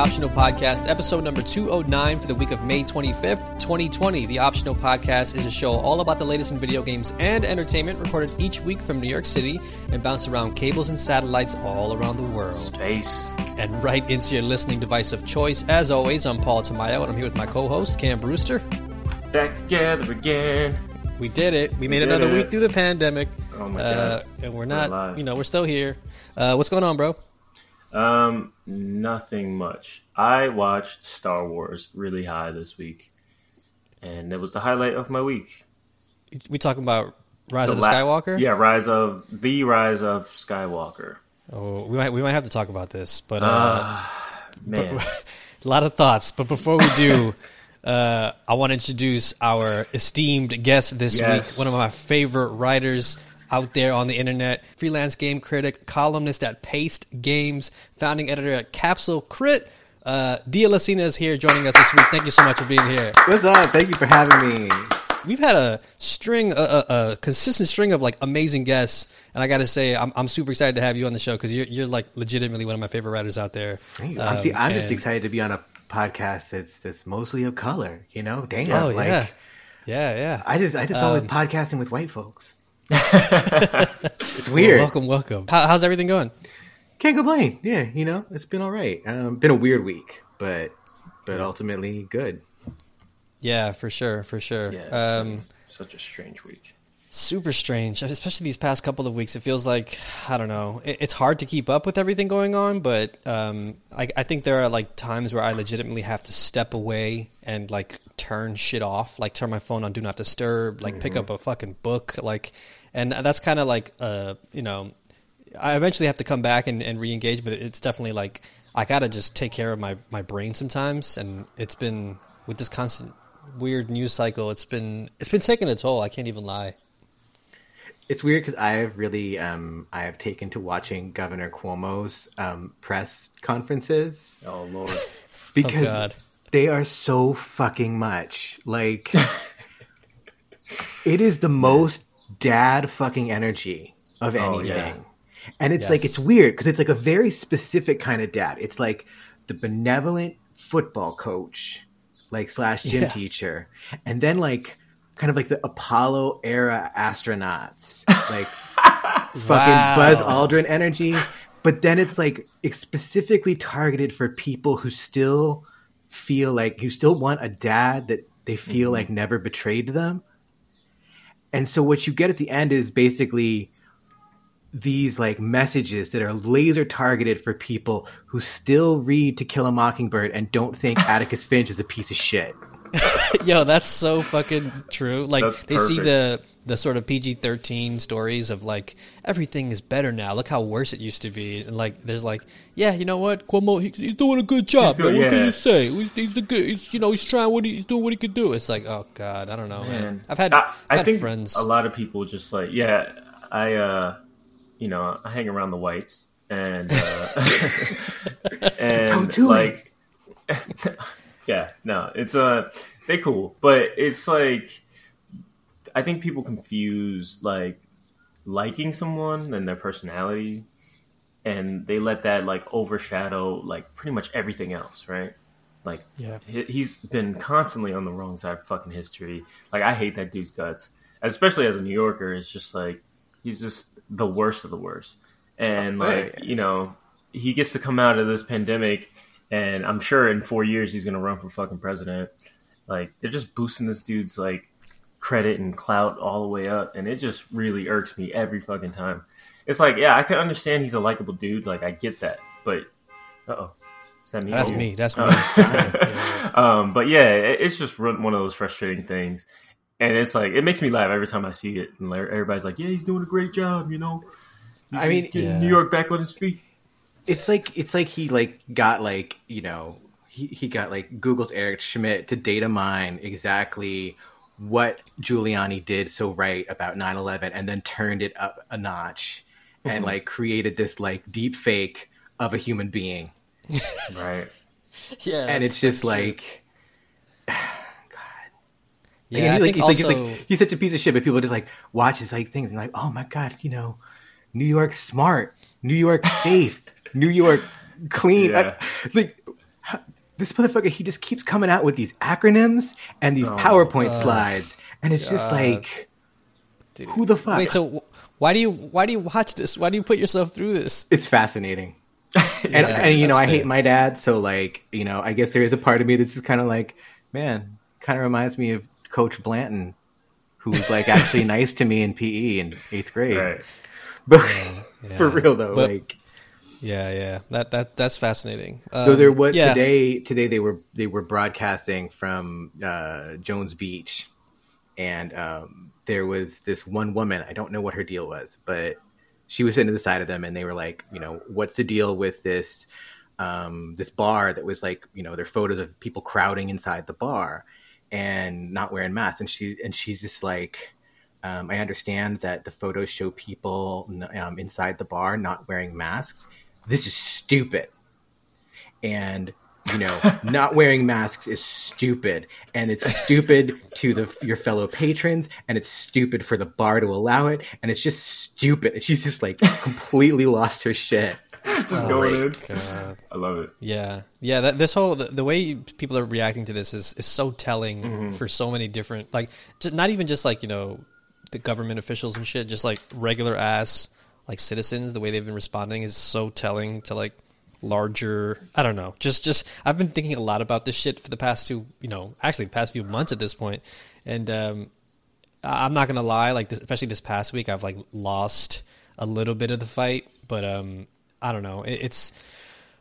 Optional Podcast, episode number 209 for the week of May 25th, 2020. The Optional Podcast is a show all about the latest in video games and entertainment, recorded each week from New York City and bounced around cables and satellites all around the world. Space. And right into your listening device of choice. As always, I'm Paul Tamayo and I'm here with my co host, Cam Brewster. Back together again. We did it. We made another it. week through the pandemic. Oh my Uh, God. and we're We're not, you know, we're still here. Uh, what's going on, bro? Um, nothing much. I watched Star Wars really high this week, and it was the highlight of my week. We talking about Rise of the la- Skywalker? Yeah, Rise of the Rise of Skywalker. Oh, we might we might have to talk about this, but uh, Uh, man, a lot of thoughts. But before we do, uh, I want to introduce our esteemed guest this Yes. week. One of my favorite writers out there on the internet, freelance game critic, columnist at Paste Games, founding editor at Capsule Crit. Uh, Dia Lacina is here joining us this week. Thank you so much for being here. What's up? Thank you for having me. We've had a string, a, a, a consistent string of like amazing guests, and I got to say, I'm, I'm super excited to have you on the show because you're, you're like legitimately one of my favorite writers out there. Thank you. Um, I'm, see, I'm just excited to be on a podcast that's that's mostly of color. You know, damn. Oh like, yeah, yeah, yeah. I just I just Um, always podcasting with white folks. it's weird. Welcome, welcome. How, how's everything going? Can't complain. Yeah, you know, it's been all right. Um, been a weird week, but but ultimately good. Yeah, for sure, for sure. yeah, um, such a strange week. super strange, especially these past couple of weeks. It feels like I don't know. It, it's hard to keep up with everything going on, but um, I, I think there are like times where I legitimately have to step away and like turn shit off, like turn my phone on do not disturb, like pick up a fucking book, like, and that's kind of like uh, you know, I eventually have to come back and, and re-engage, but it's definitely like I gotta just take care of my my brain sometimes, and it's been with this constant weird news cycle. It's been it's been taking a toll. I can't even lie. It's weird because I have really um, I have taken to watching Governor Cuomo's um, press conferences Oh lord, because God. they are so fucking much. Like it is the most dad fucking energy of Oh, anything. yeah. And it's like it's weird because it's like a very specific kind of dad. It's like the benevolent football coach, like slash gym Yeah. teacher, and then like kind of like the Apollo era astronauts, like fucking Wow. Buzz Aldrin energy. But then it's like it's specifically targeted for people who still feel like you still want a dad that they feel Mm-hmm. like never betrayed them. And so what you get at the end is basically these like messages that are laser targeted for people who still read To Kill a Mockingbird and don't think Atticus Finch is a piece of shit. Yo, that's so fucking true. Like That's they see the the sort of PG thirteen stories of like everything is better now. Look how worse it used to be. And like there's like, yeah, you know what, Cuomo, he's, he's doing a good job. He's good, man. What can you say? He's, he's the good. He's you know he's trying what he, he's doing what he could do. It's like, oh god, I don't know, man. man. I've had I, I've I had think friends. a lot of people just like yeah. I uh, you know, I hang around the whites and uh, and Don't do like yeah, no, it's uh they cool, but it's like I think people confuse like liking someone and their personality and they let that like overshadow like pretty much everything else, right? Like Yeah. he- he's been constantly on the wrong side of fucking history. Like I hate that dude's guts, especially as a New Yorker. It's just like he's just the worst of the worst, and Oh, like you know he gets to come out of this pandemic, and I'm sure in four years he's gonna run for fucking president. Like they're just boosting this dude's like credit and clout all the way up, and it just really irks me every fucking time. It's like, yeah, I can understand he's a likable dude, like I get that, but uh oh, is that me? That's Oh. me. That's me. Oh. That's me. Um, but yeah, it- it's just one one of those frustrating things, and it's like it makes me laugh every time I see it. And everybody's like, "Yeah, he's doing a great job," you know. He's I mean, just getting Yeah. New York back on his feet. it's like it's like he like got like you know he, he got like Google's Eric Schmidt to data mine exactly what Giuliani did so right about 9-11 and then turned it up a notch and mm-hmm. like created this like deep fake of a human being Right. Yeah, and it's just that's true. like yeah. Again, I like, think he's, also, he's like he's such a piece of shit, but people just like watch his like things and like, oh my god, you know, New York smart, New York safe, New York clean. Yeah. I- like this motherfucker, he just keeps coming out with these acronyms and these Oh, PowerPoint slides, and it's just like, Dude. who the fuck? Wait, so why do you why do you watch this? Why do you put yourself through this? it's fascinating. And, Yeah, and you know, that's I hate my dad, so like, you know, I guess there is a part of me that's just kind of like, man, kind of reminds me of Coach Blanton, who was like actually nice to me in PE in eighth grade. Right. But Yeah. for real though, But- like, Yeah, yeah. That that that's fascinating. Um, so there was yeah. today. Today they were they were broadcasting from uh, Jones Beach, and um, there was this one woman. I don't know what her deal was, but she was sitting to the side of them, and they were like, you know, what's the deal with this um, this bar that was like, you know, there are photos of people crowding inside the bar and not wearing masks, and she and she's just like. Um, I understand that the photos show people um, inside the bar not wearing masks. This is stupid and you know not wearing masks is stupid and it's stupid to the your fellow patrons and it's stupid for the bar to allow it and it's just stupid and she's just like completely lost her shit Just Oh going in. God. I love it. Yeah, yeah. That this whole the, the way people are reacting to this is is so telling Mm-hmm. for so many different like just, not even just like you know the government officials and shit, just like regular ass like citizens. The way they've been responding is so telling to like larger. I don't know. Just just I've been thinking a lot about this shit for the past two you know actually the past few months at this point, and um, I'm not gonna lie, like this, especially this past week, I've like lost a little bit of the fight, but um, I don't know. It, it's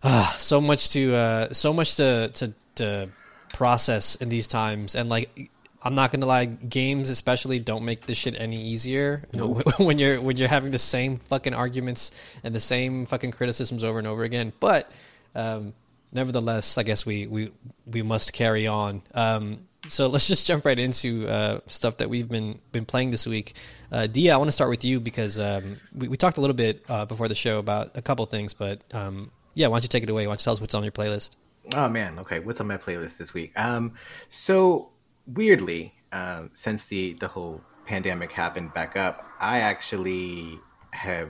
ah, so much to uh, so much to, to to process in these times, and like I'm not gonna lie, games especially don't make this shit any easier when you're when you're having the same fucking arguments and the same fucking criticisms over and over again. But um, nevertheless, I guess we we we must carry on. Um, so let's just jump right into uh, stuff that we've been been playing this week. Uh, Dia, I want to start with you because um, we, we talked a little bit uh, before the show about a couple things, but um, yeah, why don't you take it away? Why don't you tell us what's on your playlist? oh man okay what's on my playlist this week um so weirdly um since the the whole pandemic happened back up i actually have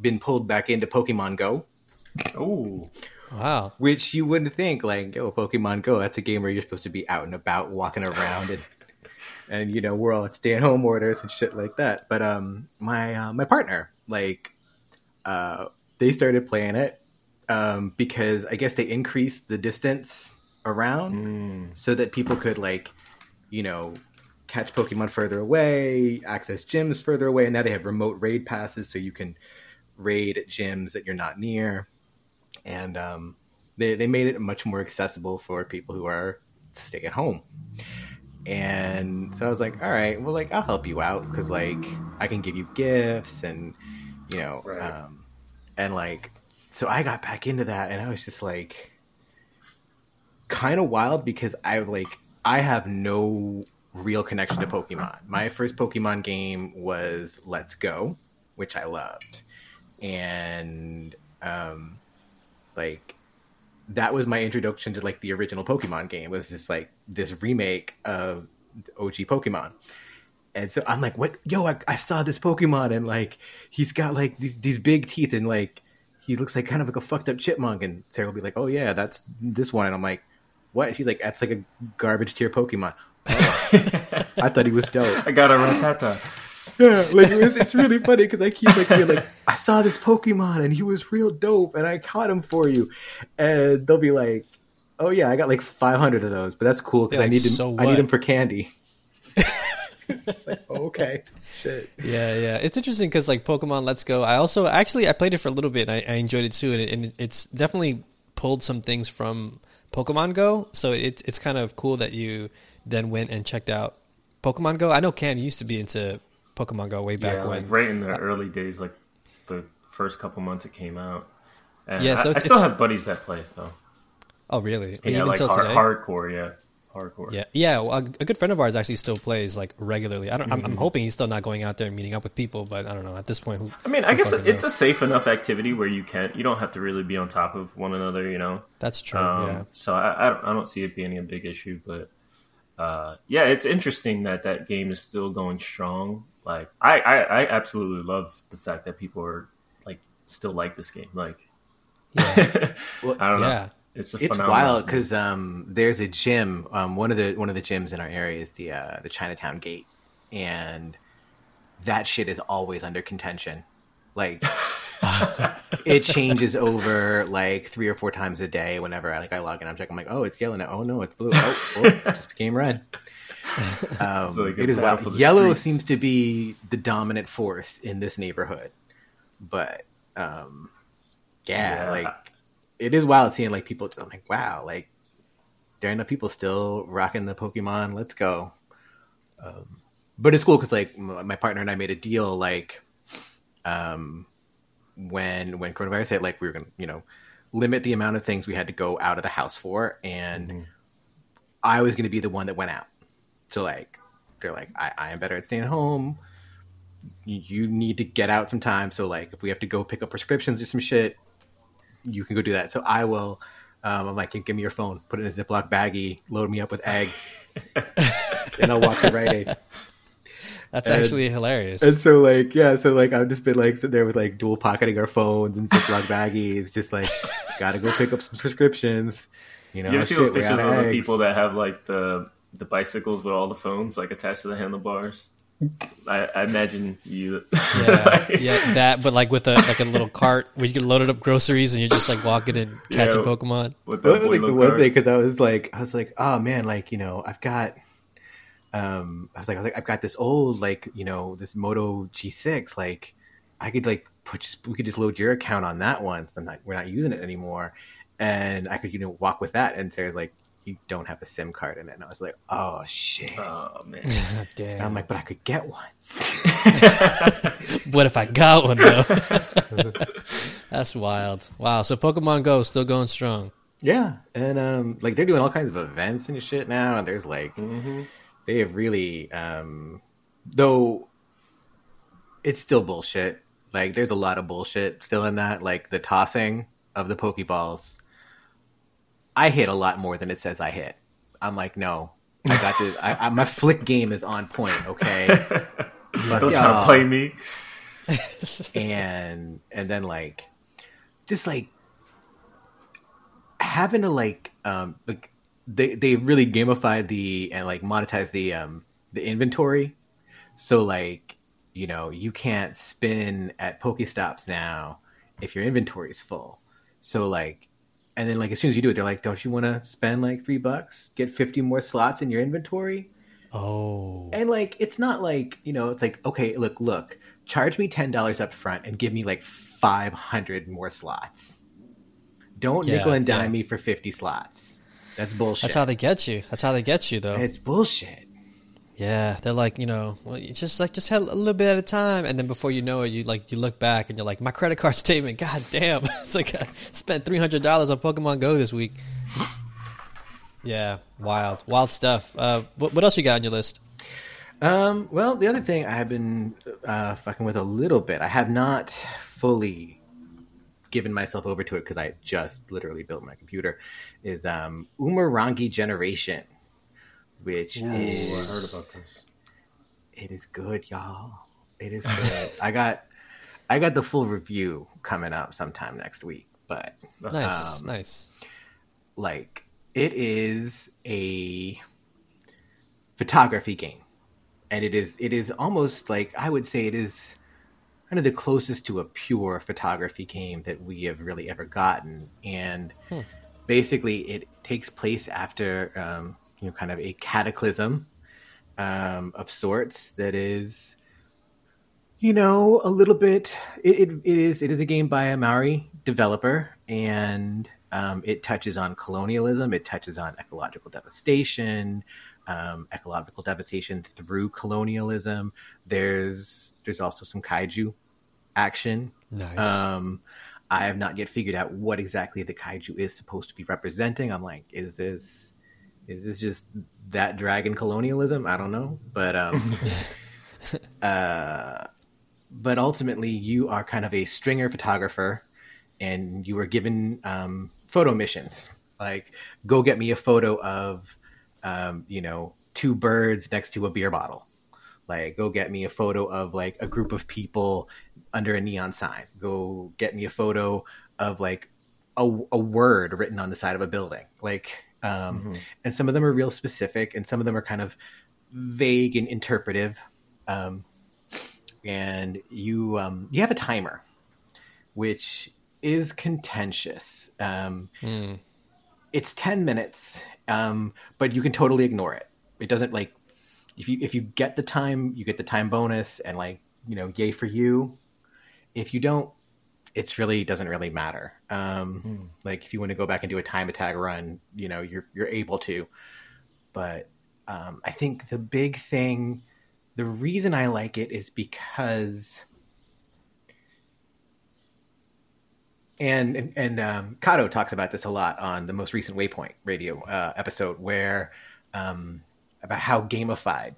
been pulled back into pokemon go. Oh, Wow, which you wouldn't think like yo pokemon go that's a game where you're supposed to be out and about walking around and and you know we're all at stay-at-home orders and shit like that. But um my uh, my partner like uh they started playing it um because i guess they increased the distance around Mm. so that people could like you know catch pokemon further away access gyms further away and now they have remote raid passes so you can raid at gyms that you're not near and um, they they made it much more accessible for people who are stay at home. And so I was like, all right, well, like I'll help you out because like I can give you gifts and you know, Right. um, and like so I got back into that and I was just like kind of wild because I like I have no real connection to Pokemon. My first Pokemon game was Let's Go, which I loved, and um, like that was my introduction to like the original Pokemon game. Was just like this remake of OG Pokemon. And so I'm like, what? Yo, I, I saw this Pokemon, and like he's got like these these big teeth, and like he looks like kind of like a fucked up chipmunk. And Sarah will be like, oh yeah, that's this one. And I'm like, what? And she's like, that's like a garbage tier Pokemon. Oh, I thought he was dope. I got a Rattata. Yeah, like it was, it's really funny because I keep like being like, I saw this Pokemon and he was real dope, and I caught him for you, and they'll be like, Oh yeah, I got like 500 of those, but that's cool because Yeah, I need them. so I need what? them for candy. it's like oh, okay, shit. Yeah, yeah. It's interesting because like Pokemon Let's Go. I also actually I played it for a little bit. and I, I enjoyed it too, and, it, and it's definitely pulled some things from Pokemon Go. So it's it's kind of cool that you then went and checked out Pokemon Go. I know Ken used to be into Pokemon Go way back yeah, when. like right in the uh, early days, like the first couple months it came out. And Yeah, so I, I still have buddies that play it though. Oh, really? Yeah, Even like hard, today. hardcore. Yeah, hardcore. Yeah, yeah. Well, a, a good friend of ours actually still plays like regularly. I don't. I'm, I'm Mm-hmm. hoping he's still not going out there and meeting up with people, but I don't know. At this point, who, I mean, I who guess it's knows? a safe enough activity where you can't. You don't have to really be on top of one another, you know. that's true. Um, yeah. So I, I don't I don't see it being a big issue, but uh, yeah, it's interesting that that game is still going strong. Like I, I I absolutely love the fact that people are like still like this game. Like Well, I don't know. Yeah. It's a it's wild because um, there's a gym. Um, one of the one of the gyms in our area is the uh, the Chinatown Gate, and that shit is always under contention. Like it changes over like three or four times a day. Whenever I like I log in, I'm checking. I'm like, oh, it's yellow now. Oh no, it's blue. Oh, oh it just became red. Um, like, it is wild. Yellow streets. seems to be the dominant force in this neighborhood, but um, yeah, Yeah. like it is wild seeing like people. I'm like, wow, like there are enough people still rocking the Pokemon. Let's go. Um, but it's cool because like m- my partner and I made a deal like, um, when when coronavirus hit, like we were gonna you know limit the amount of things we had to go out of the house for, and I was gonna be the one that went out. So like they're like, I, I am better at staying home. You, you need to get out sometime. So like if we have to go pick up prescriptions or some shit, you can go do that. So I will. Um, I'm like, give me your phone, put it in a Ziploc baggie, load me up with eggs, and I'll walk to Rite Aid. That's And- actually hilarious. And so like, yeah, so like I've just been like sitting there with like dual pocketing our phones and Ziploc baggies, just like gotta go pick up some prescriptions. You know, You ever see those shit, we're pictures out of the people that have like the the bicycles with all the phones like attached to the handlebars? I, I imagine you. yeah, yeah, that, but like with a like a little cart where you can load it up groceries and you're just like walking and catching Yeah. Pokemon. With Well, the that was like the boilo one thing because I was like, I was like, oh man, like you know, I've got, um, I was like, I was like, I've got this old like you know this Moto G6, like I could like put just we could just load your account on that one, so I'm not we're not using it anymore, and I could you know walk with that, and Sarah's like, you don't have a SIM card in it, and I was like, oh shit. Oh man. And I'm like, but I could get one. What if I got one though? That's wild. Wow. So Pokemon Go still going strong. Yeah, and um, like they're doing all kinds of events and shit now, and there's like they have really, um, though it's still bullshit. Like there's a lot of bullshit still in that, like the tossing of the Pokeballs. I hit a lot more than it says I hit. I'm like, no, I got this. I, I, my flick game is on point. Okay, Fuck Don't try to play me. and and then like just like having to like um like they they really gamified the and like monetized the um the inventory so like you know you can't spin at pokestops now if your inventory is full so like and then like as soon as you do it they're like don't you want to spend like three bucks get 50 more slots in your inventory Oh. and like it's not like you know it's like okay look look charge me ten dollars up front and give me like five hundred more slots don't Yeah, nickel and dime yeah. me for fifty slots that's bullshit That's how they get you. That's how they get you though. it's bullshit Yeah, they're like, you know, well, just like just had a little bit at a time, and then before you know it, you like you look back and you're like, my credit card statement, god damn, it's like I spent three hundred dollars on Pokemon Go this week. Yeah, wild, wild stuff. Uh, what, what else you got on your list? um well the other thing i have been uh fucking with a little bit i have not fully given myself over to it because i just literally built my computer is um Umurangi Generation which Oh, is I heard about this. It is good, y'all. It is good. I got I got the full review coming up sometime next week, but Nice, Um, nice. like it is a photography game. And it is it is almost like I would say it is kind of the closest to a pure photography game that we have really ever gotten. And basically it takes place after um, you know kind of a cataclysm um, of sorts that is you know a little bit it, it, it is it is a game by a maori developer and um, it touches on colonialism it touches on ecological devastation um, ecological devastation through colonialism there's there's also some kaiju action Nice. um, I have not yet figured out what exactly the kaiju is supposed to be representing. I'm like, is this is this just that dragon colonialism? I don't know, but um, uh, but ultimately, you are kind of a stringer photographer, and you are given um, photo missions. Like, go get me a photo of, um, you know, two birds next to a beer bottle. Like, go get me a photo of like a group of people under a neon sign. Go get me a photo of like a, a word written on the side of a building. Like, um, mm-hmm. and some of them are real specific, and some of them are kind of vague and interpretive. Um, and you um, you have a timer, which is contentious. Um, mm. It's ten minutes, um, but you can totally ignore it. It doesn't like if you if you get the time, you get the time bonus, and like you know, yay for you. If you don't, it's really doesn't really matter. Um, mm. Like if you want to go back and do a time attack run, you know, you're you're able to. But um, I think the big thing, the reason I like it is because. And and, and um, Kato talks about this a lot on the most recent Waypoint Radio uh, episode, where um, about how gamified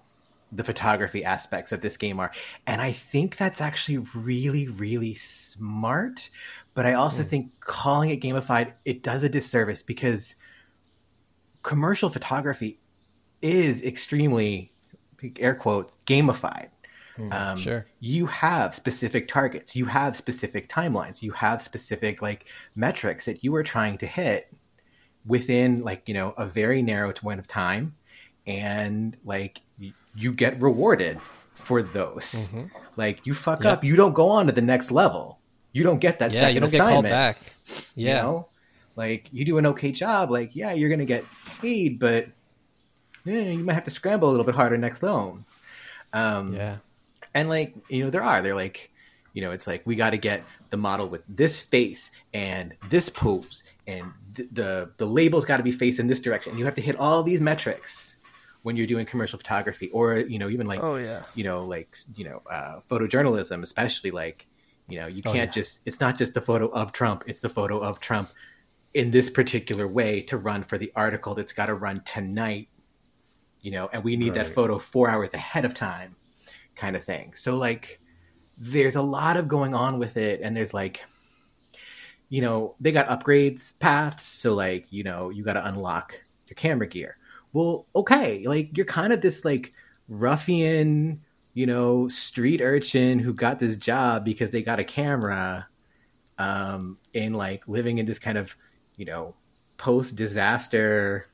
the photography aspects of this game are. And I think that's actually really, really smart. But I also mm. think calling it gamified, it does a disservice because commercial photography is extremely, air quotes, gamified. Mm, um, sure. You have specific targets, you have specific timelines, you have specific like metrics that you are trying to hit within like, you know, a very narrow point of time. And like you get rewarded for those. Mm-hmm. Like you fuck yep. up, you don't go on to the next level. You don't get that. Yeah, you don't assignment, get called back. Yeah, you know? like you do an okay job. Like yeah, you're gonna get paid, but yeah, you might have to scramble a little bit harder next zone. Um, yeah, and like you know, there are they're like, you know, it's like we got to get the model with this face and this pose, and th- the the label's got to be facing this direction. You have to hit all these metrics when you're doing commercial photography or you know even like oh yeah you know like you know uh, photojournalism especially like you know you oh, can't oh, yeah. just it's not just the photo of trump it's the photo of trump in this particular way to run for the article that's got to run tonight you know and we need right. that photo four hours ahead of time kind of thing so like there's a lot of going on with it and there's like you know they got upgrades paths so like you know you got to unlock your camera gear well, okay, like you're kind of this like ruffian, you know, street urchin who got this job because they got a camera, um, in like living in this kind of, you know, post disaster,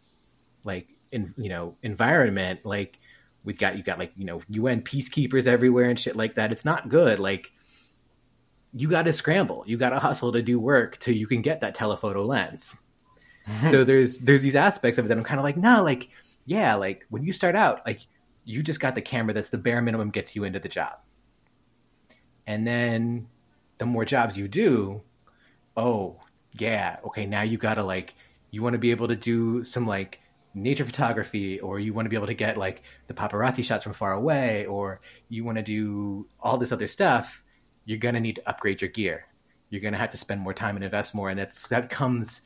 like in you know environment. Like we've got you got like you know UN peacekeepers everywhere and shit like that. It's not good. Like you got to scramble. You got to hustle to do work till you can get that telephoto lens. so there's there's these aspects of it that I'm kind of like, no, like yeah, like when you start out, like you just got the camera that's the bare minimum gets you into the job. And then the more jobs you do, oh, yeah, okay, now you got to like you want to be able to do some like nature photography or you want to be able to get like the paparazzi shots from far away or you want to do all this other stuff, you're going to need to upgrade your gear. You're going to have to spend more time and invest more and that's that comes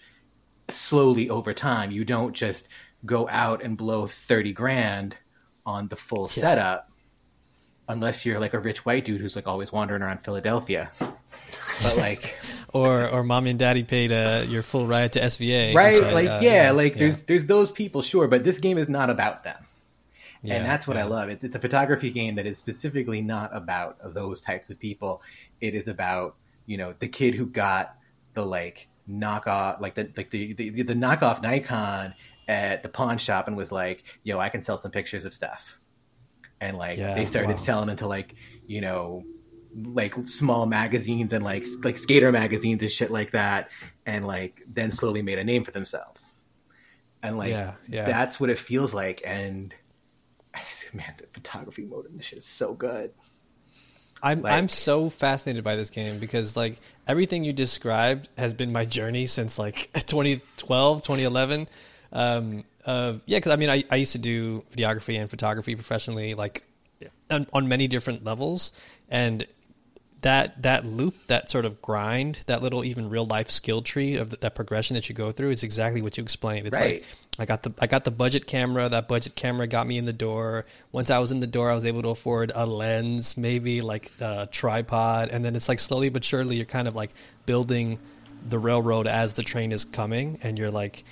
slowly over time. You don't just go out and blow 30 grand on the full yeah. setup unless you're like a rich white dude who's like always wandering around Philadelphia. But like or or mommy and daddy paid uh, your full ride to SVA. Right? I, like uh, yeah, like yeah. there's there's those people sure, but this game is not about them. Yeah, and that's what I love. It's it's a photography game that is specifically not about those types of people. It is about, you know, the kid who got the like knockoff like the like the, the the knockoff Nikon at the pawn shop and was like, "Yo, I can sell some pictures of stuff," and like yeah, they started wow. selling into like you know like small magazines and like like skater magazines and shit like that, and like then slowly made a name for themselves, and like yeah, yeah. that's what it feels like. And man, the photography mode in this shit is so good. I'm like, I'm so fascinated by this game because like everything you described has been my journey since like 2012, 2011. Um, uh, yeah, because I mean, I, I used to do videography and photography professionally, like on, on many different levels, and that that loop, that sort of grind, that little even real life skill tree of the, that progression that you go through is exactly what you explained. It's right. like I got the I got the budget camera. That budget camera got me in the door. Once I was in the door, I was able to afford a lens, maybe like a tripod, and then it's like slowly but surely you're kind of like building the railroad as the train is coming, and you're like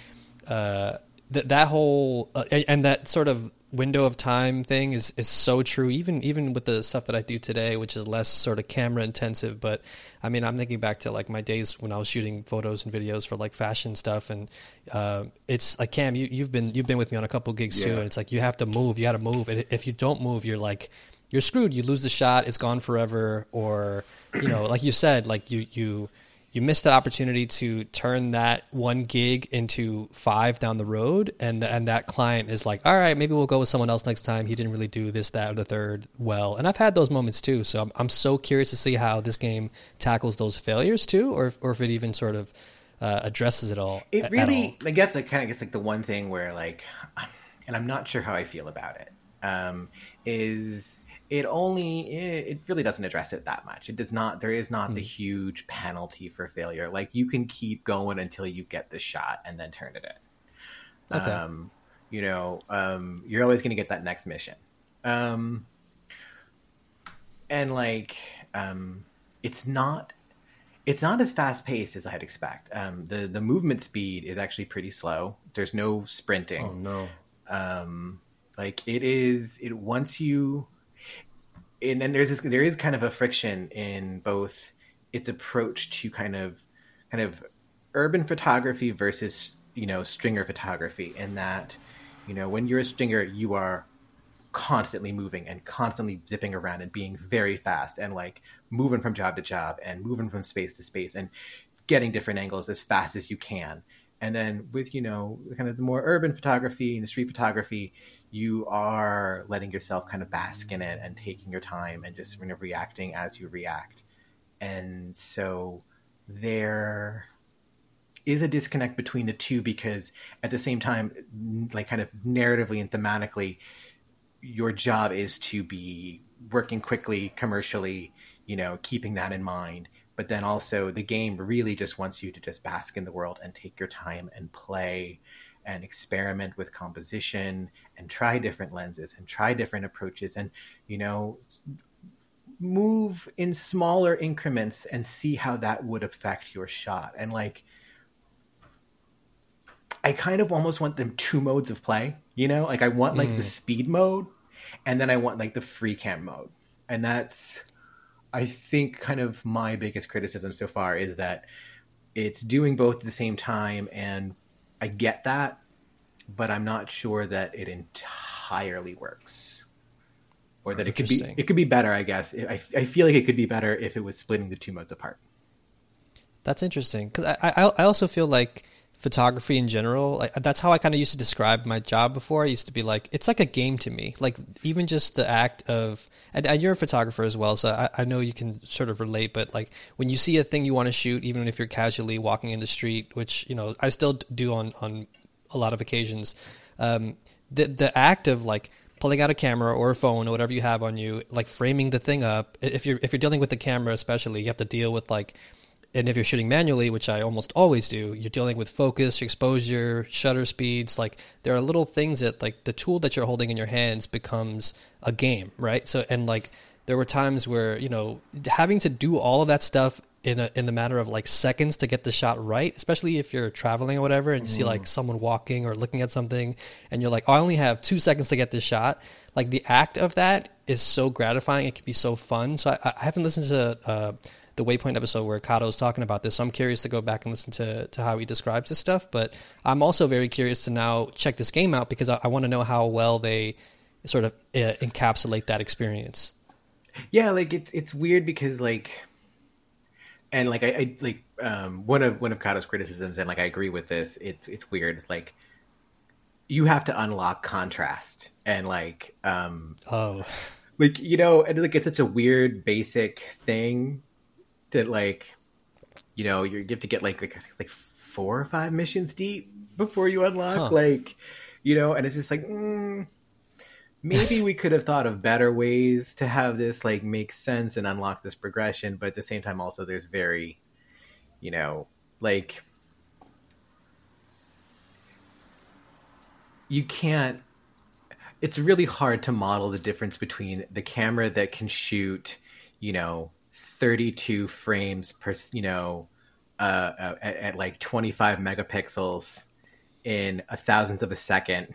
uh, that that whole uh, and that sort of window of time thing is is so true. Even even with the stuff that I do today, which is less sort of camera intensive. But I mean, I'm thinking back to like my days when I was shooting photos and videos for like fashion stuff, and uh, it's like Cam, you you've been you've been with me on a couple gigs too, and it's like you have to move, you got to move, and if you don't move, you're like you're screwed. You lose the shot, it's gone forever, or you know, like you said, like you you you missed that opportunity to turn that one gig into five down the road and and that client is like all right maybe we'll go with someone else next time. He didn't really do this that or the third well. And i've had those moments too. So i'm, I'm so curious to see how this game tackles those failures too or, if- or if it even sort of uh, addresses it all it really all. i guess i kind of guess like the one thing where like and i'm not sure how i feel about it um is it only it, it really doesn't address it that much it does not there is not the huge penalty for failure like you can keep going until you get the shot and then turn it in Okay. um you know um you're always going to get that next mission um and like um it's not it's not as fast paced as I'd expect. Um, the the movement speed is actually pretty slow. There's no sprinting. Oh no. Um, like it is. It once you, and then there's this. There is kind of a friction in both its approach to kind of kind of urban photography versus you know stringer photography. In that, you know, when you're a stringer, you are constantly moving and constantly zipping around and being very fast and like moving from job to job and moving from space to space and getting different angles as fast as you can. And then with, you know, kind of the more urban photography and the street photography, you are letting yourself kind of bask in it and taking your time and just kind of reacting as you react. And so there is a disconnect between the two because at the same time, like kind of narratively and thematically, your job is to be working quickly commercially you know keeping that in mind but then also the game really just wants you to just bask in the world and take your time and play and experiment with composition and try different lenses and try different approaches and you know move in smaller increments and see how that would affect your shot and like I kind of almost want them two modes of play, you know? Like I want like the mm. speed mode and then I want like the free cam mode. And that's I think kind of my biggest criticism so far is that it's doing both at the same time and I get that, but I'm not sure that it entirely works. Or that it could be it could be better, I guess. I, I feel like it could be better if it was splitting the two modes apart. That's interesting because I, I I also feel like photography in general like that's how I kind of used to describe my job before. I used to be like it's like a game to me. Like even just the act of and, and you're a photographer as well, so I, I know you can sort of relate. But like when you see a thing you want to shoot, even if you're casually walking in the street, which you know I still do on on a lot of occasions, um, the the act of like pulling out a camera or a phone or whatever you have on you, like framing the thing up. If you're if you're dealing with the camera, especially, you have to deal with like, and if you're shooting manually, which I almost always do, you're dealing with focus, exposure, shutter speeds. Like there are little things that like the tool that you're holding in your hands becomes a game, right? So and like there were times where you know having to do all of that stuff in a in the matter of like seconds to get the shot right, especially if you're traveling or whatever, and you see like someone walking or looking at something, and you're like, oh, I only have two seconds to get this shot. Like the act of that is so gratifying. It can be so fun. So I, I haven't listened to uh, the Waypoint episode where Kato was talking about this. So I'm curious to go back and listen to to how he describes this stuff. But I'm also very curious to now check this game out because I, I want to know how well they sort of uh, encapsulate that experience. Yeah, like it's it's weird because like, and like I, I like um one of one of Kato's criticisms, and like I agree with this. It's it's weird. It's like you have to unlock contrast and like um Oh, like you know and like it's such a weird basic thing that like you know you're, have to get like like I think it's like four or five missions deep before you unlock Huh. like you know and it's just like mm, maybe we could have thought of better ways to have this like make sense and unlock this progression but at the same time also there's very you know like you can't it's really hard to model the difference between the camera that can shoot, you know, 32 frames per, you know, uh, uh, at, at like 25 megapixels in a thousandth of a second,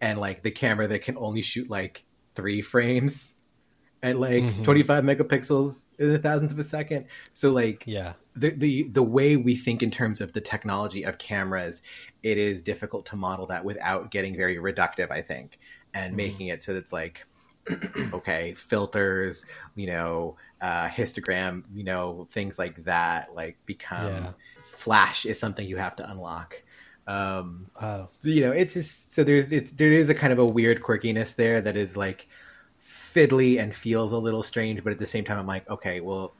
and like the camera that can only shoot like three frames at like Mhm. 25 megapixels in a thousandth of a second. So like Yeah. the, the the way we think in terms of the technology of cameras, it is difficult to model that without getting very reductive, I think, and Mhm. making it so that it's like, okay, filters, you know, uh, histogram, you know, things like that, like become Yeah. flash is something you have to unlock. Um, Wow. you know, it's just so there's it's there is a kind of a weird quirkiness there that is like fiddly and feels a little strange, but at the same time, I'm like, okay, well,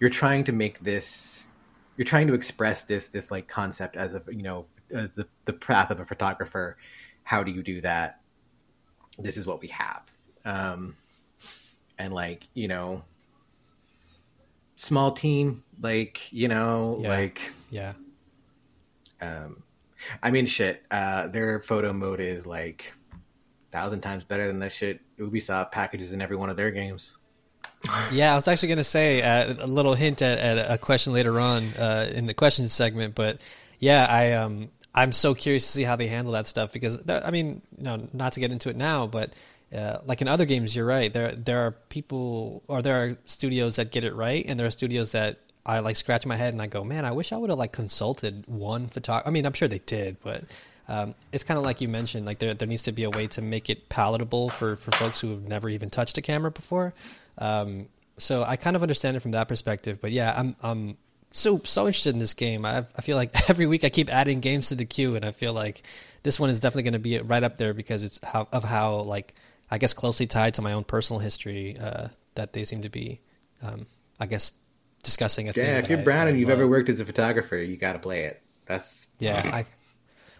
you're trying to make this, you're trying to express this this like concept as a you know as the the path of a photographer. How do you do that? This is what we have, um, and like you know, small team, like you know, Yeah. like Yeah. um, I mean, shit. Uh, their photo mode is like thousand times better than the shit Ubisoft packages in every one of their games. Yeah, I was actually going to say uh, a little hint at, at a question later on uh, in the questions segment, but yeah, I um I'm so curious to see how they handle that stuff because that, I mean, you know, not to get into it now, but uh, like in other games, you're right. There there are people or there are studios that get it right, and there are studios that I like scratch my head and I go, man, I wish I would have like consulted one photographer. I mean, I'm sure they did, but. Um, it's kind of like you mentioned, like there there needs to be a way to make it palatable for, for folks who have never even touched a camera before. Um, so I kind of understand it from that perspective. But yeah, I'm I'm so so interested in this game. I I feel like every week I keep adding games to the queue, and I feel like this one is definitely going to be right up there because it's how of how like I guess closely tied to my own personal history uh, that they seem to be. Um, I guess discussing a thing. Yeah, if you're I- brown I and you've ever worked as a photographer, you got to play it. That's Yeah, I.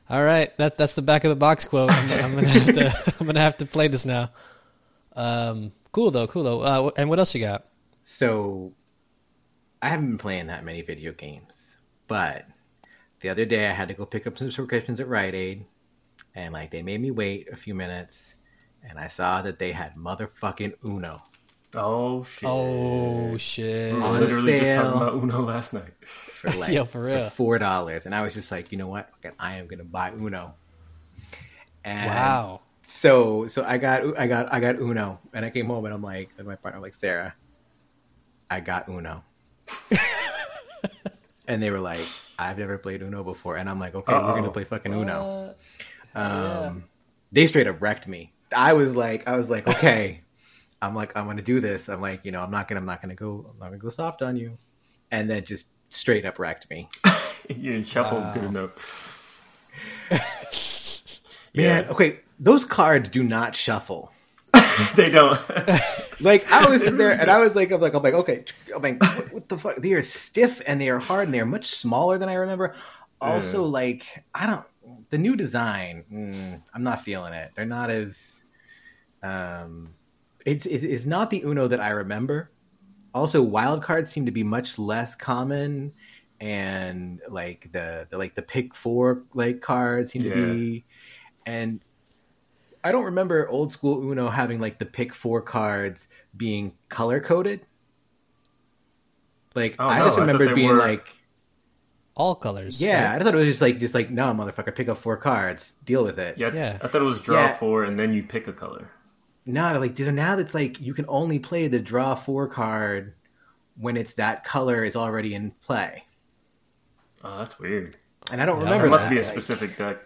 All right, that that's the back of the box quote. I'm, I'm gonna have to I'm gonna have to play this now. Um, cool though, cool though. Uh, and what else you got? so. I haven't been playing that many video games, but the other day I had to go pick up some subscriptions at Rite Aid, and like they made me wait a few minutes, and I saw that they had motherfucking Uno. Oh shit! Oh shit! We were On literally just talking about Uno last night. for like Yeah, for real. four dollars, and I was just like, you know what? Okay, I am gonna buy Uno. And Wow. So so I got I got I got Uno, and I came home and I'm like, and my partner like Sarah, I got Uno, and they were like, I've never played Uno before, and I'm like, okay, we're gonna play fucking Uno. Uh, Um, they straight up wrecked me. I was like, I was like, okay, I'm like, I'm gonna do this. I'm like, you know, I'm not gonna, I'm not gonna go, I'm not gonna go soft on you, and then just straight up wrecked me. you didn't shuffle Wow. good enough. Man, Yeah, okay, those cards do not shuffle. they don't. Like I was sitting there and I was like, I'm like, I'm like, okay, I'm like, what, what the fuck? They are stiff and they are hard and they are much smaller than I remember. Also, like, I don't. The new design, mm, I'm not feeling it. They're not as. Um, it's, it's it's not the Uno that I remember. Also, wild cards seem to be much less common, and like the, the like the pick four like cards seem Yeah. to be, and I don't remember old school Uno having like the pick four cards being color coded. Like Oh, I no, just I thought remember they being were- like, all colors. yeah, right? I thought it was just like just like no, motherfucker, pick up four cards, deal with it. yeah, Yeah. I thought it was draw Yeah. four, and then you pick a color. No, like so now it's like you can only play the draw four card when it's that color is already in play, Oh, that's weird. and I don't Yeah, remember. There must that. be a Like, specific deck.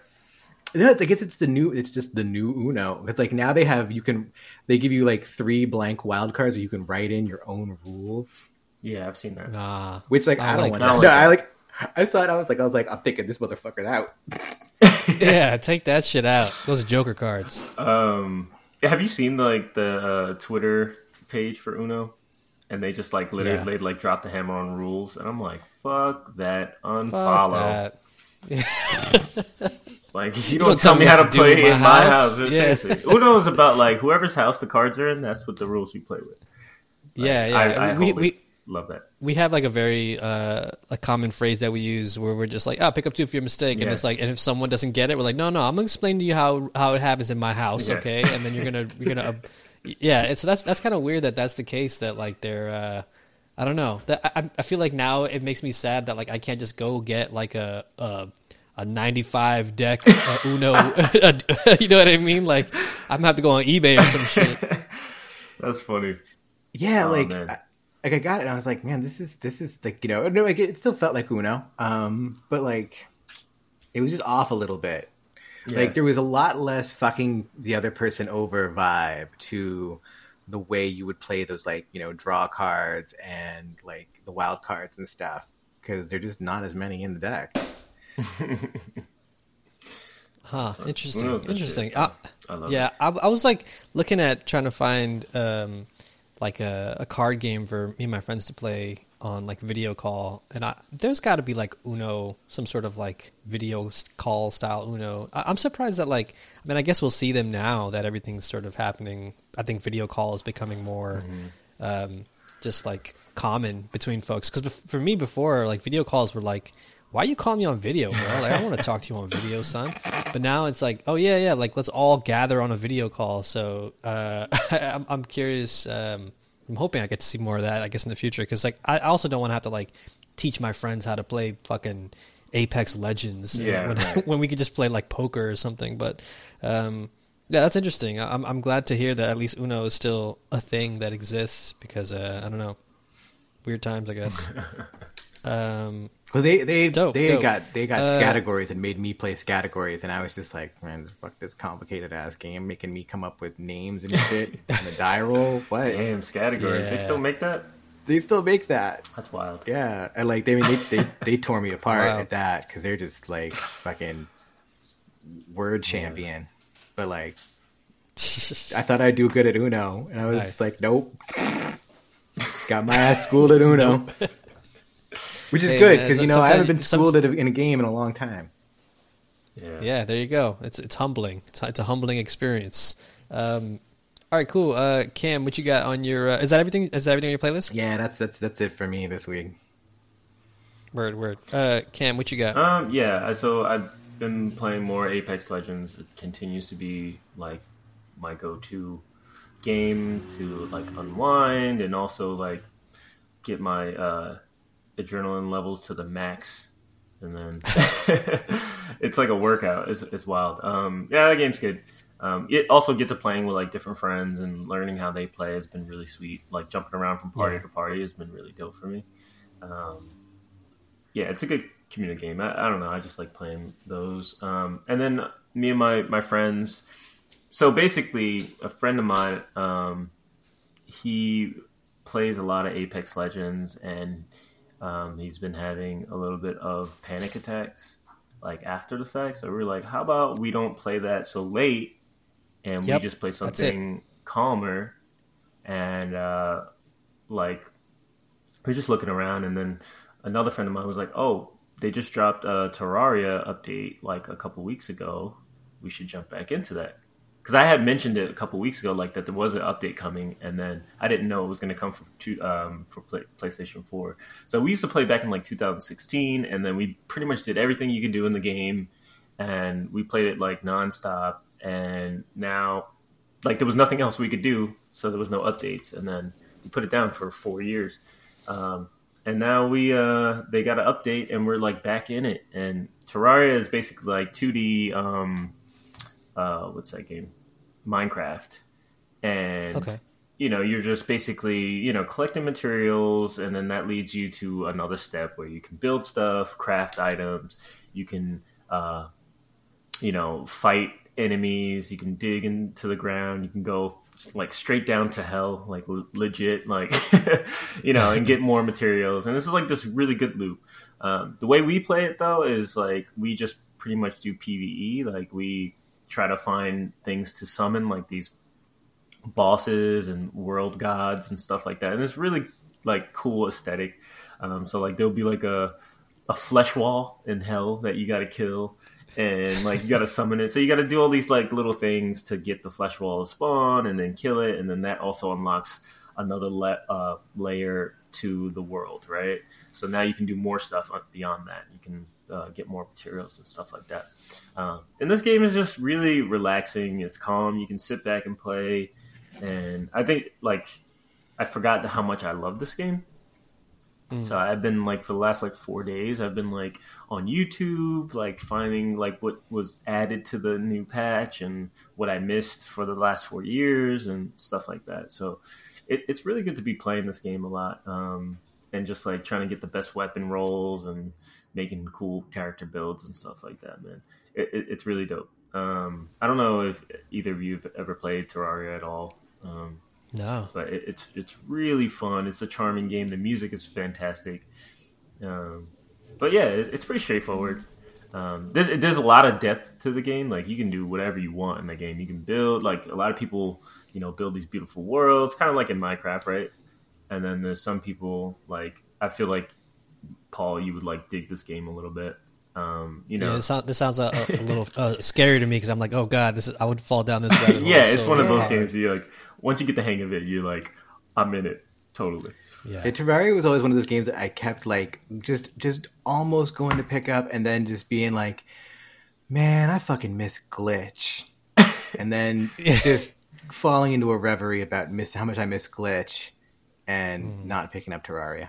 No, it's, I guess it's the new. It's just the new Uno. It's like now they have you can they give you like three blank wild cards, or you can write in your own rules. Yeah, I've seen that. Nah. Which like I I, don't like want. that. that. No, I like. I thought I was like I was like I'm picking this motherfucker out. yeah, take that shit out. Those are Joker cards. Um, have you seen like the uh, Twitter page for Uno? And they just like literally Yeah. like drop the hammer on rules, and I'm like, fuck that, Fuck unfollow. that. Like you, don't don't, tell me how to to play in my in my house. house. Yeah. Seriously, Uno is about like whoever's house the cards are in. That's what the rules you play with. Yeah, yeah. I, I we, we love that. we have like a very uh, a common phrase that we use where we're just like, "Oh, pick up two for your mistake," and Yeah. it's like, and if someone doesn't get it, we're like, "No, no, I'm gonna explain to you how how it happens in my house, Yeah. okay?" And then you're gonna you're gonna, uh, yeah. So that's that's kind of weird that that's the case. That like they're, uh, I don't know. That I, I feel like now it makes me sad that like I can't just go get like a a, a 95 deck uh, Uno. you know what I mean? Like I'm gonna have to go on eBay or some shit. That's funny. Yeah, Oh, like. I, like I got it and I was like, man, this is this is like you know, no, like it still felt like Uno, um, but like it was just off a little bit. Yeah. Like there was a lot less fucking the other person over vibe to the way you would play those like you know draw cards and like the wild cards and stuff because they're just not as many in the deck. Huh? Interesting. Interesting. shit, Uh, I love yeah, I, I was like looking at trying to find um, like a, a card game for me and my friends to play on like video call, and I, there's got to be like Uno, some sort of like video call style Uno. I, I'm surprised that like, I mean, I guess we'll see them now that everything's sort of happening. I think video call is becoming more. Um, just like common between folks because for me before like video calls were like why are you calling me on video bro like i don't want to talk to you on video son but now it's like oh yeah yeah like let's all gather on a video call so uh I'm, I'm curious um i'm hoping i get to see more of that i guess in the future because like i also don't want to have to like teach my friends how to play fucking apex legends Yeah, when, right. when we could just play like poker or something but um yeah, that's interesting. I'm I'm glad to hear that at least Uno is still a thing that exists because uh, I don't know, weird times I guess. um, Well, they they Dope, they dope. got they got Uh, categories and made me play categories, and I was just like, man, fuck this complicated ass game, making me come up with names and shit on the die roll. What? Damn, categories. They still make that? They still make that. That's wild. Yeah, and like they mean they they, they tore me apart Wow. at that because they're just like fucking word champion, but like I thought I'd do good at Uno, and I was just Nice. like, nope. Got my ass schooled at Uno, which is Hey, good because you know I haven't been schooled at a, in a game in a long time. Yeah. yeah, there you go. It's it's humbling. It's it's a humbling experience. Um, all right, cool. Uh, Cam, what you got on your? Uh, is that everything? Is that everything on your playlist? Yeah, that's that's that's it for me this week. Word, word. Uh, Cam, what you got? Um, yeah, so I've been playing more Apex Legends. It continues to be like my go-to game to like unwind and also like get my uh, adrenaline levels to the max. And then it's like a workout. It's, it's wild. Um, yeah, that game's good. Um, it also get to playing with like different friends and learning how they play has been really sweet. Like jumping around from party Yeah. to party has been really dope for me. Um, yeah, it's a good community game. I, I don't know. I just like playing those. Um, and then me and my my friends. So basically, a friend of mine, um, he plays a lot of Apex Legends, and um, he's been having a little bit of panic attacks, like after the fact. So we are like, how about we don't play that so late, and Yep, we just play something calmer, and uh, like we're just looking around, and then another friend of mine was like, "Oh, they just dropped a Terraria update like a couple weeks ago. We should jump back into that." Because I had mentioned it a couple weeks ago, like that there was an update coming, and then I didn't know it was going to come for two, um, for play, PlayStation Four. So we used to play back in like 2016, and then we pretty much did everything you could do in the game, and we played it like nonstop. And now, like there was nothing else we could do, so there was no updates, and then we put it down for four years. Um, and now we uh they got an update and we're like back in it and terraria is basically like 2d um uh what's that game minecraft. And Okay. you know you're just basically you know collecting materials and then that leads you to another step where you can build stuff craft items. You can uh you know fight enemies. You can dig into the ground. You can go like straight down to hell like l- legit like you know and get more materials. And this is like this really good loop. Um, the way we play it though is like we just pretty much do pve like we try to find things to summon like these bosses and world gods and stuff like that. And it's really like cool aesthetic. Um, so like there'll be like a a flesh wall in hell that you got to kill. And like you got to summon it. So you got to do all these like little things to get the flesh wall to spawn and then kill it. And then that also unlocks another le- uh, layer to the world right? So now you can do more stuff beyond that. You can uh, get more materials and stuff like that. Um, and this game is just really relaxing. It's calm. You can sit back and play. And i think like i forgot how much i love this game. So I've been like for the last like four days, I've been like on YouTube, like finding like what was added to the new patch and what I missed for the last four years and stuff like that. So it, it's really good to be playing this game a lot um, and just like trying to get the best weapon rolls and making cool character builds and stuff like that. Man, it, it, it's really dope. Um, I don't know if either of you have ever played Terraria at all. Um, No. but it, it's it's really fun. It's a charming game. The music is fantastic. Um, but yeah, it, it's pretty straightforward. Um, there's, there's a lot of depth to the game. Like you can do whatever you want in the game. You can build like a lot of people, you know, build these beautiful worlds, kind of like in Minecraft, right? And then there's some people like I feel like Paul, you would like dig this game a little bit. Um, you know, Yeah, this, sound, this sounds a, a, a little uh, scary to me because I'm like, oh god, this is I would fall down this rabbit hole. yeah, it's so one of those hard. games. You like once you get the hang of it, you're like, I'm in it totally. Yeah. Yeah, Terraria was always one of those games that I kept like just just almost going to pick up and then just being like, man, I fucking miss glitch, and then just falling into a reverie about miss how much I miss glitch, and not picking up Terraria.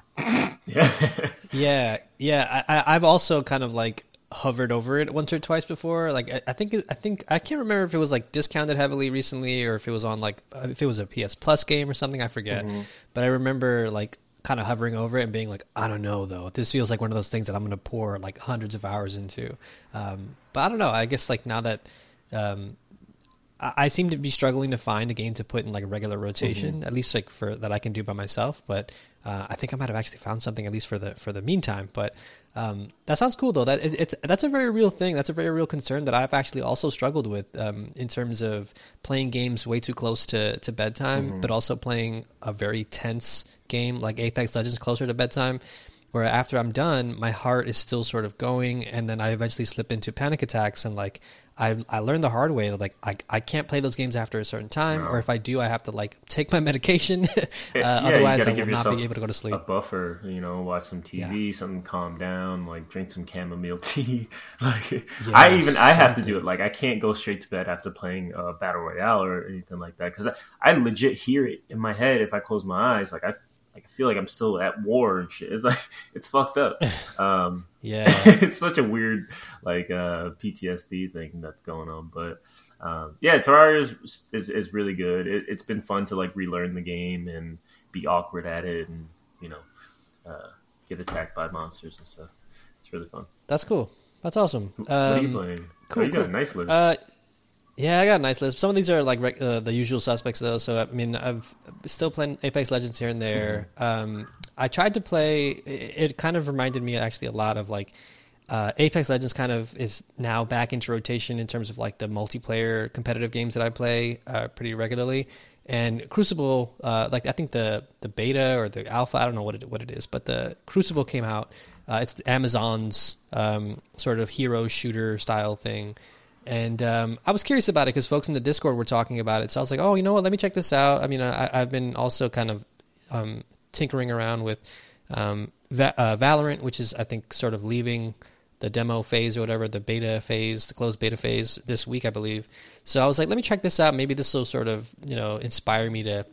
Yeah. Yeah, yeah. I, I, I've also kind of like hovered over it once or twice before. Like I, I think I think I can't remember if it was like discounted heavily recently or if it was on like uh, if it was a PS Plus game or something. I forget. But I remember like kind of hovering over it and being like, I don't know though. This feels like one of those things that I'm going to pour like hundreds of hours into. Um, but I don't know. I guess like now that. Um, I seem to be struggling to find a game to put in like a regular rotation, at least like for that I can do by myself. But uh, I think I might have actually found something at least for the for the meantime. But um, that sounds cool though. That it, it's that's a very real thing. That's a very real concern that I've actually also struggled with um, in terms of playing games way too close to to bedtime, but also playing a very tense game like Apex Legends closer to bedtime where after I'm done, my heart is still sort of going, and then I eventually slip into panic attacks, and like I I learned the hard way, that like I I can't play those games after a certain time, No. or if I do, I have to like take my medication, uh, Yeah, otherwise I will not be able to go to sleep. A buffer, you know, watch some TV, something calm down, like drink some chamomile tea. like I even I have to do it. Like I can't go straight to bed after playing uh, battle royale or anything like that because I, I legit hear it in my head if I close my eyes. Like I like I feel like I'm still at war and shit. It's like it's fucked up. Um, Yeah, it's such a weird like uh, PTSD thing that's going on. But um, yeah, Terraria is, is is really good. It, it's been fun to like relearn the game and be awkward at it, and you know, uh, get attacked by monsters and stuff. It's really fun. that's cool. That's awesome. what are you Um, playing? cool, oh, you got a nice list. Uh, yeah, I got a nice list. Some of these are like rec- uh, the usual suspects, though. So I mean, I've still playing Apex Legends here and there. Um, I tried to play. It, it kind of reminded me actually a lot of like uh, Apex Legends. Kind of is now back into rotation in terms of like the multiplayer competitive games that I play uh, pretty regularly. And Crucible, uh, like I think the the beta or the alpha, I don't know what it what it is, but the Crucible came out. Uh, it's Amazon's um, sort of hero shooter style thing. And um, I was curious about it because folks in the Discord were talking about it. So I was like, oh, you know what? Let me check this out. I mean, I, I've been also kind of um, tinkering around with um, Va- uh, Valorant, which is, I think, sort of leaving the demo phase or whatever, the beta phase, the closed beta phase this week, I believe. So I was like, let me check this out. Maybe this will sort of, you know, inspire me to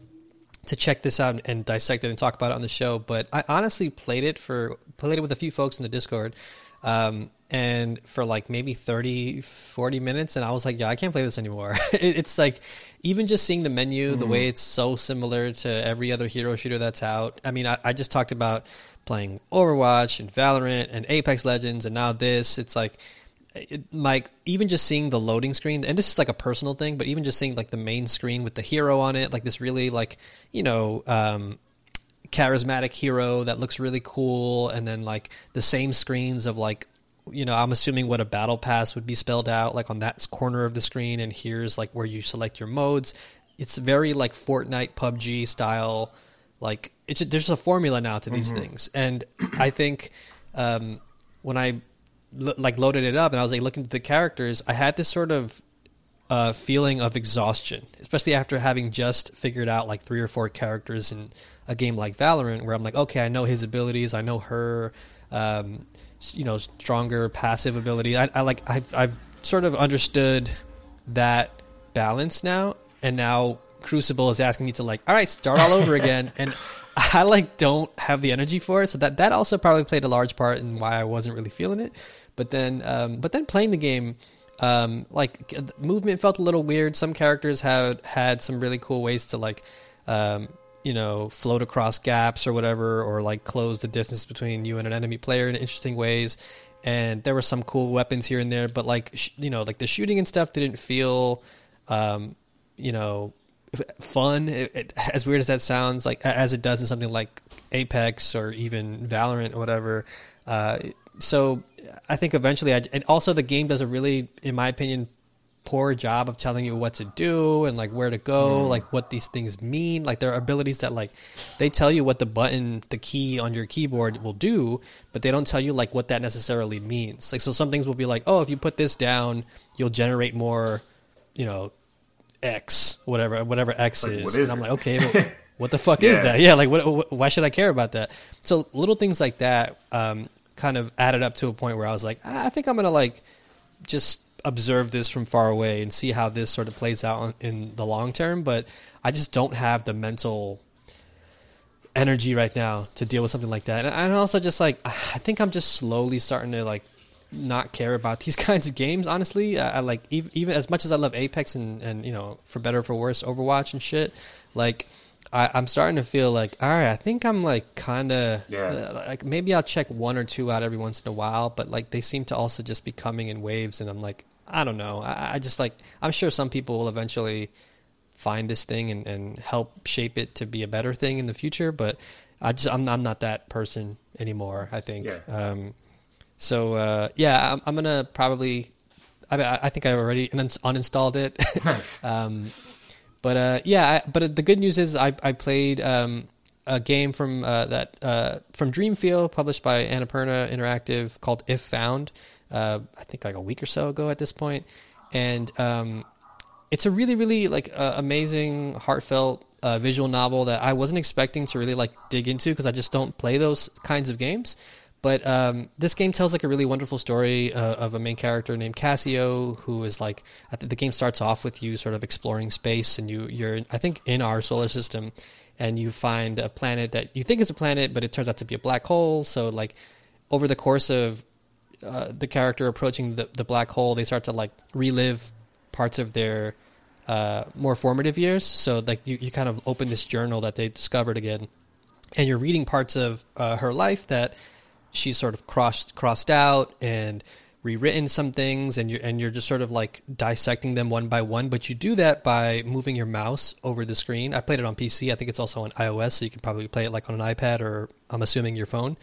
to check this out and dissect it and talk about it on the show. But I honestly played it for played it with a few folks in the Discord. Um, and for like maybe 30 40 minutes and i was like yeah i can't play this anymore. It, it's like even just seeing the menu the way it's so similar to every other hero shooter that's out i mean I, I just talked about playing overwatch and valorant and apex legends and now this. It's like it, like even just seeing the loading screen and this is like a personal thing but even just seeing like the main screen with the hero on it like this really like you know um charismatic hero that looks really cool and then like the same screens of like you know i'm assuming what a battle pass would be spelled out like on that corner of the screen and here's like where you select your modes. It's very like fortnite pubg style like it's just, there's a formula now to these things. And i think um when i lo- like loaded it up and i was like looking at the characters i had this sort of uh, feeling of exhaustion, especially after having just figured out like three or four characters in a game like Valorant, where I'm like, okay, I know his abilities, I know her, um, you know, stronger passive ability. I, I like, I've, I've sort of understood that balance now, and now Crucible is asking me to like, all right, start all over again, and I like don't have the energy for it. So that that also probably played a large part in why I wasn't really feeling it. But then, um, but then playing the game, um, like movement felt a little weird. Some characters had had some really cool ways to like, um, you know, float across gaps or whatever, or like close the distance between you and an enemy player in interesting ways. And there were some cool weapons here and there, but like sh- you know, like the shooting and stuff didn't feel, um, you know, fun. It, it, as weird as that sounds, like as it does in something like Apex or even Valorant or whatever. Uh, so I think eventually, I, and also the game does a really, in my opinion, poor job of telling you what to do and like where to go, mm. like what these things mean. Like there are abilities that like they tell you what the button, the key on your keyboard will do, but they don't tell you like what that necessarily means. Like so, some things will be like, oh, if you put this down, you'll generate more, you know, X, whatever, whatever X like, is. and I'm like, okay, well, what the fuck yeah. is that? Yeah, like, what, what, why should I care about that? So little things like that um, kind of added up to a point where I was like, ah, I think I'm gonna like just observe this from far away and see how this sort of plays out in the long term. But I just don't have the mental energy right now to deal with something like that. And also just like I think I'm just slowly starting to like not care about these kinds of games. Honestly, I, I like even, even, as much as I love Apex and and you know for better or for worse Overwatch and shit. Like I, am starting to feel like all right. I think I'm like kind of yeah. Uh, like maybe I'll check one or two out every once in a while, but like they seem to also just be coming in waves, and I'm like I don't know. I, I just like I'm sure some people will eventually find this thing and, and help shape it to be a better thing in the future, but I just I'm I'm not that person anymore. I think. Yeah. Um, so uh, yeah, I'm, I'm, gonna probably. I, I think I already uninstalled it. Nice. um, but uh, yeah, I, but the good news is I I played um, a game from uh, that uh, from Dreamfeel, published by Annapurna Interactive, called If Found. Uh, I think like a week or so ago at this point, and um, it's a really really like amazing, heartfelt uh, visual novel that I wasn't expecting to really like dig into because I just don't play those kinds of games. But um, this game tells like a really wonderful story uh, of a main character named Kasio, who is like I the game starts off with you sort of exploring space, and you you're I think in our solar system, and you find a planet that you think is a planet, but it turns out to be a black hole. So like over the course of uh, the character approaching the the black hole, they start to like relive parts of their uh, more formative years. So like you, you kind of open this journal that they discovered again, and you're reading parts of uh, her life that she's sort of crossed crossed out and rewritten some things and you're and you're just sort of like dissecting them one by one. But you do that by moving your mouse over the screen. I played it on pc i think it's also on ios so you can probably play it like on an ipad or i'm assuming your phone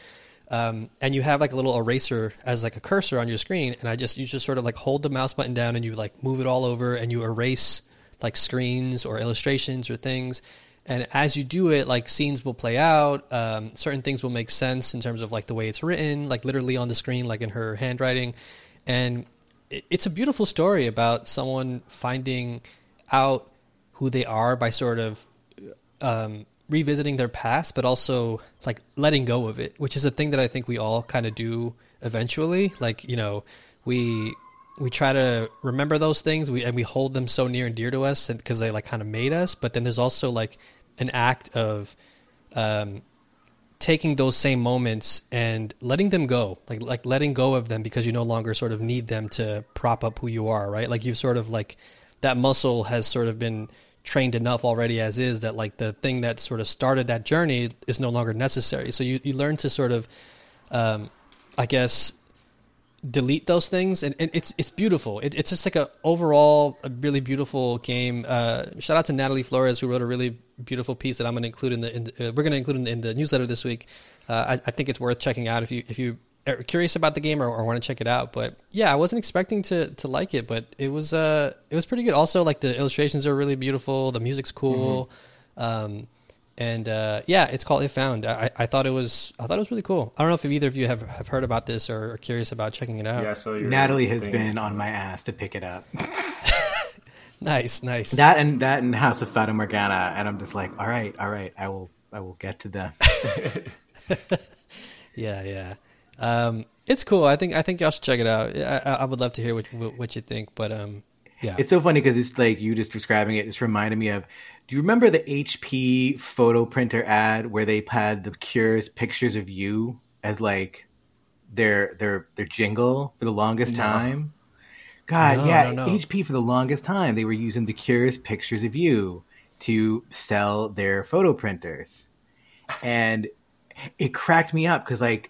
um, and you have like a little eraser as like a cursor on your screen and i just you just sort of like hold the mouse button down and you like move it all over and you erase like screens or illustrations or things. And as you do it like scenes will play out um, certain things will make sense in terms of like the way it's written like literally on the screen like in her handwriting. And it, it's a beautiful story about someone finding out who they are by sort of um, revisiting their past but also like letting go of it which is a thing that i think we all kind of do eventually. Like you know we we try to remember those things we and we hold them so near and dear to us because they like kind of made us but then there's also like an act of um, taking those same moments and letting them go like like letting go of them because you no longer sort of need them to prop up who you are right? Like you've sort of like that muscle has sort of been trained enough already as is that like the thing that sort of started that journey is no longer necessary. So you, you learn to sort of um, i guess delete those things. And, and it's it's beautiful. It, it's just like a overall a really beautiful game. Uh, shout out to natalie flores who wrote a really beautiful piece that i'm going to include in the, in the uh, we're going to include in the, in the, newsletter this week. Uh, I, I, think it's worth checking out if you if you curious about the game or, or want to check it out but yeah i wasn't expecting to to like it but it was uh it was pretty good also like the illustrations are really beautiful the music's cool mm-hmm. um and uh, yeah, it's called If Found. I, I thought it was I thought it was really cool. I don't know if either of you have, have heard about this or are curious about checking it out. Yeah, so Natalie has been on my ass to pick it up. nice, nice. That and that and House of Fata Morgana, and I'm just like, all right, all right, I will I will get to them. yeah, yeah. Um, it's cool. I think I think y'all should check it out. I, I would love to hear what what you think, but um, yeah. It's so funny because it's like you just describing it. It's reminding me of Do you remember the HP photo printer ad where they had the Cure's pictures of you as like their their their jingle for the longest No. time? God, No, yeah, no. HP for the longest time they were using the Cure's pictures of you to sell their photo printers, and it cracked me up because like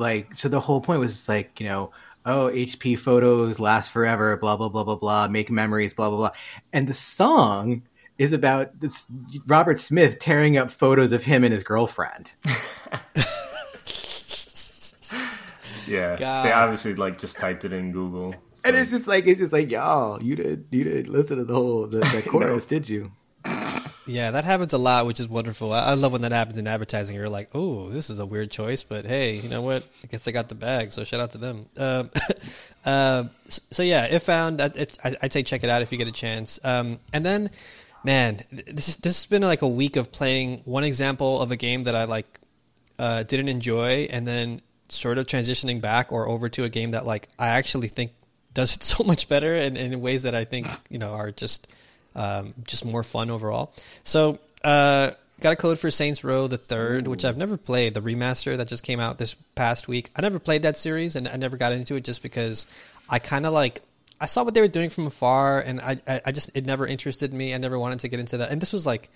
like so the whole point was like you know oh hp photos last forever blah blah blah blah blah make memories blah blah blah and the song is about this robert smith tearing up photos of him and his girlfriend Yeah, God. they obviously like just typed it in Google. so- and it's just like it's just like y'all you did you did listen to the whole the, the chorus did you Yeah, that happens a lot, which is wonderful. I, I love when that happens in advertising. You're like, oh, this is a weird choice, but hey, you know what? I guess they got the bag, so shout out to them. Um, uh, so, yeah, if found, it- I'd say check it out if you get a chance. Um, and then, man, this is, this has been like a week of playing one example of a game that I like uh, didn't enjoy, and then sort of transitioning back or over to a game that like I actually think does it so much better and, and in ways that I think you know are just um, just more fun overall. So uh, got a code for Saints Row the third, which I've never played. The remaster that just came out this past week. I never played that series and I never got into it just because I kind of like I saw what they were doing from afar and I, I I just it never interested me. I never wanted to get into that. And this was like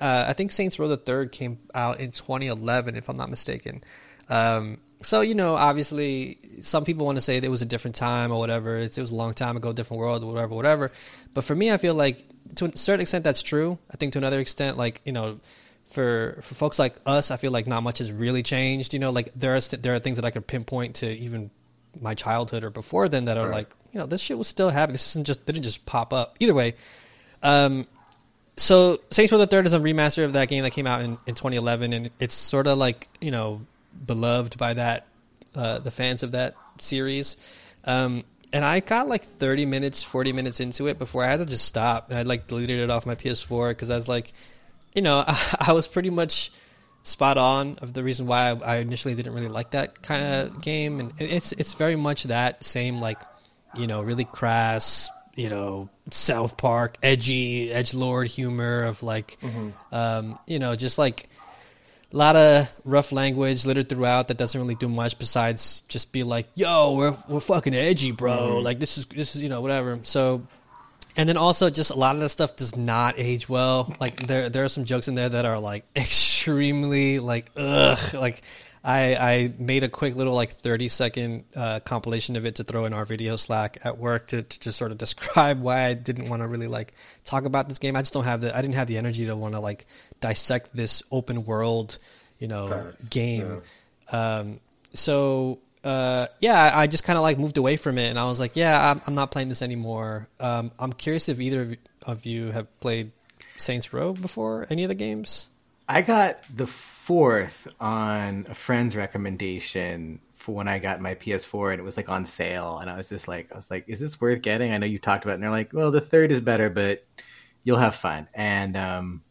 uh, I think Saints Row the Third came out in 2011, if I'm not mistaken. Um, so you know, obviously, some people want to say it was a different time or whatever. It's, it was a long time ago, different world, whatever, whatever. But for me, I feel like to a certain extent that's true. I think to another extent, like you know, for for folks like us, I feel like not much has really changed. You know, like there are st- there are things that I could pinpoint to even my childhood or before then that are Right. like you know this shit was still happening. This isn't just didn't just pop up. Either way, um, so Saints Row the Third is a remaster of that game that came out in, in 2011, and it's sort of like you know beloved by that uh, the fans of that series. Um, and I got like 30 minutes, 40 minutes into it before I had to just stop. And I like deleted it off my PS4 because I was like, you know, I, I was pretty much spot on of the reason why I, I initially didn't really like that kind of game, and it's it's very much that same like, you know, really crass, you know, South Park edgy edge lord humor of like, um, you know, just like a lot of rough language littered throughout that doesn't really do much besides just be like, "Yo, we're we're fucking edgy, bro." Mm-hmm. Like this is this is you know whatever. So, and then also just a lot of that stuff does not age well. Like there there are some jokes in there that are like extremely like ugh. Like I I made a quick little like thirty second uh, compilation of it to throw in our video Slack at work to to just sort of describe why I didn't want to really like talk about this game. I just don't have the I didn't have the energy to want to like dissect this open world you know game. Um, so uh, yeah, I, just kind of like moved away from it, and I was like, yeah, I'm, I'm not playing this anymore. Um, I'm curious if either of- of you have played Saints Row before any of the games. I got the fourth on a friend's recommendation for when I got my PS4 and it was like on sale and I was just like I was like, is this worth getting? I know you talked about it and they're like, well the third is better, but you'll have fun. And um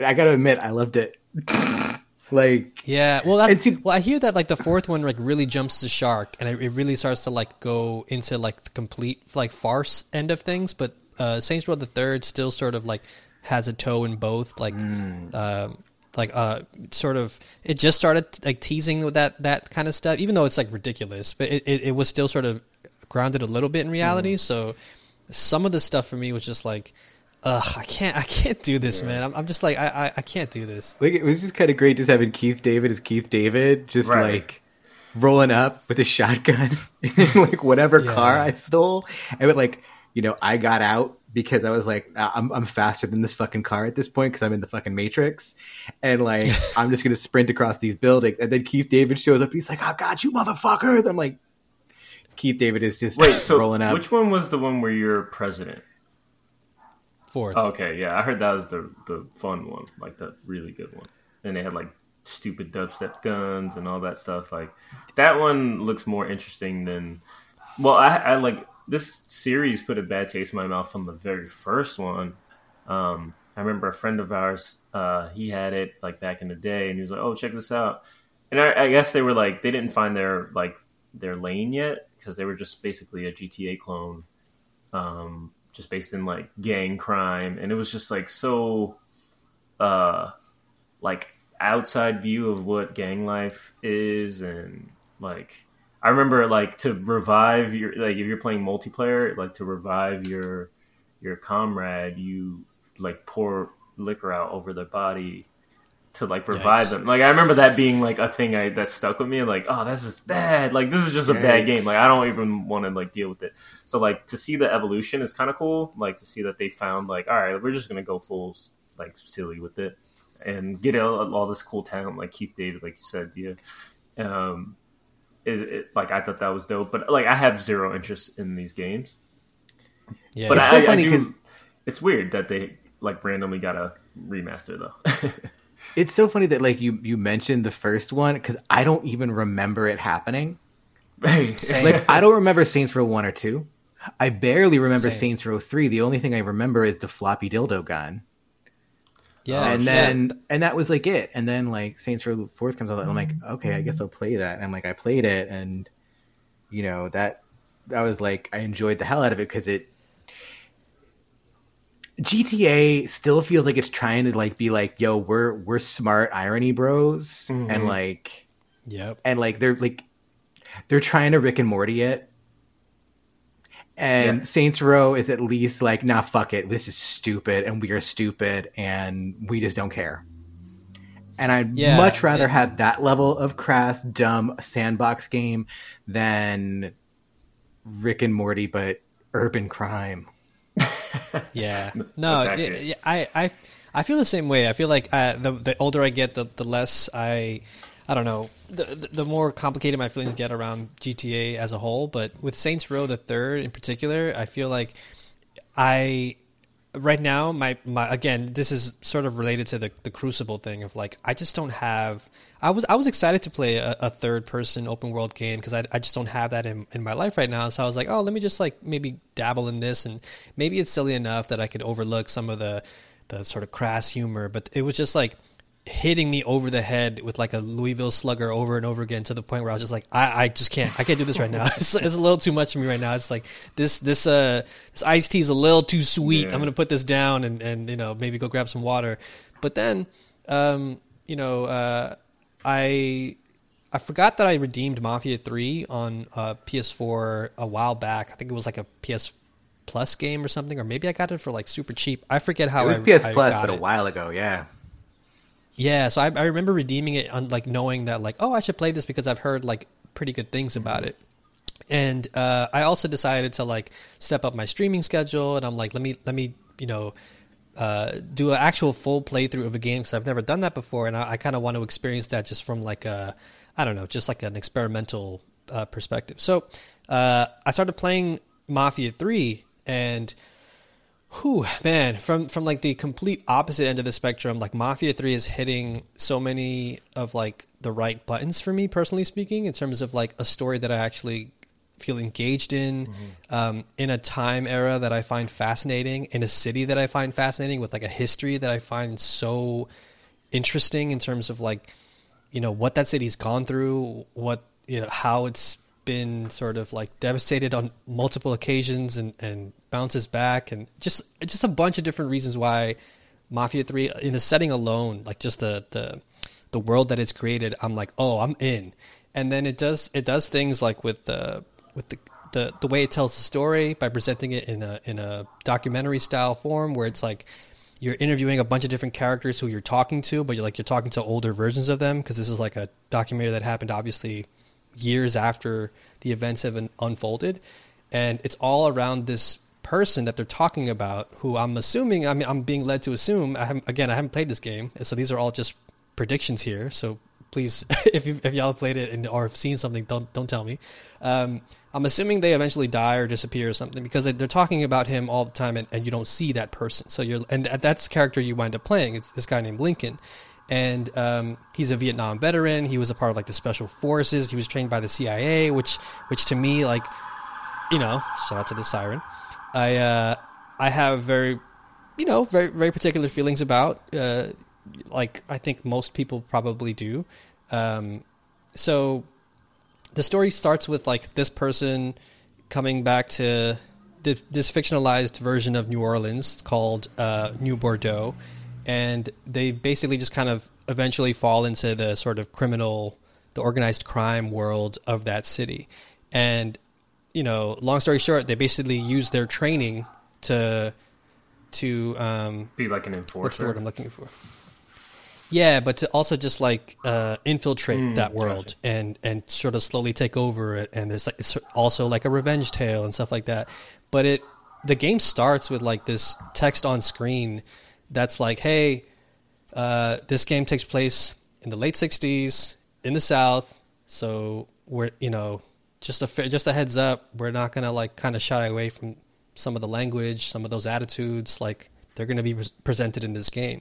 I gotta admit, I loved it. like Yeah, well, that's, see- well, I hear that like the fourth one like really jumps the shark, and it, it really starts to like go into like the complete like farce end of things. But uh, Saints Row the Third still sort of like has a toe in both, like, um like uh, sort of. It just started like teasing with that that kind of stuff, even though it's like ridiculous, but it, it, it was still sort of grounded a little bit in reality. So some of the stuff for me was just like. Ugh, I can't, I can't do this, man. I'm, I'm just like, I, I, I can't do this. like it was just kind of great just having Keith David as Keith David, just Right. like rolling up with a shotgun in like whatever Yeah. car I stole. And would like, you know, I got out because I was like, "Ah, I'm I'm faster than this fucking car at this point because I'm in the fucking Matrix, and like I'm just gonna sprint across these buildings. And then Keith David shows up. He's like, I got you, motherfuckers. I'm like, Keith David is just Wait, so rolling up. which one was the one where you're president? Fourth. Oh, okay, yeah, I heard that was the the fun one, like the really good one. And they had like stupid dubstep guns and all that stuff. Like that one looks more interesting than. Well, I, I like this series put a bad taste in my mouth from the very first one. Um, I remember a friend of ours, uh, he had it like back in the day, and he was like, "Oh, check this out." And I, I guess they were like they didn't find their like their lane yet because they were just basically a GTA clone um, just based in like gang crime, and it was just like so, uh, like outside view of what gang life is, and like I remember like to revive your like if you're playing multiplayer, like to revive your your comrade, you like pour liquor out over their body to like revive Yikes. them. Like I remember that being like a thing I that stuck with me. Like, oh, this is bad. Like this is just a bad game. Like I don't even want to like deal with it. So like to see the evolution is kind of cool. Like to see that they found like, all right, we're just gonna go full like silly with it and get all, all this cool talent like Keith David, like you said, yeah. Um, it, it, like I thought that was dope, but like I have zero interest in these games. Yeah, But It's I, so funny do. 'cause- It's weird that they like randomly got a remaster though. It's so funny that like you you mentioned the first one because I don't even remember it happening. Like I don't remember Saints Row one or two. I barely remember Same. Saints Row three. The only thing I remember is the floppy dildo gun, yeah, and then and that was like it. And then like Saints Row Fourth comes out, and I'm like, okay, I guess I'll play that. And I'm like, I played it, and you know that that was like I enjoyed the hell out of it because it GTA still feels like it's trying to like be like, yo, we're we're smart irony bros, and Mhm. like Yep. and like they're like they're trying to Rick and Morty it. And Yeah. Saints Row is at least like, nah, fuck it. This is stupid, and we are stupid, and we just don't care. And I'd Yeah, much rather it- have that level of crass, dumb sandbox game than Rick and Morty, but urban crime. Yeah. No, That's yeah, accurate. yeah, I, I, I feel the same way. I feel like uh, the the older I get, the the less I, I don't know, the the- more complicated my feelings get around GTA as a whole. But with Saints Row the Third in particular, I feel like I right now my my again this is sort of related to the the crucible thing of like i just don't have i was i was excited to play a, a third person open world game because I, I just don't have that in, in my life right now so i was like oh let me just like maybe dabble in this and maybe it's silly enough that i could overlook some of the the sort of crass humor but it was just like hitting me over the head with like a Louisville slugger over and over again to the point where I was just like, I, I just can't, I can't do this right now. It's, it's a little too much for me right now. It's like this, this, uh, this iced tea is a little too sweet. Yeah. I'm going to put this down and, and, you know, maybe go grab some water. But then, um, you know, uh, I, I forgot that I redeemed Mafia 3 on uh, PS4 a while back. I think it was like a PS Plus game or something, or maybe I got it for like super cheap. I forget how It was I, PS I Plus, got but a while ago, yeah. Yeah, so I, I remember redeeming it on like knowing that like oh I should play this because I've heard like pretty good things about it, and uh, I also decided to like step up my streaming schedule and I'm like let me let me you know uh, do an actual full playthrough of a game because I've never done that before and I, I kind of want to experience that just from like a I don't know just like an experimental uh, perspective. So uh, I started playing Mafia Three and Whew, man, from from like the complete opposite end of the spectrum, like Mafia 3 is hitting so many of like the right buttons for me personally speaking in terms of like a story that I actually feel engaged in um, in a time era that I find fascinating in a city that I find fascinating with like a history that I find so interesting in terms of like you know what that city's gone through, what you know how it's been sort of like devastated on multiple occasions and and bounces back and just just a bunch of different reasons why Mafia 3 in the setting alone, like just the the the world that it's created, I'm like, "Oh, I'm in." And then it does it does things like with the with the the, the way it tells the story by presenting it in a in a documentary style form where it's like you're interviewing a bunch of different characters who you're talking to, but you're like you're talking to older versions of them because this is like a documentary that happened obviously years after the events have unfolded, and it's all around this person that they're talking about who I'm assuming I mean I'm being led to assume I again I haven't played this game so these are all just predictions here so please if you, if y'all played it and or have seen something don't don't tell me. Um, I'm assuming they eventually die or disappear or something because they- they're talking about him all the time and, and you don't see that person. So you're and that's the character you wind up playing. It's this guy named Lincoln. And um, he's a Vietnam veteran. He was a part of like the special forces. He was trained by the CIA which which to me like you know, shout out to the siren. I uh, I have very, you know, very very particular feelings about. Uh, like I think most people probably do. Um, so the story starts with like this person coming back to this fictionalized version of New Orleans called uh, New Bordeaux, and they basically just kind of eventually fall into the sort of criminal, the organized crime world of that city, and you know, long story short, they basically use their training to to um, be like an enforcer. What's the word I'm looking for? Yeah, but to also just like uh, infiltrate Mm, that world gotcha. and and sort of slowly take over it. And there's like it's also like a revenge tale and stuff like that. But it the game starts with like this text on screen that's like, hey, uh, this game takes place in the late '60s in the South, so we're you know just a just a heads up, we're not gonna like kind of shy away from some of the language, some of those attitudes, like they're gonna be pres presented in this game.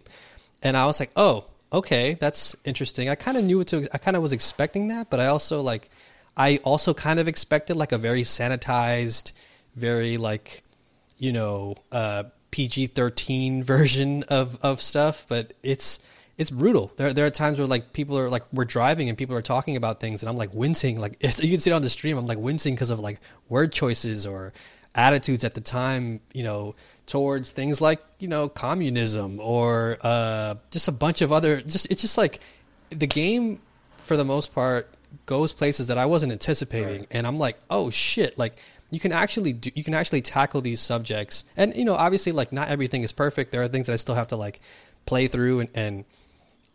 And I was like, oh, okay, that's interesting. I kind of knew what to. I kind of was expecting that, but I also like, I also kind of expected like a very sanitized, very like, you know, uh, PG thirteen version of of stuff. But it's it's brutal. There there are times where like people are like we're driving and people are talking about things, and I'm like wincing. Like you can see it on the stream, I'm like wincing because of like word choices or attitudes at the time, you know, towards things like you know communism or uh, just a bunch of other. Just it's just like the game for the most part goes places that I wasn't anticipating, Right. and I'm like, oh shit, like you can actually do, you can actually tackle these subjects, and you know, obviously, like not everything is perfect. There are things that I still have to like play through and and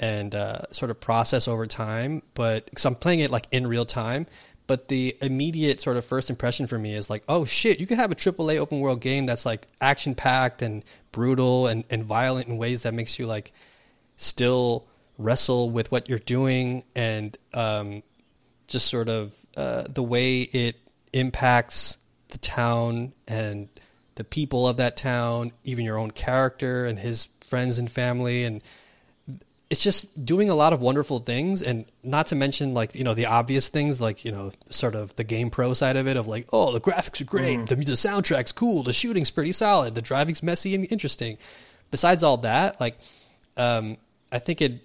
and uh, sort of process over time. But because I'm playing it like in real time, but the immediate sort of first impression for me is like, oh shit, you could have a AAA open world game that's like action packed and brutal and, and violent in ways that makes you like still wrestle with what you're doing and um, just sort of uh, the way it impacts the town and the people of that town, even your own character and his friends and family and it's just doing a lot of wonderful things and not to mention like you know the obvious things like you know sort of the game pro side of it of like oh the graphics are great the, the soundtrack's cool the shooting's pretty solid the driving's messy and interesting. Besides all that like um, i think it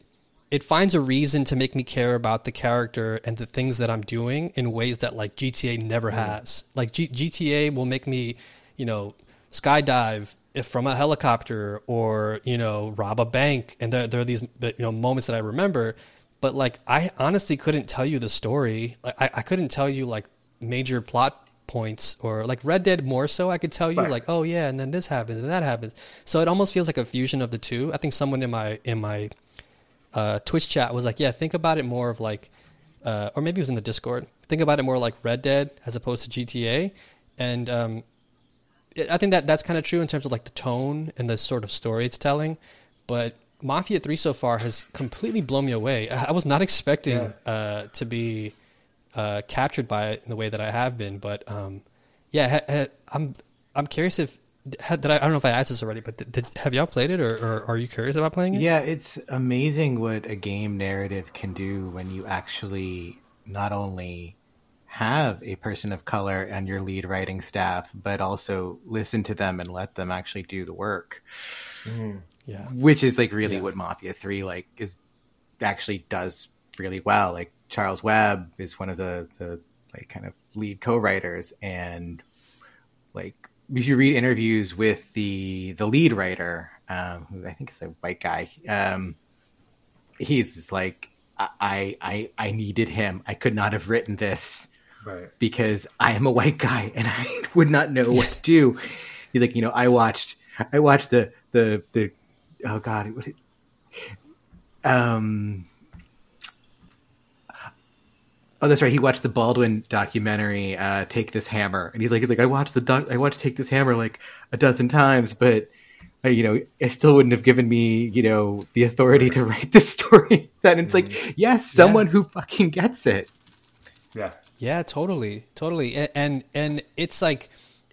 it finds a reason to make me care about the character and the things that i'm doing in ways that like gta never has. Like G- gta will make me you know skydive from a helicopter or you know rob a bank. And there, there are these you know moments that i remember. But like i honestly couldn't tell you the story. Like i, I couldn't tell you like major plot points or like red dead more so i could tell you Right. like oh yeah and then this happens and that happens. So it almost feels like a fusion of the two. I think someone in my in my uh, twitch chat was like yeah think about it more of like uh, or maybe it was in the discord. Think about it more like red dead as opposed to gta and um, I think that that's kind of true in terms of like the tone and the sort of story it's telling. But Mafia Three so far has completely blown me away. I I was not expecting Yeah. uh, to be uh, captured by it in the way that I have been. But um, yeah, ha, ha, I'm I'm curious if did I, I don't know if I asked this already, but did, did, have y'all played it or, or are you curious about playing it? Yeah, it's amazing what a game narrative can do when you actually not only have a person of color on your lead writing staff, but also listen to them and let them actually do the work. yeah, Which is like really Yeah. what Mafia 3 like is actually does really well. Like Charles Webb is one of the the like kind of lead co-writers and like if you read interviews with the the lead writer, um, who I think is a white guy, um, he's like, I, I I needed him. I could not have written this Right. because I am a white guy and I would not know what to do. He's like, you know, I watched I watched the the the oh god, what it, um Oh, that's right. He watched the Baldwin documentary, uh, "Take This Hammer," and he's like, "He's like, I watched the doc- I watched "Take This Hammer" like a dozen times, but uh, you know, it still wouldn't have given me, you know, the authority to write this story." That it's like, yes, someone who fucking gets it. Yeah. Yeah, totally, totally, and and, and it's like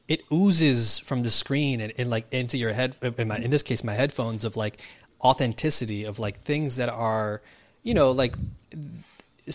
it oozes from the screen and, and like into your head. In, my, in this case, my headphones of like authenticity of like things that are, you know, like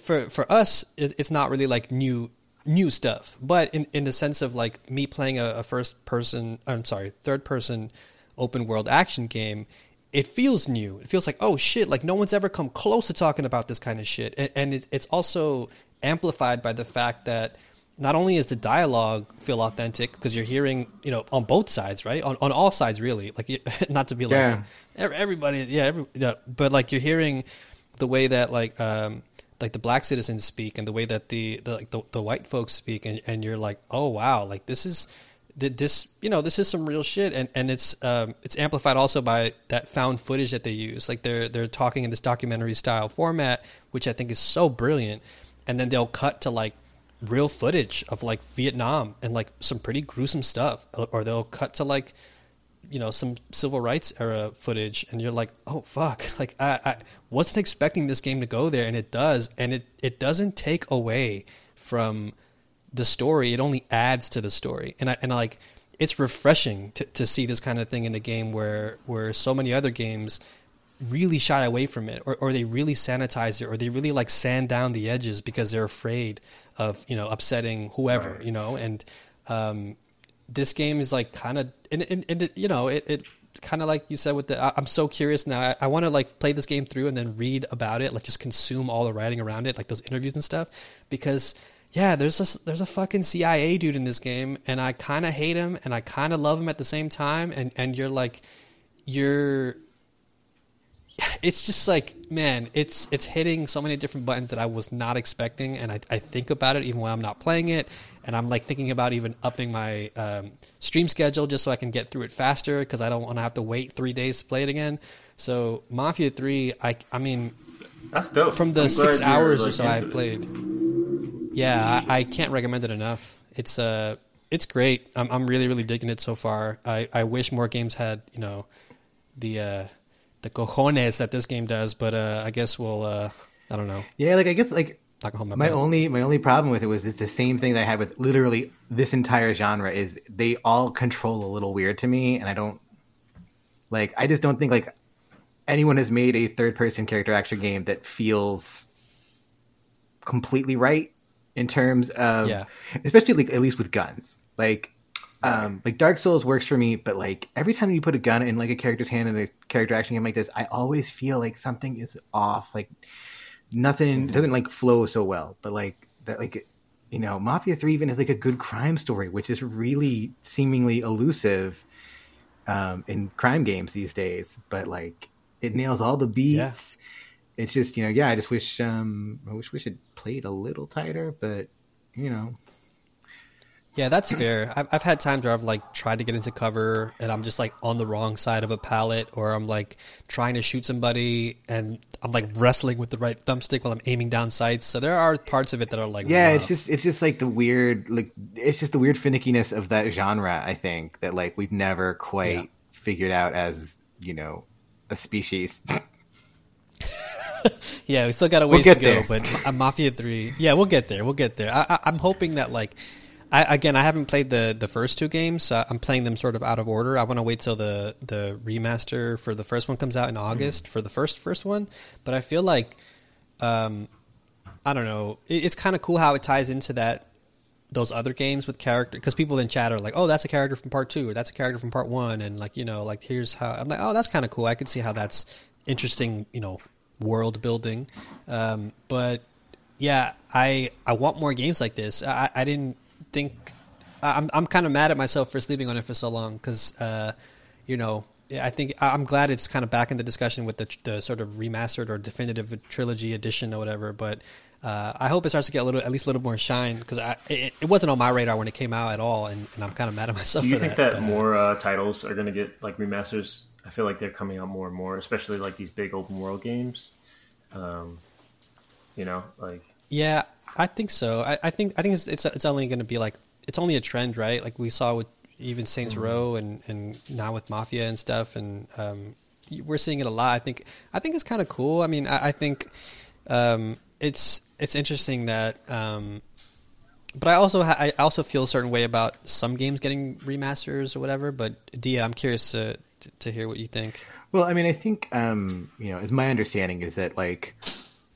for for us, it's not really like new new stuff, but in in the sense of like me playing a, a first person, I'm sorry, third person open world action game. It feels new. It feels like oh shit, like no one's ever come close to talking about this kind of shit, and, and it's it's also amplified by the fact that not only is the dialogue feel authentic because you're hearing you know on both sides right? On, on all sides really. Like not to be like Yeah. everybody yeah, every, yeah but like you're hearing the way that like um like the black citizens speak and the way that the the like the, the white folks speak and, and you're like oh wow like this is this you know this is some real shit. And and it's um it's amplified also by that found footage that they use. Like they're they're talking in this documentary style format which i think is so brilliant and then they'll cut to like real footage of like vietnam and like some pretty gruesome stuff. Or or they'll cut to like you know some civil rights era footage and you're like oh fuck. Like I, I wasn't expecting this game to go there and it does. And it it doesn't take away from the story. It only adds to the story. And i and I, like it's refreshing to, to see this kind of thing in a game where where so many other games really shy away from it or, or they really sanitize it or they really like sand down the edges because they're afraid of you know upsetting whoever Right. you know and um this game is like kind of and, and, and it, you know it, it kind of like you said with the I- i'm so curious now i, I want to like play this game through and then read about it like just consume all the writing around it like those interviews and stuff because yeah there's a there's a fucking cia dude in this game and i kind of hate him and i kind of love him at the same time and and you're like you're it's just like man it's it's hitting so many different buttons that i was not expecting and i, I think about it even when i'm not playing it and i'm like thinking about even upping my um, stream schedule just so i can get through it faster because i don't want to have to wait three days to play it again so mafia 3 i i mean That's dope. from the I'm six hours or so i into it. played yeah I, I can't recommend it enough it's uh it's great I'm, I'm really really digging it so far i i wish more games had you know the uh the cojones that this game does but uh i guess we'll uh i don't know Yeah, like I guess like not gonna hold my, my only my only problem with it was it's the same thing that I had with literally this entire genre is they all control a little weird to me, and I don't like. I just don't think like anyone has made a third person character action game that feels completely right in terms of Yeah. especially like at least with guns like um like dark souls works for me but like every time you put a gun in like a character's hand in a character action game like this i always feel like something is off like nothing it doesn't like flow so well but like that like you know mafia 3 even is like a good crime story which is really seemingly elusive um in crime games these days but like it nails all the beats. It's just you know yeah i just wish um i wish we should play it a little tighter but you know yeah that's fair I've, I've had times where i've like tried to get into cover and i'm just like on the wrong side of a pallet or i'm like trying to shoot somebody and i'm like wrestling with the right thumbstick while i'm aiming down sights so there are parts of it that are like yeah it's just it's just like the weird like it's just the weird finickiness of that genre i think that like we've never quite Yeah. figured out as you know a species Yeah, we still got a ways get to go, there. but uh, Mafia Three. Yeah, we'll get there. We'll get there. I, I, I'm hoping that like, I, again, I haven't played the the first two games. So I'm playing them sort of out of order. I want to wait till the the remaster for the first one comes out in August for the first first one. But I feel like, um, I don't know. It, it's kind of cool how it ties into that those other games with character because people in chat are like, oh, that's a character from part two, or that's a character from part one, and like you know, like here's how I'm like, oh, that's kind of cool. I can see how that's interesting, you know, world building. Um, but yeah, I I want more games like this. I I didn't think I'm I'm kind of mad at myself for sleeping on it for so long because uh, you know. I think I'm glad it's kind of back in the discussion with the, the sort of remastered or definitive trilogy edition or whatever. But uh, I hope it starts to get a little, at least a little more shine because it, it wasn't on my radar when it came out at all, and, and I'm kind of mad at myself Do you think that. that, but, uh, more uh, titles are going to get like remasters? I feel like they're coming out more and more, especially like these big open world games. Um, you know, like Yeah, I think so. I, I think I think it's it's, it's only going to be like it's only a trend, right? Like we saw with even Saints Mm-hmm. Row and and now with Mafia and stuff, and um, we're seeing it a lot. I think I think it's kind of cool. I mean, I, I think um, it's it's interesting that. Um, but I also ha- I also feel a certain way about some games getting remasters or whatever. But Dia, I'm curious to to, to hear what you think. Well, I mean, I think um, you know, as my understanding is that like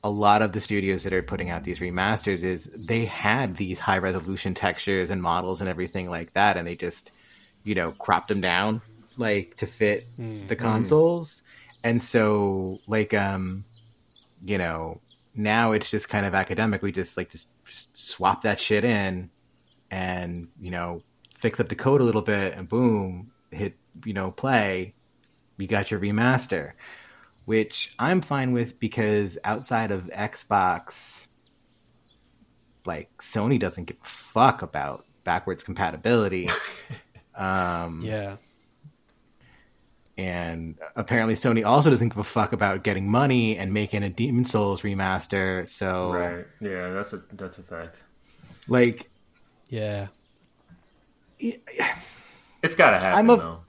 a lot of the studios that are putting out these remasters is they had these high resolution textures and models and everything like that, and they just you know cropped them down like to fit the consoles, and so like um, you know now it's just kind of academic. We just like just, just swap that shit in and you know fix up the code a little bit and boom hit you know play. You got your remaster which i'm fine with because outside of xbox like sony doesn't give a fuck about backwards compatibility um Yeah. and apparently Sony also doesn't give a fuck about getting money and making a Demon Souls remaster. So, Right. Yeah, that's a that's a fact. like, Yeah. It's got to happen I'm a- though.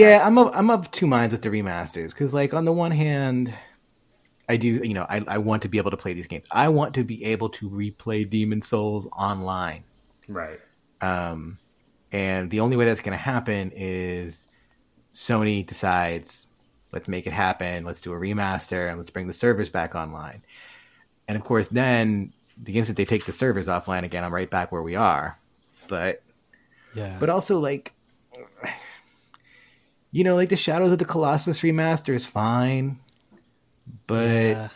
It yeah, has I'm of I'm of two minds with the remasters because, like, on the one hand, I do, you know, I I want to be able to play these games. I want to be able to replay Demon Souls online. right. Um, and the only way that's going to happen is Sony decides, let's make it happen. Let's do a remaster and let's bring the servers back online. And of course, then the instant they take the servers offline again, I'm right back where we are. But Yeah. but also like, you know, like the Shadows of the Colossus remaster is fine, but Yeah.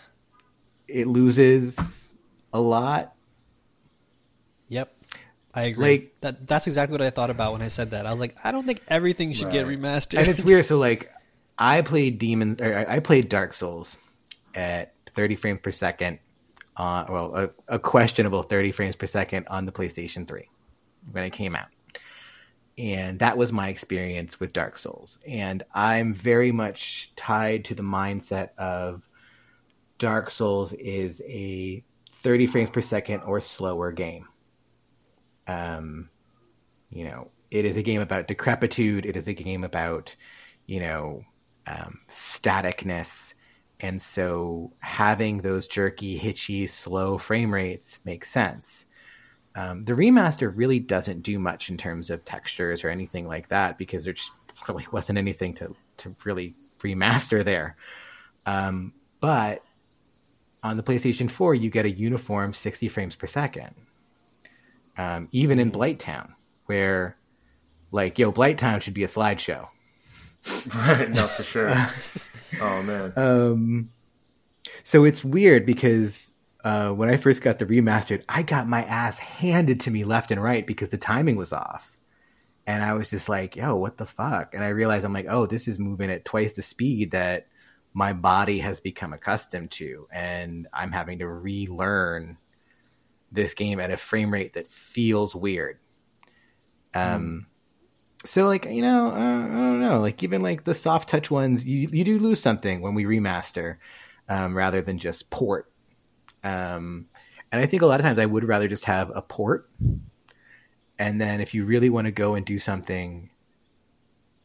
it loses a lot. Yep. I agree. Like- that that's exactly what I thought about when I said that. I was like, I don't think everything should get remastered. and it's weird. So like, I played Demons, or I I played Dark Souls at 30 frames per second. On well, a, a questionable 30 frames per second on the PlayStation 3 when it came out, and that was my experience with Dark Souls. And I'm very much tied to the mindset of Dark Souls is a 30 frames per second or slower game. Um, you know, it is a game about decrepitude. It is a game about, you know, um, staticness. And so having those jerky, hitchy, slow frame rates makes sense. Um, the remaster really doesn't do much in terms of textures or anything like that because there just really wasn't anything to, to really remaster there. Um, but on the PlayStation 4, you get a uniform 60 frames per second. Um, even in Blighttown, where like, yo, Blighttown should be a slideshow. Right. No, for sure. oh man. Um, so it's weird because uh, when I first got the remastered, I got my ass handed to me left and right because the timing was off. And I was just like, yo, what the fuck? And I realized I'm like, oh, this is moving at twice the speed that my body has become accustomed to. And I'm having to relearn this game at a frame rate that feels weird. Um, so like you know, uh, I don't know. Like even like the soft touch ones, you you do lose something when we remaster, um, rather than just port. Um, and I think a lot of times I would rather just have a port, and then if you really want to go and do something,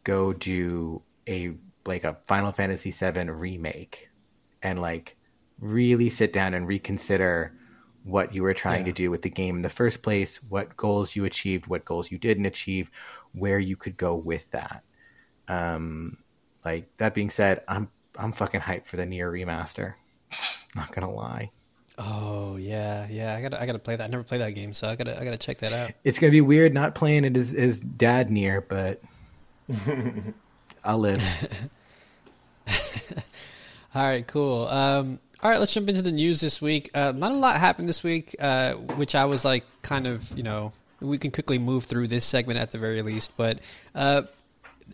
go do a like a Final Fantasy VII remake, and like really sit down and reconsider what you were trying Yeah. to do with the game in the first place, what goals you achieved, what goals you didn't achieve, where you could go with that. Um, like that being said, I'm I'm fucking hyped for the NieR remaster. Not gonna lie, oh yeah, yeah. I gotta I gotta play that. I never played that game, so I gotta I gotta check that out. it's gonna be weird not playing it as as dad NieR, but I'll live. All right, cool. Um, all right, let's jump into the news this week. Uh, not a lot happened this week, uh, which I was like, kind of, you know, we can quickly move through this segment at the very least. But uh,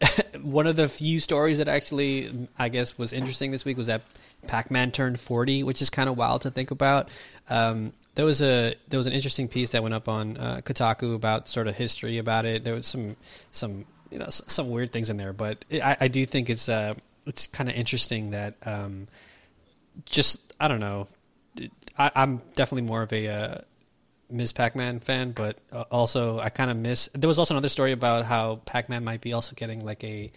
one of the few stories that actually, I guess, was interesting this week was that Pac-Man turned 40, which is kind of wild to think about. Um, there was a there was an interesting piece that went up on uh, Kotaku about sort of history about it. There was some some you know some weird things in there, but I, I do think it's uh it's kind of interesting that um, just I don't know. I, I'm definitely more of a uh, Ms. Pac-Man fan, but uh, also I kind of miss. There was also another story about how Pac-Man might be also getting like a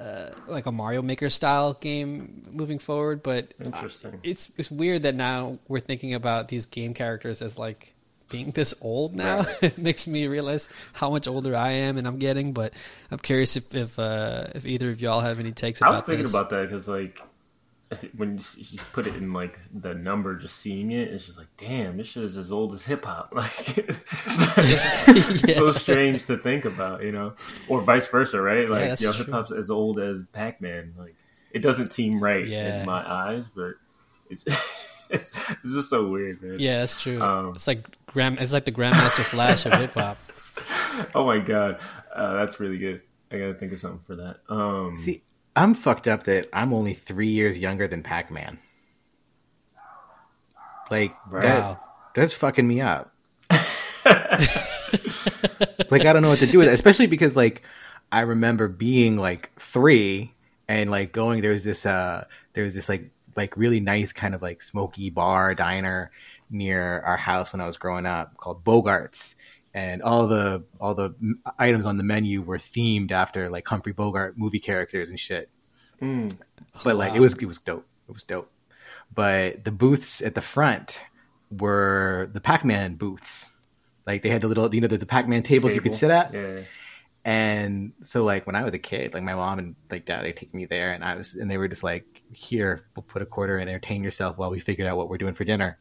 uh, like a Mario Maker style game moving forward, but Interesting. it's it's weird that now we're thinking about these game characters as like being this old now. it makes me realize how much older I am and I'm getting. But I'm curious if if, uh, if either of y'all have any takes I about was thinking this. about that because, like, I when you, s- you put it in like the number, just seeing it, it's just like, damn, this shit is as old as hip hop. Like, it's so strange to think about, you know, or vice versa, right? Like, that's you know, hip hop's as old as Pac Man. Like, it doesn't seem right Yeah. in my eyes, but it's it's, it's just so weird, man. Yeah, that's true. Um, it's like grand. It's like the Grandmaster Flash of hip hop. oh my god, uh, that's really good. I gotta think of something for that. Um, See, I'm fucked up that I'm only three years younger than Pac Man. Like that that's fucking me up. like I don't know what to do with it, especially because like I remember being like three and like going. There was this uh, there was this like like really nice kind of like smoky bar diner near our house when I was growing up called Bogarts. And all the all the items on the menu were themed after like Humphrey Bogart movie characters and shit mm, but like it was it was dope. It was dope. But the booths at the front were the Pac-Man booths. Like they had the little, you know, the, the Pac-Man tables you could sit at. Yeah. And so like when I was a kid, like my mom and like dad, they take me there, and I was, and they were just like, "Here, we'll put a quarter and entertain yourself while we figure out what we're doing for dinner."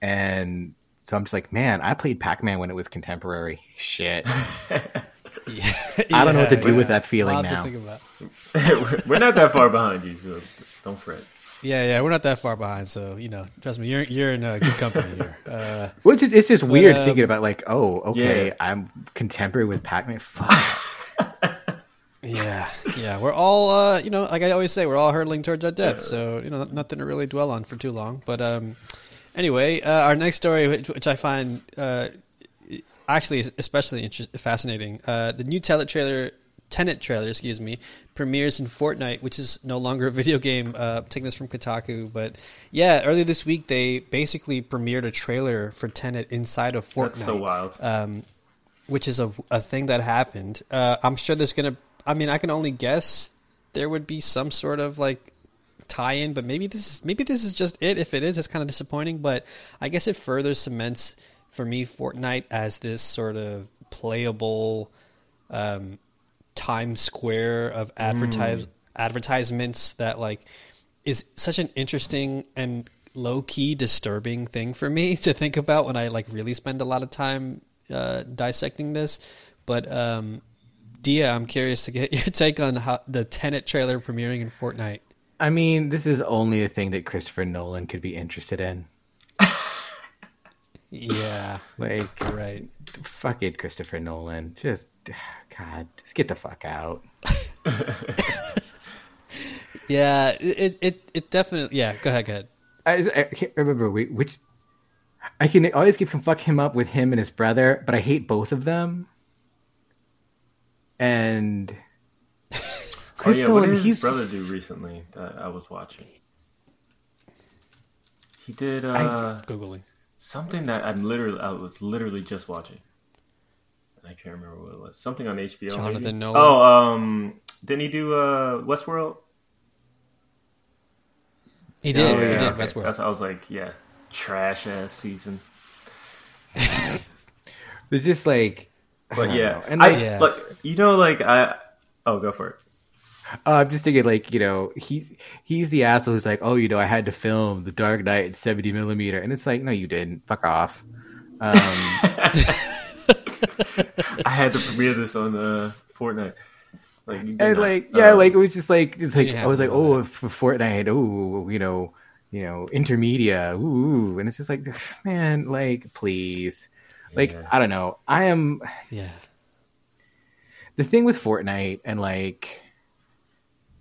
And so I'm just like, man, I played Pac-Man when it was contemporary. Shit, I don't know what to do with that feeling now. about. we're, we're not that far behind you, so don't fret. Yeah, yeah, we're not that far behind, so you know, trust me, you're you're in a good company here. Uh, Well, it's just, it's just weird um, thinking about like, oh, okay, Yeah. I'm contemporary with Pac-Man. Fuck. yeah, yeah, we're all, uh, you know, like I always say, we're all hurtling towards our death. So you know, nothing to really dwell on for too long. But um, anyway, uh, our next story, which, which I find uh, actually especially fascinating, uh, the new Tenet trailer, Tenet trailer, excuse me, premieres in Fortnite, which is no longer a video game. Uh, taking this from Kotaku, but yeah, earlier this week they basically premiered a trailer for Tenet inside of Fortnite That's so wild. um, which is a, a thing that happened. Uh, I'm sure there's gonna. I mean, I can only guess there would be some sort of like tie-in, but maybe this maybe this is just it. If it is, it's kind of disappointing. But I guess it further cements for me Fortnite as this sort of playable um, Times Square of advertise advertisements that like is such an interesting and low key disturbing thing for me to think about when I like really spend a lot of time uh, dissecting this. But um, Dia, I'm curious to get your take on how the Tenet trailer premiering in Fortnite. I mean, this is only a thing that Christopher Nolan could be interested in. Yeah, Like, right. fuck it, Christopher Nolan. Just, God, just get the fuck out. Yeah, it it it definitely. Yeah, go ahead, go ahead. I, I can't remember which. I can always him fuck him up with him and his brother, but I hate both of them. And Oh Chris yeah, what did his he's brother do recently that I was watching? He did uh, Googling. something that I'm literally I was literally just watching. I can't remember what it was. Something on HBO. Jonathan maybe? Nolan? Oh, um, didn't he do uh, Westworld? He did. Oh, he did. okay. Westworld. That's, I was like, yeah, trash ass season. it's just like, But don't yeah, know. and I like, Yeah. like you know like I. Oh, go for it. Uh, I'm just thinking, like, you know, he's he's the asshole who's like, oh, you know, I had to film The Dark Knight in 70 millimeter, and it's like, no, you didn't. Fuck off. Um, I had to premiere this on uh, Fortnite. Like, you did and not. like, yeah, Um, like it was just like, it's like I was like, know oh, for Fortnite, oh, you know, you know, intermedia, ooh, and it's just like, man, like, please, like, Yeah. I don't know, I am yeah. the thing with Fortnite and like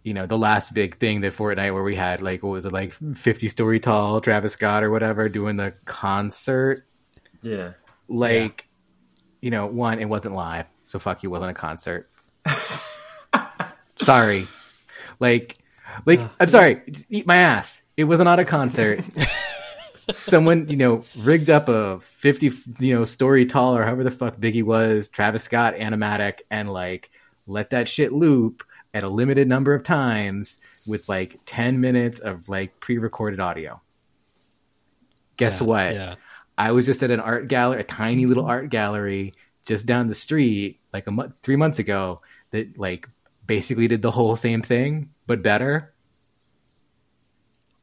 you know the last big thing that Fortnite where we had like what was it like 50 story tall Travis Scott or whatever doing the concert? Yeah. like you know one it wasn't live so fuck you wasn't a concert. Sorry. Like like I'm sorry just eat my ass. It was not a concert. Someone you know rigged up a 50 you know story tall or however the fuck Biggie was Travis Scott animatic and like let that shit loop at a limited number of times with like 10 minutes of like pre-recorded audio guess Yeah, what Yeah. I was just at an art gallery, a tiny little art gallery just down the street, like a month, three months ago, that like basically did the whole same thing but better.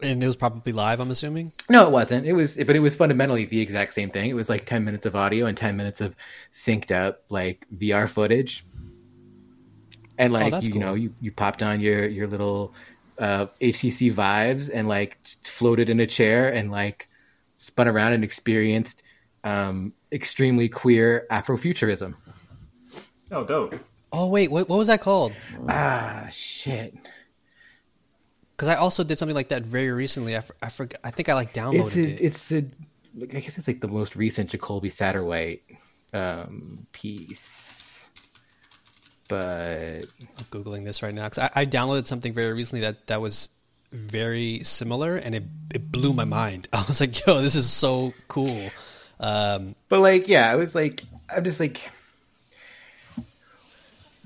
And it was probably live, I'm assuming. No, it wasn't. It was, but it was fundamentally the exact same thing. It was like ten minutes of audio and ten minutes of synced up like VR footage, and like that's you, cool. know, you you popped on your your little uh, HTC Vives and like floated in a chair and like spun around and experienced um, extremely queer Afrofuturism. Oh, dope. Oh wait, what, what was that called? Ah, shit. Because I also did something like that very recently. I, I forgot. I think I like downloaded It's a, it. it's the I guess it's like the most recent Jacolby Satterwhite um, piece, but I'm googling this right now because I, I downloaded something very recently that that was very similar, and it it blew my mind. I was like, "Yo, this is so cool." Um, but like yeah, I was like I'm just like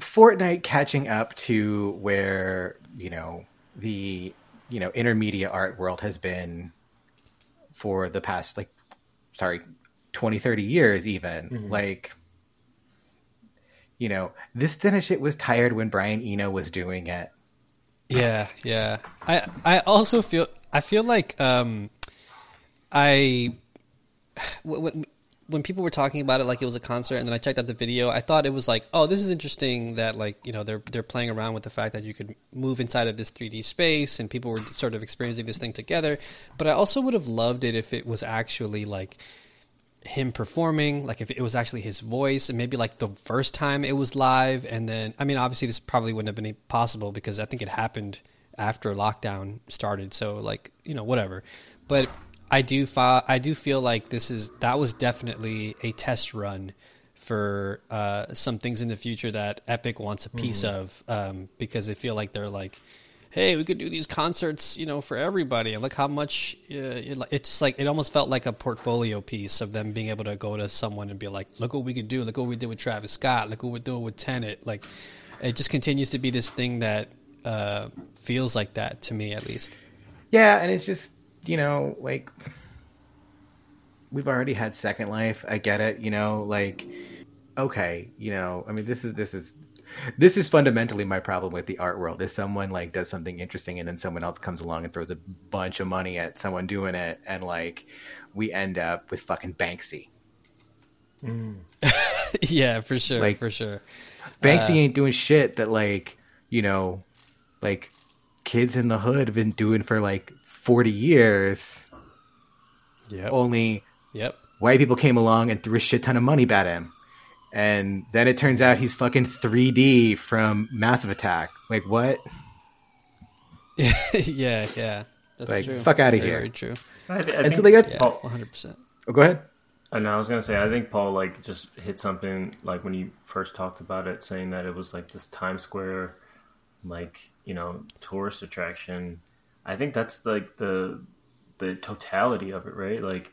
Fortnite catching up to where you know the you know intermediate art world has been for the past like sorry 20 30 years even like you know this kind of shit was tired when brian eno was doing it Yeah, yeah. I I also feel I feel like um I when when people were talking about it like it was a concert and then I checked out the video, I thought it was like, oh, this is interesting that like, you know, they're they're playing around with the fact that you could move inside of this 3D space and people were sort of experiencing this thing together. But I also would have loved it if it was actually like him performing, like if it was actually his voice, and maybe like the first time it was live, and then I mean, obviously this probably wouldn't have been possible because I think it happened after lockdown started, so like you know whatever. But I do fi- I do feel like this is that was definitely a test run for uh, some things in the future that Epic wants a piece of um, because they feel like they're like hey, we could do these concerts, you know, for everybody. And look how much uh, it, it's like it almost felt like a portfolio piece of them being able to go to someone and be like, look what we could do. Look what we did with Travis Scott. Look what we're doing with Tenet. Like, it just continues to be this thing that uh, feels like that to me, at least. yeah and it's just you know like we've already had second life i get it you know like okay you know i mean this is this is this is fundamentally my problem with the art world is someone like does something interesting and then someone else comes along and throws a bunch of money at someone doing it and like we end up with fucking banksy mm. yeah, for sure, Like- for sure. banksy uh, ain't doing shit that like you know like kids in the hood have been doing for like 40 years yeah only yep. white people came along and threw a shit ton of money at him. And then it turns out he's fucking 3D from Massive Attack. Like, what? yeah, yeah. That's Like, true. fuck out of here. Very true. I, th- I And think so they got- Yeah, Paul, one hundred percent. Oh, go ahead. and I was gonna say, I think Paul like just hit something like when he first talked about it, saying that it was like this Times Square, like you know, tourist attraction. I think that's like the the totality of it, right? Like,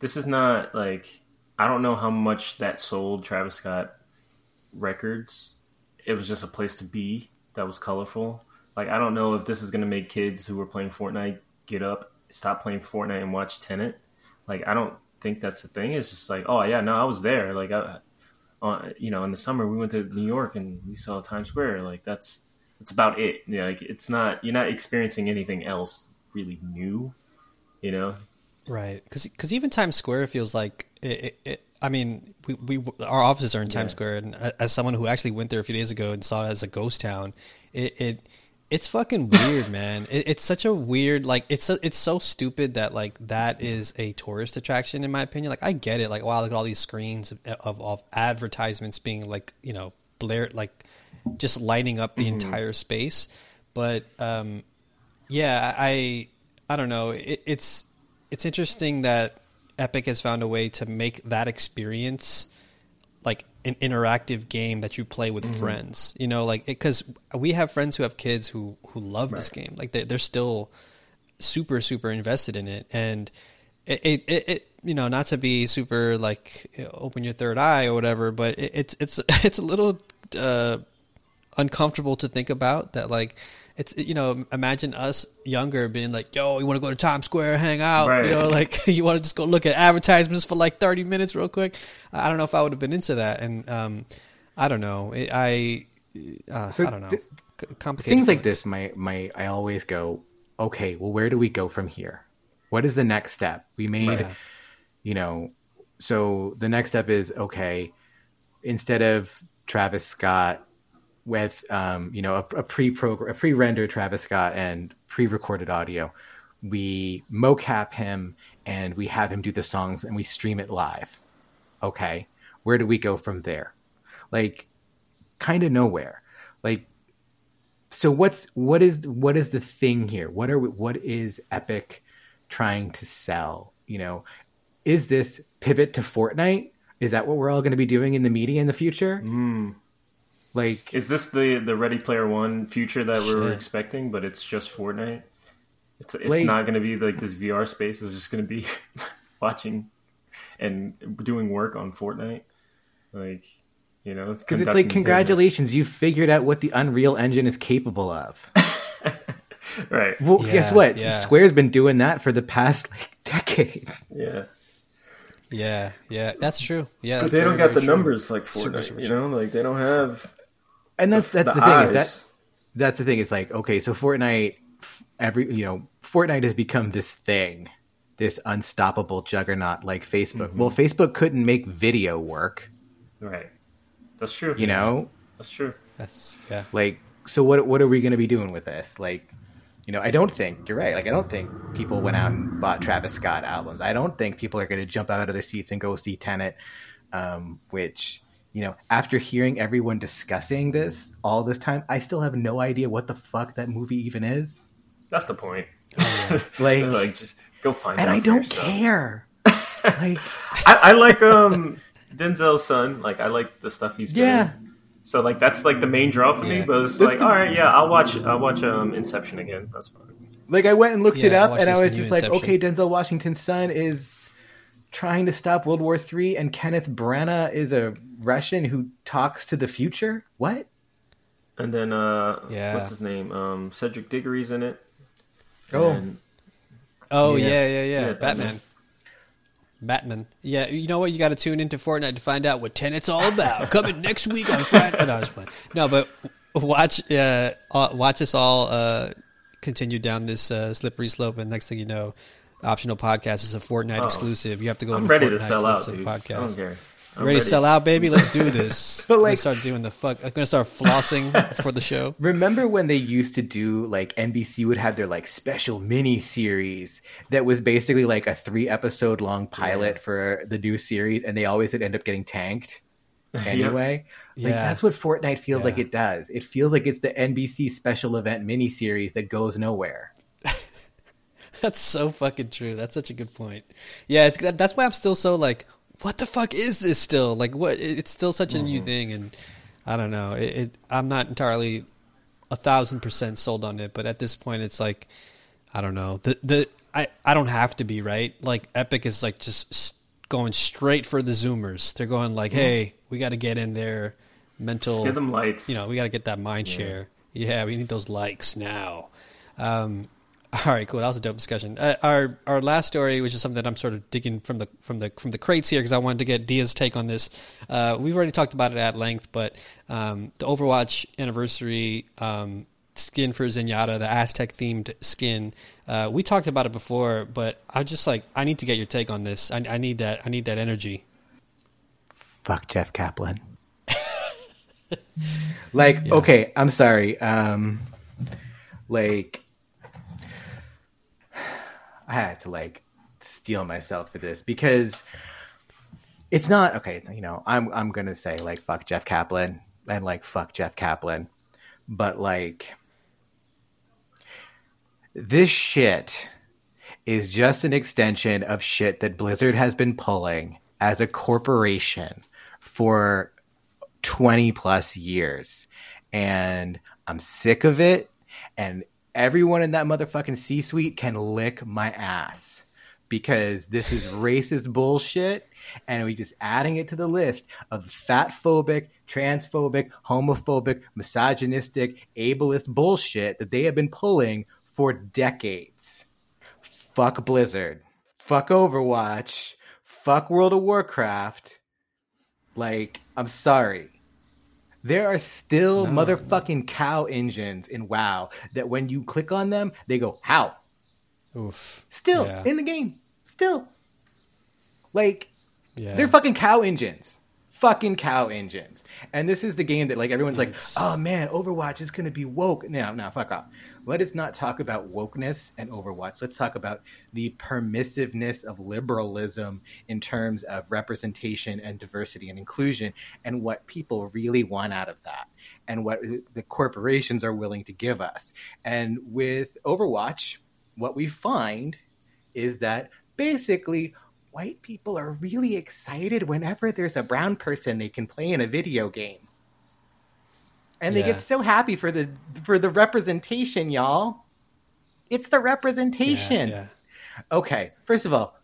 this is not like I don't know how much that sold Travis Scott records. It was just a place to be that was colorful. Like, I don't know if this is gonna make kids who were playing Fortnite get up, stop playing Fortnite, and watch Tenet. Like, I don't think that's the thing. It's just like, oh yeah, no, I was there. Like, I, uh, you know, in the summer we went to New York and we saw Times Square. Like, that's that's about it. Yeah, like it's not you're not experiencing anything else really new. You know, Right, Cuz because even Times Square feels like it. it, I mean, we, we our offices are in Times Yeah. Square, and as someone who actually went there a few days ago and saw it as a ghost town, it, it it's fucking weird, man. It, it's such a weird like it's so, it's so stupid that like that is a tourist attraction in my opinion. Like I get it, like wow, look at all these screens of, of, of advertisements being like you know blared like just lighting up the entire space, but um, yeah, I I don't know. It, it's it's interesting that Epic has found a way to make that experience like an interactive game that you play with friends. You know, like because we have friends who have kids who who love this game. Like they, they're still super super invested in it, and it, it, it, it you know not to be super like you know, open your third eye or whatever, but it, it's it's it's a little. Uh, uncomfortable to think about that like it's you know imagine us younger being like yo you want to go to times square hang out Right. you know like you want to just go look at advertisements for like 30 minutes real quick i don't know if i would have been into that and um i don't know it, i uh, So i don't know th- complicated Things like this, my, my, I always go, okay, well, where do we go from here? What is the next step? We made, Right. you know, so the next step is, okay, instead of Travis Scott with um, you know a, a pre-program, a pre-rendered Travis Scott and pre-recorded audio. We mocap him and we have him do the songs and we stream it live. Okay, where do we go from there? Like kind of nowhere. Like, so what's what is what is the thing here? What are we, what is Epic trying to sell? You know, is this pivot to Fortnite? Is that what we're all going to be doing in the media in the future? Mm. Like, Is this the the Ready Player One future that we were expecting, but it's just Fortnite? It's it's Like- not going to be like this VR space. It's just going to be watching and doing work on Fortnite, like you know. because it's like, congratulations, you figured out what the Unreal Engine is capable of. right? Well, guess what? yeah. Square's been doing that for the past like decade. Yeah, Yeah, yeah, that's true. Yeah, that's they don't very, got the true. numbers like Super, Fortnite. super you know, like they don't have. And that's that's the, the thing is that that's the thing. It's like okay, so Fortnite, every you know, Fortnite has become this thing, this unstoppable juggernaut like Facebook. Mm-hmm. Well, Facebook couldn't make video work. Right. That's true. You know, That's true. That's yeah. like so what what are we going to be doing with this? Like, you know, I don't think you're right. Like, I don't think people went out and bought Travis Scott albums. I don't think people are going to jump out of their seats and go see Tenet. Um, which you know, after hearing everyone discussing this all this time, I still have no idea what the fuck that movie even is. That's the point. Like, like just go find it. and out I don't yourself. care. like, I, I like um Denzel's son. Like I like the stuff he's been yeah. So like that's like the main draw for me. But it's like, the- all right, yeah, I'll watch. I'll watch um Inception again. That's fine. like I went and looked it Yeah, I up, watched and I was new just like, okay, Denzel Washington's son is trying to stop World War Three, and Kenneth Branagh is a Russian who talks to the future. What? And then uh, Yeah. what's his name? Um, Cedric Diggory's in it. Oh. And- Oh Yeah. yeah, yeah, yeah. Yeah, Batman. Batman. Batman. Yeah, you know what? You got to tune into Fortnite to find out what Tenet's all about. Coming next week on Friday. No, I was playing. No, but watch, uh, uh, watch us all uh, continue down this uh, slippery slope, and next thing you know, optional podcast is a Fortnite Oh. exclusive. You have to go. I'm into ready Fortnite to sell out, listen to dude. I Podcast. don't care. I'm ready, to sell out, baby? Let's do this. But, I'm like- gonna start doing the fuck. I'm gonna start flossing for the show. Remember when they used to do like NBC would have their like special mini series that was basically like a three episode long pilot Yeah. for the new series, and they always would end up getting tanked anyway. Like Yeah. that's what Fortnite feels Yeah. like it does. It feels like it's the NBC special event mini series that goes nowhere. That's so fucking true. That's such a good point. Yeah, that- that's why I'm still so like, what the fuck is this still? Like, what? It's still such a new thing, and I don't know. It, it I'm not entirely a thousand percent sold on it, but at this point, it's like, I don't know. The the I I don't have to be right. Like Epic is like just going straight for the Zoomers. They're going like, hey, we got to get in there, mental. Give them lights. you know, we got to get that mind share. Yeah, we need those likes now. Um, all right, cool. That was a dope discussion. Uh, our our last story, which is something that I'm sort of digging from the from the from the crates here, because I wanted to get Dia's take on this. Uh, we've already talked about it at length, but um, the Overwatch anniversary um, skin for Zenyatta, the Aztec themed skin, uh, we talked about it before, but I just like I need to get your take on this. I, I need that. I need that energy. Fuck Jeff Kaplan. like, okay, I'm sorry. Um, like, I had to like steel myself for this because it's not okay. It's you know, I'm I'm gonna say like fuck Jeff Kaplan and like fuck Jeff Kaplan, but like this shit is just an extension of shit that Blizzard has been pulling as a corporation for 20 plus years. And I'm sick of it. And everyone in that motherfucking C suite can lick my ass because this is racist bullshit. And we just adding it to the list of fat phobic, transphobic, homophobic, misogynistic, ableist bullshit that they have been pulling for decades fuck Blizzard, fuck Overwatch, fuck World of Warcraft. Like, I'm sorry. There are still No. motherfucking cow engines in WoW that when you click on them, they go, how? Oof. Still Yeah. in the game. Still. Like, Yeah. they're fucking cow engines. fucking cow engines. And this is the game that like everyone's like, oh man, Overwatch is gonna be woke. No, no, fuck off. Let us not talk about wokeness and Overwatch. Let's talk about the permissiveness of liberalism in terms of representation and diversity and inclusion and what people really want out of that and what the corporations are willing to give us. And with Overwatch, what we find is that basically white people are really excited whenever there's a brown person they can play in a video game. And they get so happy for the for the representation, y'all. It's the representation. Yeah, Okay, first of all,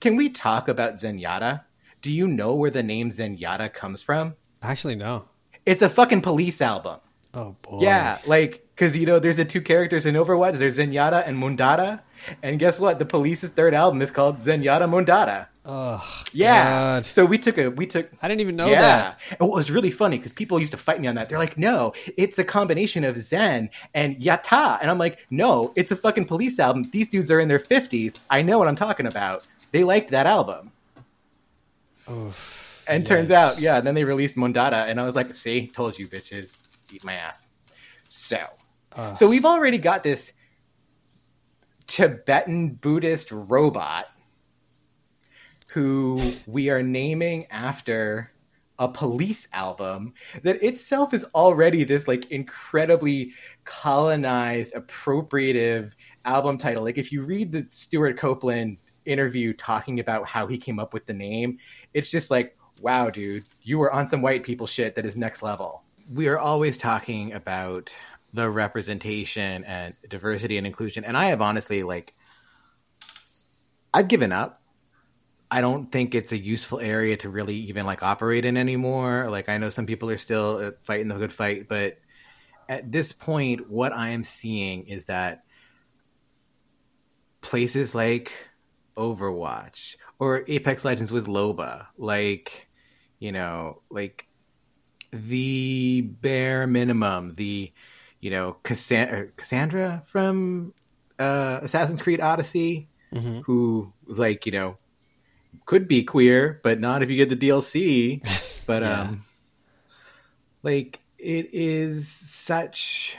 can we talk about Zenyatta? Do you know where the name Zenyatta comes from? Actually, no. It's a fucking police album. Oh boy. Yeah, like because you know there's the two characters in Overwatch. There's Zenyatta and Mondatta, and guess what? The Police's third album is called Zenyatta Mondatta. Oh Yeah. God. So we took a we took. I didn't even know yeah, that. It was really funny because people used to fight me on that. They're like, "No, it's a combination of Zen and Yata," and I'm like, "No, it's a fucking Police album. These dudes are in their fifties. I know what I'm talking about. They liked that album." Oof. And turns out, yeah. Then they released Mondatta, and I was like, "See, told you, bitches, eat my ass." So, Ugh. so we've already got this Tibetan Buddhist robot who we are naming after a police album that itself is already this like incredibly colonized appropriative album title. Like if you read the stewart copeland interview talking about how he came up with the name it's just like wow dude you were on some white people shit that is next level. We are always talking about the representation and diversity and inclusion and i have honestly like i've given up I don't think it's a useful area to really even like operate in anymore. Like I know some people are still uh, fighting the good fight, but at this point, what I am seeing is that places like Overwatch or Apex Legends with Loba, like you know, like the bare minimum, the you know Cassandra, Cassandra from uh, Assassin's Creed Odyssey, Mhm. who like you know could be queer, but not if you get the DLC. But Yeah. um, like it is such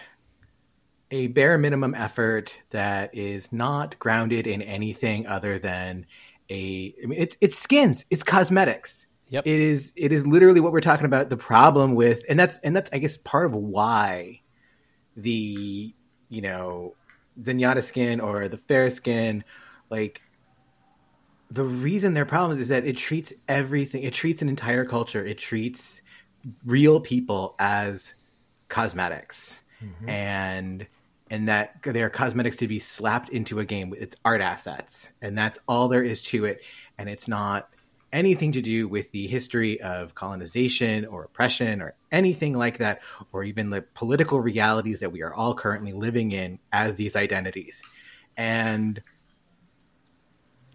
a bare minimum effort that is not grounded in anything other than a. I mean, it's it's skins, it's cosmetics. Yep. It is it is literally what we're talking about. The problem with and that's and that's I guess part of why the you know Zenyatta skin or the Pharah skin like the reason they're problems is that it treats everything it treats an entire culture. It treats real people as cosmetics. Mm-hmm. And and that they're cosmetics to be slapped into a game with art assets. And that's all there is to it. And it's not anything to do with the history of colonization or oppression or anything like that or even the political realities that we are all currently living in as these identities. And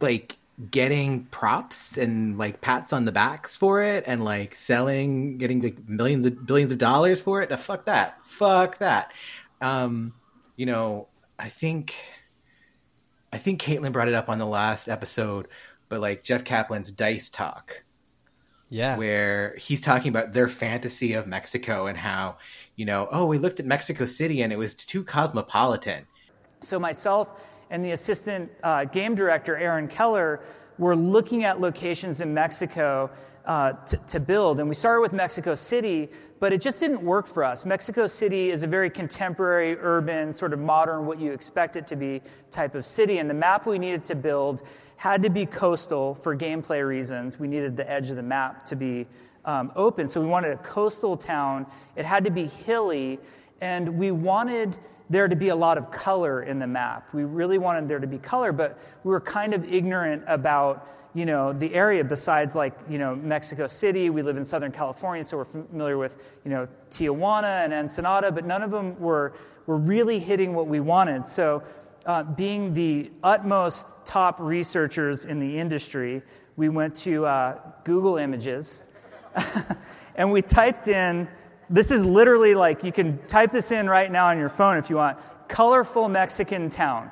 like getting props and like pats on the backs for it and like selling getting like millions of billions of dollars for it uh, fuck that. Fuck that. Um you know i think i think caitlin brought it up on the last episode but like jeff kaplan's dice talk Yeah. where he's talking about their fantasy of Mexico and how, you know, oh, we looked at Mexico City and it was too cosmopolitan. So myself and the assistant uh, game director, Aaron Keller, were looking at locations in Mexico uh, to, to build. And we started with Mexico City, but it just didn't work for us. Mexico City is a very contemporary, urban, sort of modern, what you expect it to be type of city. And the map we needed to build had to be coastal for gameplay reasons. We needed the edge of the map to be um, open. So we wanted a coastal town. It had to be hilly, and we wanted there to be a lot of color in the map. We really wanted there to be color, but we were kind of ignorant about you know the area besides like you know Mexico City. We live in Southern California, so we're familiar with you know Tijuana and Ensenada, but none of them were were really hitting what we wanted. So uh, being the utmost top researchers in the industry, we went to uh, Google Images and we typed in this is literally like you can type this in right now on your phone if you want colorful Mexican town.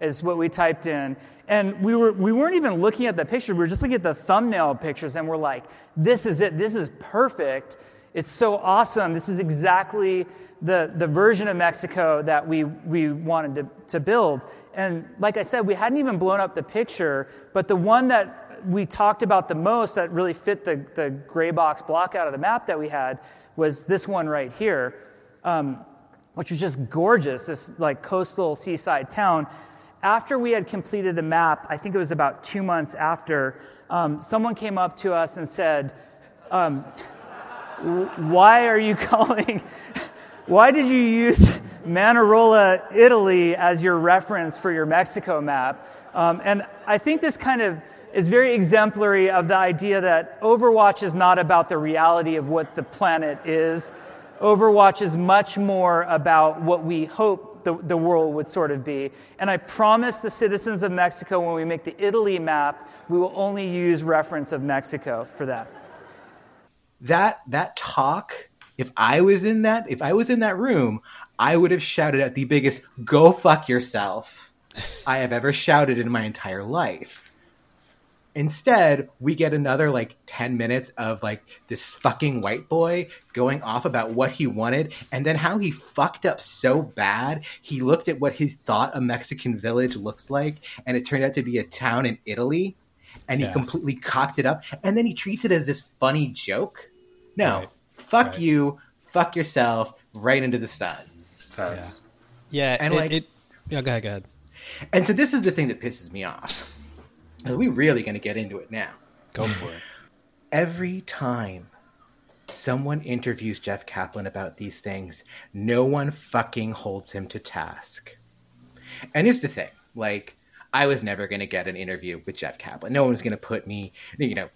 is what we typed in. And we, were, we weren't even looking at the picture, we were just looking at the thumbnail pictures, and we're like, this is it, this is perfect. It's so awesome. This is exactly the, the version of Mexico that we, we wanted to, to build. And like I said, we hadn't even blown up the picture, but the one that we talked about the most that really fit the, the gray box block out of the map that we had was this one right here, um, which was just gorgeous, this like coastal seaside town. After we had completed the map, I think it was about two months after, um, someone came up to us and said, um, Why are you calling? Why did you use Manarola, Italy, as your reference for your Mexico map? Um, and I think this kind of is very exemplary of the idea that Overwatch is not about the reality of what the planet is. Overwatch is much more about what we hope the, the world would sort of be. And I promise the citizens of Mexico when we make the Italy map, we will only use reference of Mexico for that. That that talk, if I was in that, if I was in that room, I would have shouted at the biggest "Go fuck yourself" I have ever shouted in my entire life. Instead, we get another like 10 minutes of like this fucking white boy going off about what he wanted and then how he fucked up so bad. He looked at what he thought a Mexican village looks like and it turned out to be a town in Italy and he Yeah. completely cocked it up and then he treats it as this funny joke. No, Right. Fuck Right. you, fuck yourself, right into the sun. Facts. Yeah, And, it, like- it, yeah, go ahead, go ahead. And so this is the thing that pisses me off. Are we really going to get into it now? Go for it. every time someone interviews Jeff Kaplan about these things, no one fucking holds him to task. And here's the thing like, I was never going to get an interview with Jeff Kaplan. No one was going to put me, you know,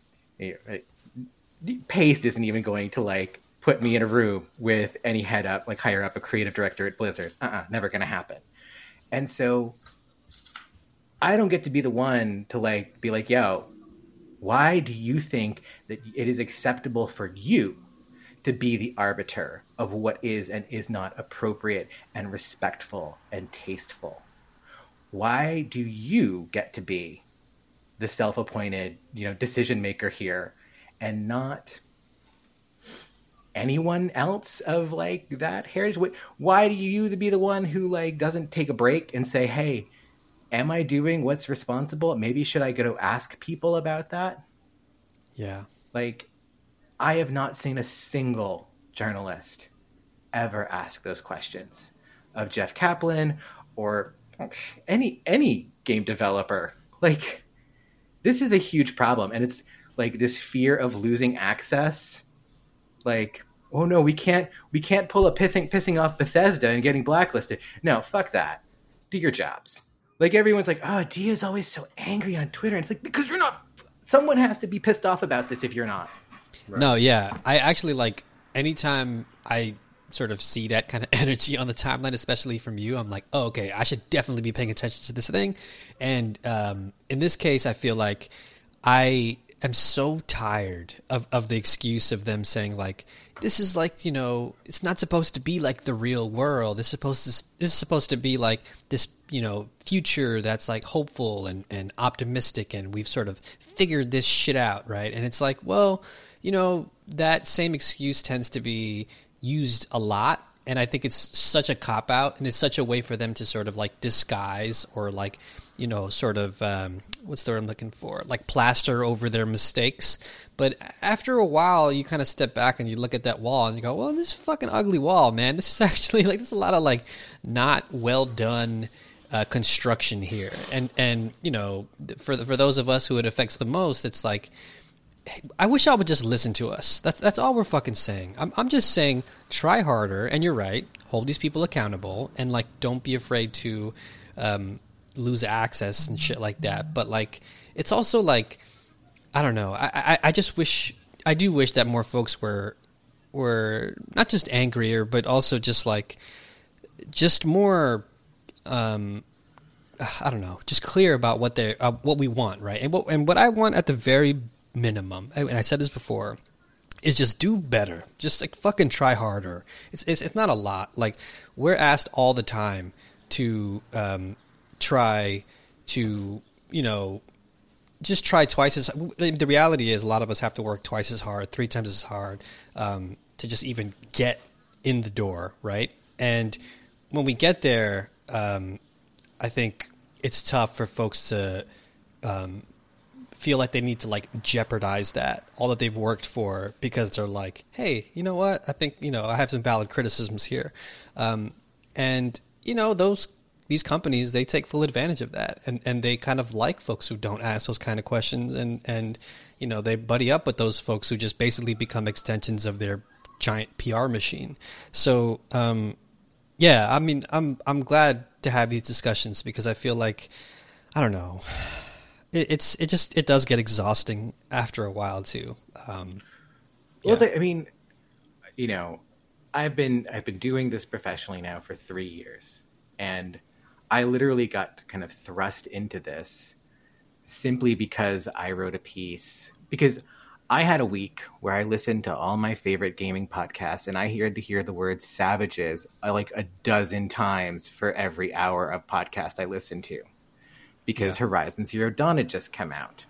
Paste isn't even going to like put me in a room with any head up, like higher up a creative director at Blizzard. Uh uh never going to happen. And so I don't get to be the one to like be like, yo, why do you think that it is acceptable for you to be the arbiter of what is and is not appropriate and respectful and tasteful? Why do you get to be the self-appointed, you know, decision maker here and not anyone else of like that heritage? Wh- Why do you be the one who like doesn't take a break and say, "Hey, am I doing what's responsible? Maybe should I go to ask people about that?" Yeah. Like, I have not seen a single journalist ever ask those questions of Jeff Kaplan or any any game developer. Like, this is a huge problem, and it's like this fear of losing access. Like, oh no, we can't we can't pull a pissing pissing off Bethesda and getting blacklisted. No, fuck that. Do your jobs. Like everyone's like, oh, Dia's always so angry on Twitter. And it's like because you're not. Someone has to be pissed off about this if you're not. No, yeah. I actually like anytime I sort of see that kind of energy on the timeline, especially from you, I'm like, oh, okay, I should definitely be paying attention to this thing. And um, in this case, I feel like I am so tired of, of the excuse of them saying like, this is like you know, it's not supposed to be like the real world. It's supposed to this is supposed to be like this you know future that's like hopeful and, and optimistic, and we've sort of figured this shit out, right? And it's like, well, you know, that same excuse tends to be used a lot and I think it's such a cop out, and it's such a way for them to sort of like disguise or like, you know, sort of um, what's the word I'm looking for, like plaster over their mistakes. But after a while, you kind of step back and you look at that wall and you go, "Well, this fucking ugly wall, man. This is actually like this is a lot of like not well done." Uh, construction here, and and you know, for for those of us who it affects the most, it's like I wish I would just listen to us. That's that's all we're fucking saying. I'm I'm just saying try harder and you're right. Hold these people accountable and like don't be afraid to um, lose access and shit like that. But like it's also like I don't know. I, I I just wish I do wish that more folks were were not just angrier but also just like just more um I don't know, just clear about what they uh, what we want, right? And what and what I want at the very minimum, and I said this before, is just do better. Just like fucking try harder. It's it's, it's not a lot. Like we're asked all the time to um, try to you know just try twice as the reality is a lot of us have to work twice as hard three times as hard um, to just even get in the door right? And when we get there um, i think it's tough for folks to um, feel like they need to like jeopardize that all that they've worked for because they're like hey you know what? I think you know i have some valid criticisms here. Um, and you know those these companies they take full advantage of that. And and they kind of like folks who don't ask those kind of questions. And and you know they buddy up with those folks who just basically become extensions of their giant PR machine. So um, yeah i mean i'm i'm glad to have these discussions because i feel like i don't know. It, it's it just it does get exhausting after a while too. Um, yeah. well i mean you know i've been i've been doing this professionally now for 3 years. And I literally got kind of thrust into this simply because I wrote a piece because I had a week where I listened to all my favorite gaming podcasts and I heard to hear the word savages uh, like a dozen times for every hour of podcast I listened to because yeah. Horizon Zero Dawn had just come out.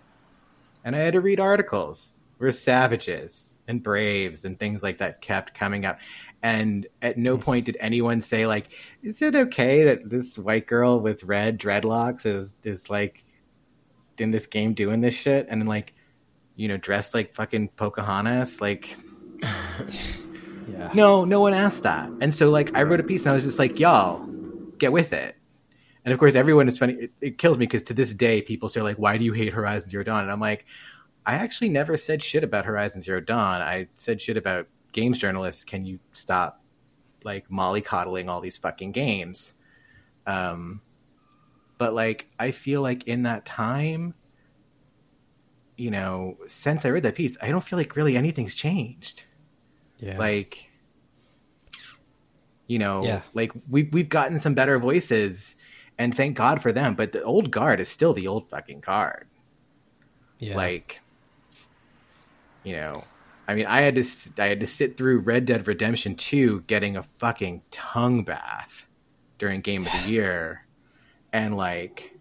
And I had to read articles where savages and braves and things like that kept coming up and at no point did anyone say like is it okay that this white girl with red dreadlocks is is like in this game doing this shit? And like you know dressed like fucking pocahontas like yeah. No no one asked that. And so like i wrote a piece and i was just like y'all get with it. And of course everyone is funny. It, it kills me because to this day people still like why do you hate horizon zero dawn? And i'm like i actually never said shit about horizon zero dawn. I said shit about games journalists, can you stop like mollycoddling all these fucking games? Um, but like, I feel like in that time, you know, since I read that piece, I don't feel like really anything's changed. Yeah. Like, you know, yeah. like we've we've gotten some better voices, and thank God for them. But the old guard is still the old fucking guard. Yeah. Like, you know, I mean, I had to I had to sit through Red Dead Redemption 2 getting a fucking tongue bath during game of the year. And like,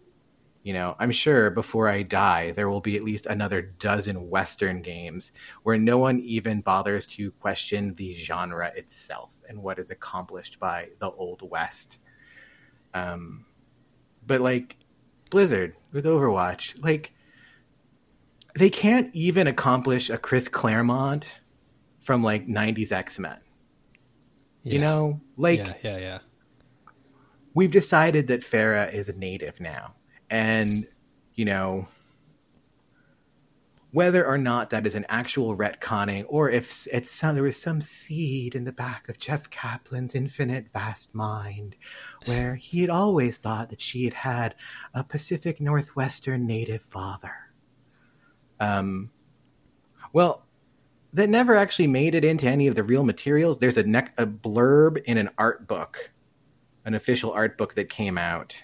you know, I'm sure before I die there will be at least another dozen western games where no one even bothers to question the genre itself and what is accomplished by the old west. Um but like Blizzard with Overwatch, like they can't even accomplish a Chris Claremont from like 90s X-Men. Yeah. You know, like Yeah, yeah, yeah. We've decided that Pharah is a native now. And you know, whether or not that is an actual retconning or if it's some, there was some seed in the back of Jeff Kaplan's infinite vast mind where he had always thought that she had had a Pacific Northwestern native father um, well, that never actually made it into any of the real materials. There's a, ne- a blurb in an art book, an official art book that came out,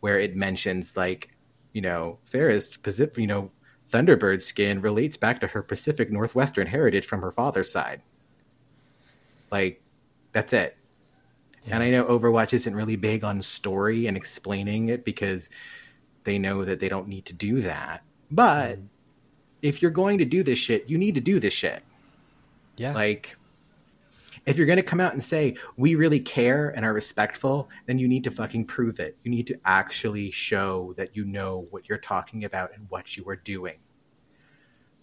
where it mentions like, you know, Pharah's Pacific, you know, Thunderbird skin relates back to her Pacific Northwestern heritage from her father's side. Like, that's it. Yeah. And I know Overwatch isn't really big on story and explaining it because they know that they don't need to do that. But mm if you're going to do this shit, you need to do this shit. Yeah. Like, if you're going to come out and say, we really care and are respectful, then you need to fucking prove it. You need to actually show that you know what you're talking about and what you are doing.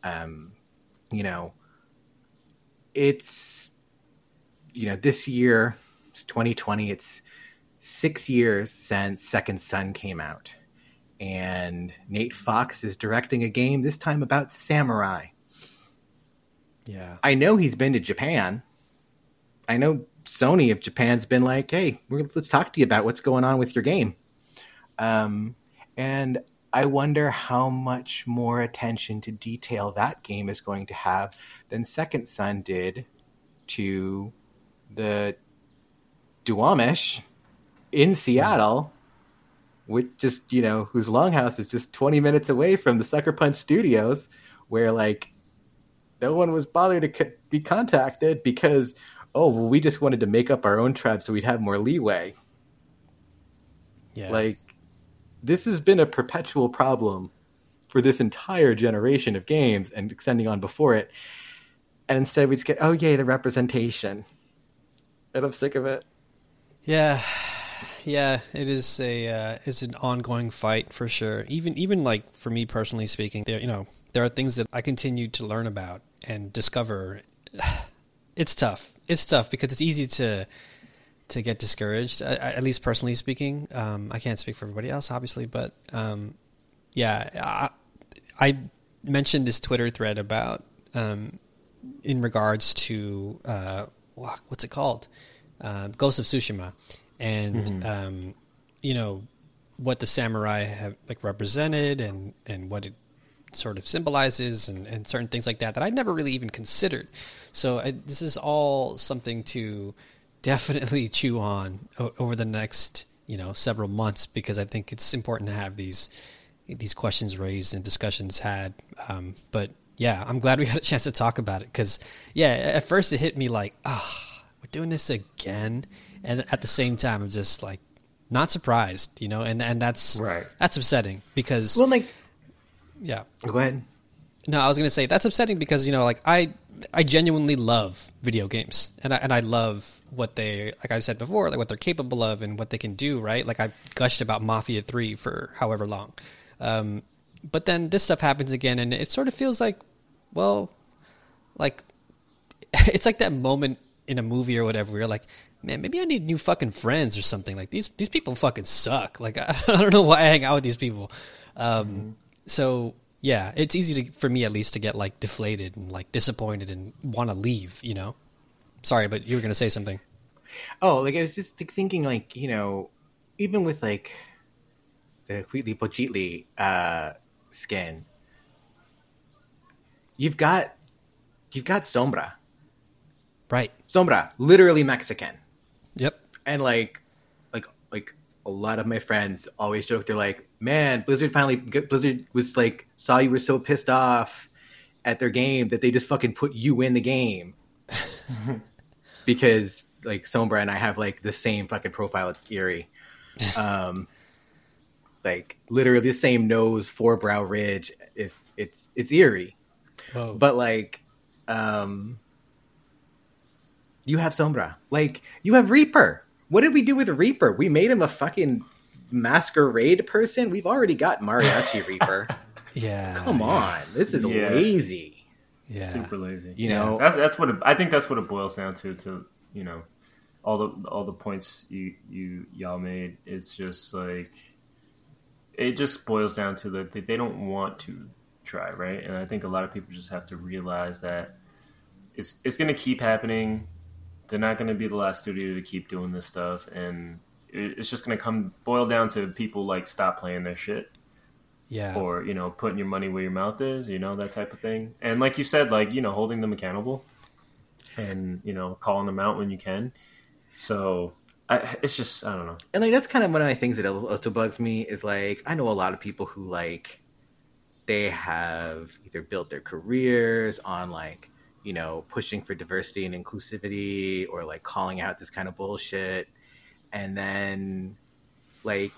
Um, you know, it's, you know, this year, 2020, it's six years since Second Son came out and Nate Fox is directing a game this time about samurai. Yeah. I know he's been to Japan. I know Sony of Japan's been like, "Hey, let's talk to you about what's going on with your game." Um, and I wonder how much more attention to detail that game is going to have than Second Son did to the Duwamish in Seattle which just you know whose longhouse is just 20 minutes away from the sucker punch studios where like no one was bothered to be contacted because oh well we just wanted to make up our own tribe so we'd have more leeway yeah like this has been a perpetual problem for this entire generation of games and extending on before it. And instead, we just get, oh, yay, the representation. And I'm sick of it. Yeah, yeah, it is a uh, it's an ongoing fight for sure. Even even like for me personally speaking, there you know there are things that I continue to learn about and discover. It's tough. It's tough because it's easy to to get discouraged. At least personally speaking, um, I can't speak for everybody else, obviously, but um, yeah, I, I, mentioned this Twitter thread about um, in regards to uh, what's it called, uh, Ghost of Tsushima, and mm-hmm. Um, you know what the samurai have like represented and and what it sort of symbolizes and, and certain things like that that I'd never really even considered. So I, this is all something to definitely chew on o- over the next you know several months because I think it's important to have these these questions raised and discussions had. Um, but yeah, I'm glad we got a chance to talk about it because yeah, at first it hit me like, ah, oh, we're doing this again, and at the same time, I'm just like not surprised, you know, and and that's right. That's upsetting because well, like, yeah, go ahead. No, I was gonna say that's upsetting because you know, like I I genuinely love video games, and I and I love what they like I said before, like what they're capable of and what they can do. Right, like I gushed about Mafia Three for however long, um, but then this stuff happens again, and it sort of feels like, well, like it's like that moment in a movie or whatever where you're like, man, maybe I need new fucking friends or something. Like these these people fucking suck. Like I, I don't know why I hang out with these people. Um, mm-hmm. So yeah, it's easy to, for me at least to get like deflated and like disappointed and want to leave. You know. Sorry, but you were gonna say something. Oh, like I was just thinking, like you know, even with like the Huitzilopochtli uh, skin, you've got you've got Sombra, right? Sombra, literally Mexican. And like, like, like a lot of my friends always joke. They're like, "Man, Blizzard finally Blizzard was like saw you were so pissed off at their game that they just fucking put you in the game." because like Sombra and I have like the same fucking profile. It's eerie. Um, like literally the same nose, forebrow ridge. It's it's it's eerie. Whoa. But like, um, you have Sombra. Like you have Reaper. What did we do with Reaper? We made him a fucking masquerade person. We've already got Mariachi Reaper. Yeah. Come on. This is yeah. lazy. Yeah. Super lazy. You know, that's, that's what it, I think that's what it boils down to. To you know, all the all the points you you y'all made. It's just like it just boils down to that they don't want to try, right? And I think a lot of people just have to realize that it's it's going to keep happening. They're not going to be the last studio to keep doing this stuff, and it's just going to come boil down to people like stop playing their shit, yeah, or you know putting your money where your mouth is, you know that type of thing. And like you said, like you know holding them accountable, and you know calling them out when you can. So I, it's just I don't know. And like that's kind of one of the things that also bugs me is like I know a lot of people who like they have either built their careers on like you know pushing for diversity and inclusivity or like calling out this kind of bullshit, and then like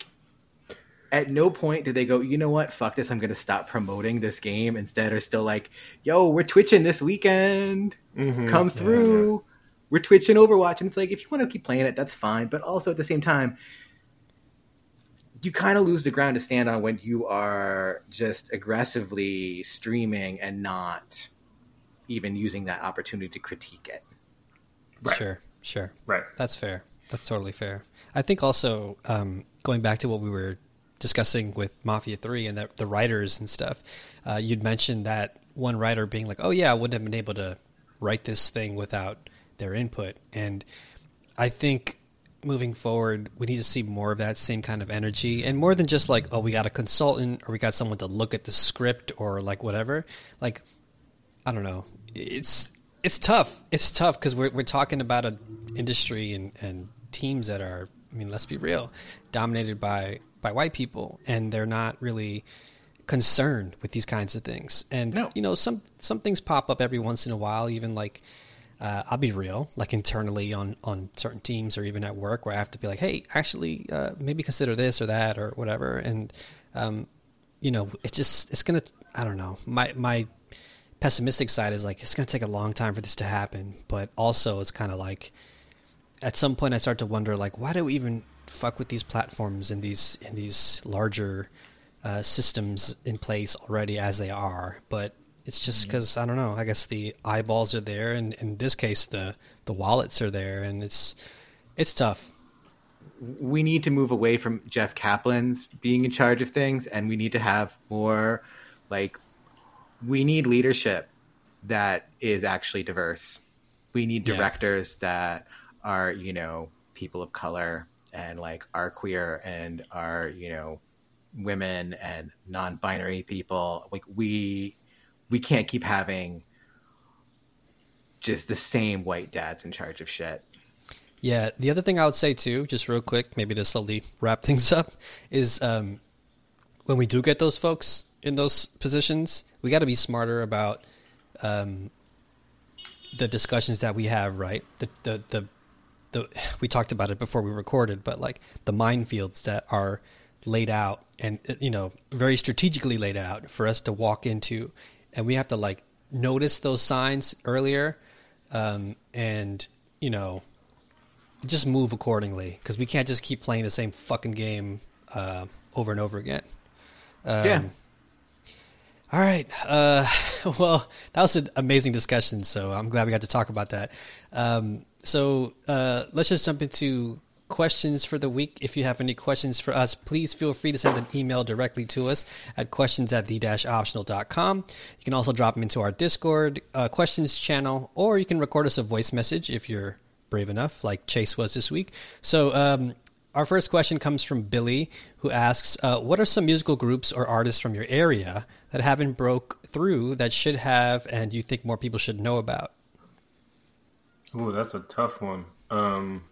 at no point did they go, you know what, fuck this, I'm gonna stop promoting this game. Instead, are still like, yo, we're twitching this weekend, mm-hmm. come through. Yeah, yeah we're twitching Overwatch, and it's like if you want to keep playing it, that's fine. But also at the same time, you kind of lose the ground to stand on when you are just aggressively streaming and not even using that opportunity to critique it. Right. Sure, sure. Right. That's fair. That's totally fair. I think also um, going back to what we were discussing with Mafia Three and the, the writers and stuff, uh, you'd mentioned that one writer being like, "Oh yeah, I wouldn't have been able to write this thing without." their input. And I think moving forward, we need to see more of that same kind of energy and more than just like, oh, we got a consultant or we got someone to look at the script or like whatever. Like, I don't know. It's it's tough. It's tough because we're we're talking about an industry and, and teams that are, I mean, let's be real, dominated by by white people, and they're not really concerned with these kinds of things. And no. you know, some some things pop up every once in a while, even like uh, I'll be real, like internally on on certain teams or even at work, where I have to be like, hey, actually, uh, maybe consider this or that or whatever, and um, you know, it's just it's gonna. I don't know. My my pessimistic side is like it's gonna take a long time for this to happen, but also it's kind of like at some point I start to wonder like why do we even fuck with these platforms and these in these larger uh, systems in place already as they are, but it's just because mm-hmm. I don't know. I guess the eyeballs are there, and in this case, the the wallets are there, and it's it's tough. We need to move away from Jeff Kaplan's being in charge of things, and we need to have more like we need leadership that is actually diverse. We need directors yeah. that are you know people of color and like are queer and are you know women and non-binary people. Like we we can't keep having just the same white dads in charge of shit. Yeah, the other thing I would say too, just real quick, maybe to slowly wrap things up, is um, when we do get those folks in those positions, we got to be smarter about um, the discussions that we have. Right, the, the the the we talked about it before we recorded, but like the minefields that are laid out and you know very strategically laid out for us to walk into. And we have to like notice those signs earlier um, and you know just move accordingly. Because we can't just keep playing the same fucking game uh, over and over again um, yeah all right uh, well that was an amazing discussion so i'm glad we got to talk about that um, so uh, let's just jump into questions for the week. If you have any questions for us, please feel free to send an email directly to us at questions at the-optional.com. You can also drop them into our Discord uh, questions channel, or you can record us a voice message if you're brave enough, like Chase was this week. So, um, our first question comes from Billy, who asks, uh, "What are some musical groups or artists from your area that haven't broke through that should have, and you think more people should know about?" Oh, that's a tough one. Um,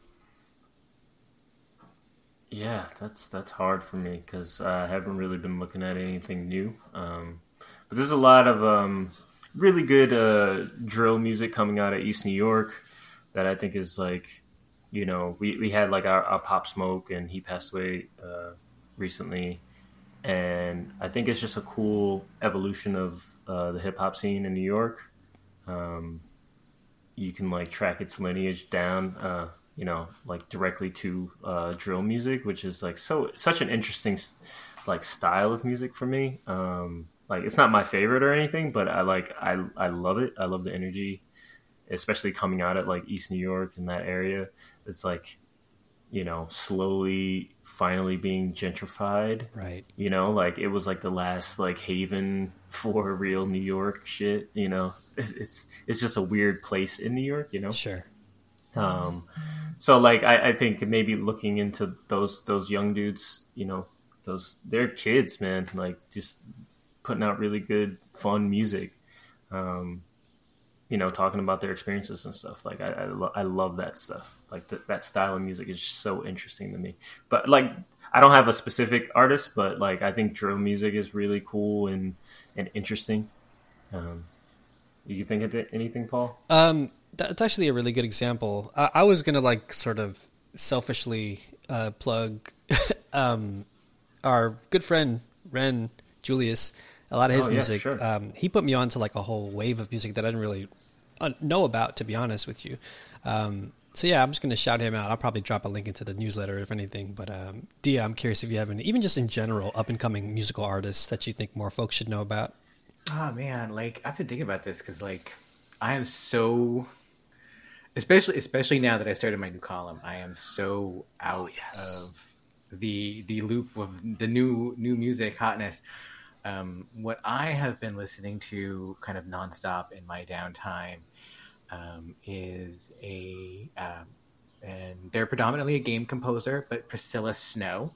yeah, that's that's hard for me because I haven't really been looking at anything new. Um, but there's a lot of um, really good uh, drill music coming out of East New York that I think is like, you know, we, we had like our, our Pop Smoke and he passed away uh, recently, and I think it's just a cool evolution of uh, the hip hop scene in New York. Um, you can like track its lineage down uh, you know, like directly to uh, drill music, which is like so such an interesting like style of music for me. Um, like it's not my favorite or anything, but I like I I love it. I love the energy, especially coming out at like East New York in that area. It's like you know slowly finally being gentrified right you know like it was like the last like haven for real new york shit you know it's it's, it's just a weird place in new york you know sure um, so like I, I think maybe looking into those those young dudes, you know, those they're kids, man. Like just putting out really good, fun music. Um, you know, talking about their experiences and stuff. Like I, I, lo- I love that stuff. Like th- that style of music is just so interesting to me. But like, I don't have a specific artist, but like I think drill music is really cool and and interesting. Um, you think of anything, Paul? Um, that's actually a really good example. I, I was gonna like sort of selfishly uh, plug um, our good friend Ren Julius. A lot of his oh, music. Yeah, sure. um, he put me on to like a whole wave of music that I didn't really know about, to be honest with you. Um, so yeah, I'm just gonna shout him out. I'll probably drop a link into the newsletter if anything. But um, Dia, I'm curious if you have any, even just in general, up and coming musical artists that you think more folks should know about. Oh man, like I've been thinking about this because like I am so especially especially now that I started my new column, I am so out oh, yes. of the the loop of the new new music hotness. Um, what I have been listening to kind of nonstop in my downtime um, is a um, and they're predominantly a game composer, but Priscilla Snow.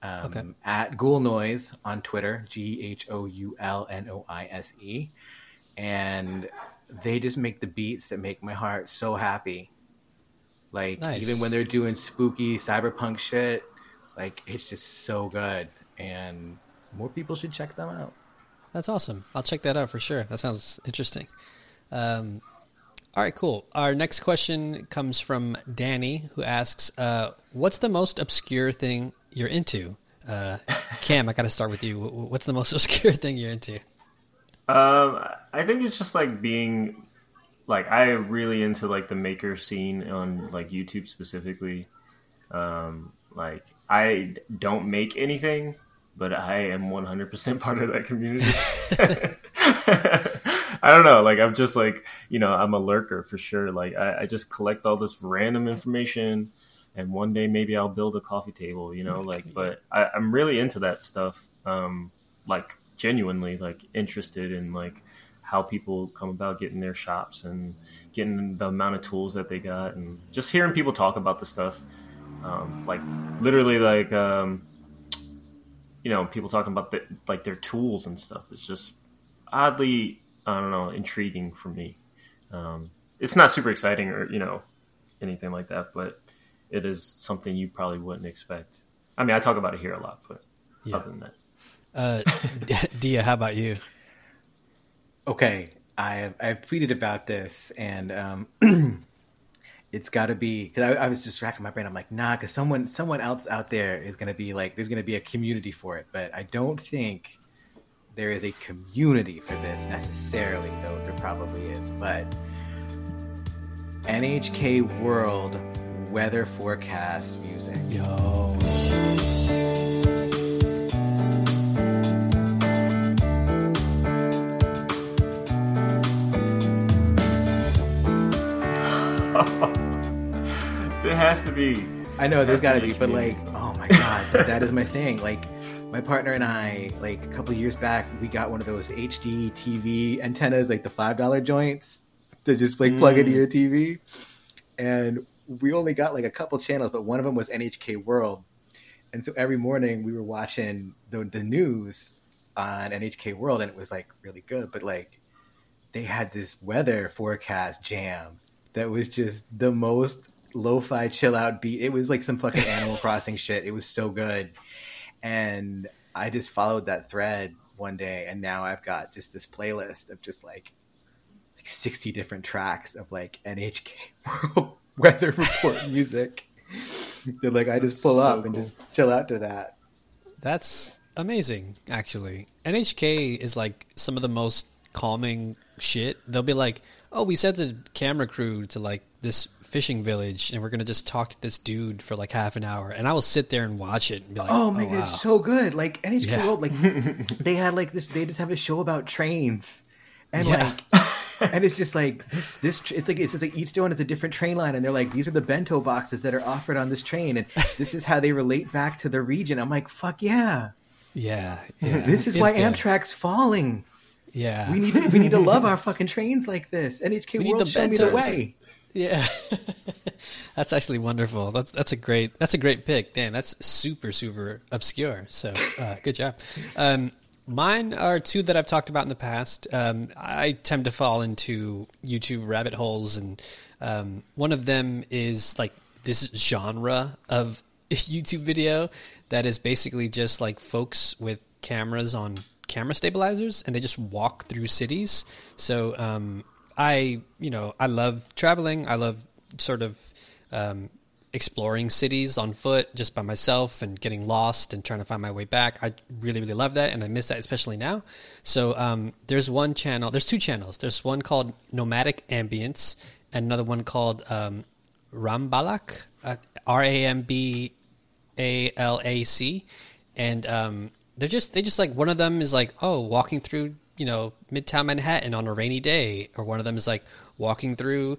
Um, okay. At Ghoul Noise on Twitter, G H O U L N O I S E, and they just make the beats that make my heart so happy. Like nice. even when they're doing spooky cyberpunk shit, like it's just so good, and more people should check them out. That's awesome. I'll check that out for sure. That sounds interesting. Um, All right, cool. Our next question comes from Danny, who asks, uh, "What's the most obscure thing you're into?" Uh, Cam, I got to start with you. What's the most obscure thing you're into? Um, I think it's just like being like I really into like the maker scene on like YouTube specifically. Um, like I don't make anything, but I am 100% part of that community. I don't know. Like I'm just like you know I'm a lurker for sure. Like I, I just collect all this random information, and one day maybe I'll build a coffee table. You know, like but I, I'm really into that stuff. Um, like genuinely like interested in like how people come about getting their shops and getting the amount of tools that they got and just hearing people talk about the stuff um, like literally like um, you know people talking about the, like their tools and stuff it's just oddly i don't know intriguing for me um, it's not super exciting or you know anything like that but it is something you probably wouldn't expect i mean i talk about it here a lot but Yeah. other than that Uh, Dia, how about you? Okay, I have I've tweeted about this, and um, it's got to be because I, I was just racking my brain. I'm like, nah, because someone someone else out there is going to be like, there's going to be a community for it, but I don't think there is a community for this necessarily, though there probably is. But NHK World weather forecast music. Yo. there has to be I know there's got to to be, be but like, oh my god, that is my thing. Like, my partner and I, like a couple years back, we got one of those HD TV antennas, like the five dollar joints, to just like plug into Mm. your TV, and we only got like a couple channels, but one of them was NHK World, and so every morning we were watching the the news on NHK World, and it was like really good, but like they had this weather forecast jam that was just the most lo-fi chill out beat. It was like some fucking Animal Crossing shit. It was so good. And I just followed that thread one day and now I've got just this playlist of just like like 60 different tracks of like NHK World weather report music. That like I just pull So up and cool. just chill out to that. That's amazing, actually. NHK is like some of the most calming shit. They'll be like, "Oh, we sent the camera crew to like this fishing village, and we're gonna just talk to this dude for like half an hour." And I will sit there and watch it and be like, Oh my oh, god, wow. it's so good! Like NHK Yeah. World, like they had like this. They just have a show about trains, and Yeah. like, and it's just like this. This it's like it's just like each one is a different train line, and they're like these are the bento boxes that are offered on this train, and this is how they relate back to the region. I'm like, fuck yeah! yeah, yeah. This is It's why good. Amtrak's falling. Yeah, We need to, we need to love our fucking trains like this. NHK We need World, the show me the way. Yeah, that's actually wonderful. That's that's a great that's a great pick. Damn, that's super super obscure. So uh, good job. Um, mine are two that I've talked about in the past. Um, I tend to fall into YouTube rabbit holes, and um, one of them is like this genre of YouTube video that is basically just like folks with cameras on camera stabilizers and they just walk through cities. So um, I, you know, I love traveling. I love sort of um, exploring cities on foot just by myself and getting lost and trying to find my way back. I really, really love that, and I miss that especially now. So um, there's one channel. There's two channels. There's one called Nomadic Ambience and another one called um, Rambalac, uh, R A M B A L A C, and um, they're just they just like one of them is like oh walking through you know Midtown Manhattan on a rainy day, or one of them is like walking through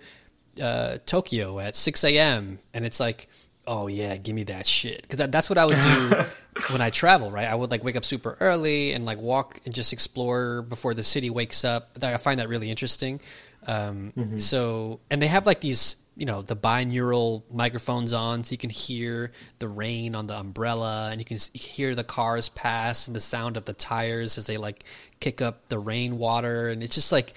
uh, Tokyo at six a.m. and it's like oh yeah, give me that shit because that, that's what I would do when I travel. Right, I would like wake up super early and like walk and just explore before the city wakes up. I find that really interesting. Um, So, and they have like these, you know, the binaural microphones on, so you can hear the rain on the umbrella, and you can hear the cars pass and the sound of the tires as they like kick up the rainwater, and it's just like,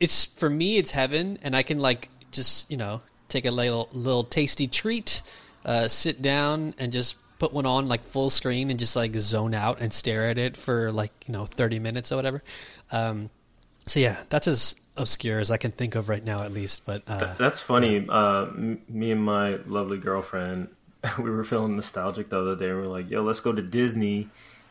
it's for me, it's heaven, and I can like just you know take a little little tasty treat, uh, sit down and just put one on like full screen and just like zone out and stare at it for like you know thirty minutes or whatever. Um, so yeah, that's as obscure as I can think of right now, at least. But uh, That's funny. Uh, me and my lovely girlfriend, we were feeling nostalgic the other day. and We are like, "Yo, let's go to Disney,"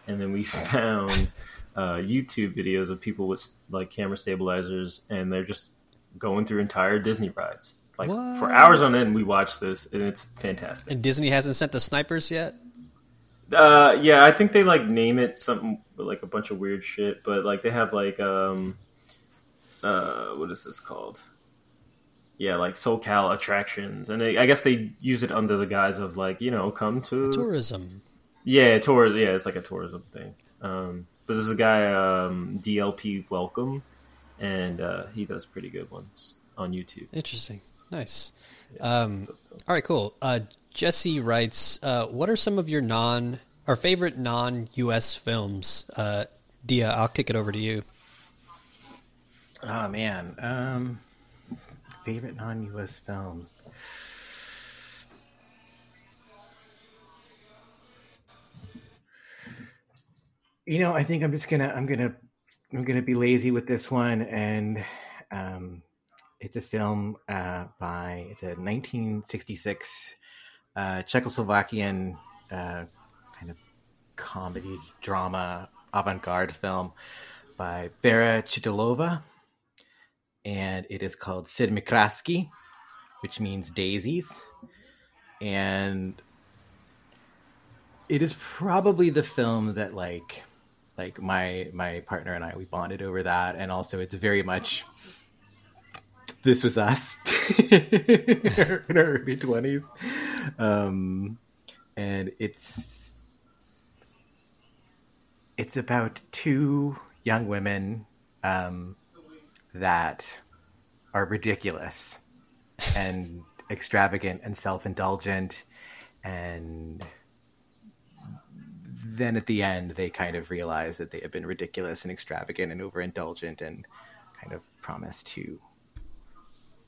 and then we found uh, YouTube videos of people with like camera stabilizers, and they're just going through entire Disney rides. Like What? for hours on end, we watched this, and it's fantastic. and Disney hasn't sent the snipers yet. Uh, yeah, I think they like name it something like a bunch of weird shit, but like they have like um, uh, what is this called? Yeah, like SoCal attractions, and they, I guess they use it under the guise of like you know come to Tourism. yeah tour yeah it's like a tourism thing. Um, but there's a guy um, DLP Welcome, and uh, he does pretty good ones on YouTube. Interesting. Nice. Um, all right, cool. Uh, Jesse writes, uh, "What are some of your non or favorite non-U.S. films?" Uh, Dia, I'll kick it over to you. Oh man, um, favorite non-U.S. films. You know, I think I'm just gonna I'm gonna I'm gonna be lazy with this one, and um, it's a film uh, by it's a 1966 uh, Czechoslovakian uh, kind of comedy drama avant-garde film by Vera Chytilova, and it is called Sedmikrasky, which means daisies, and it is probably the film that like like my my partner and I we bonded over that, and also it's very much this was us. In our in our early twenties, um, and it's it's about two young women um, that are ridiculous and extravagant and self-indulgent and then at the end they kind of realize that they have been ridiculous and extravagant and overindulgent and kind of promise to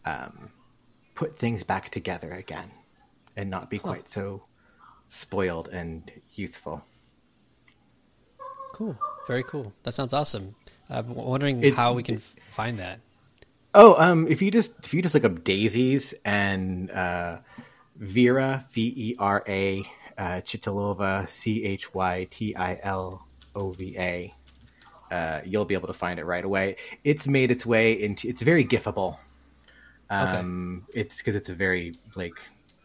um, put things back together again and not be quite so spoiled and youthful Cool. Very cool. That sounds awesome. I'm wondering It's- how we can find that. Oh, um, if you just if you just look up daisies and uh, Vera V E R A uh, Chytilova C H Y T I L O V A, uh, you'll be able to find it right away. It's made its way into. It's very gifable. Um, It's because it's a very like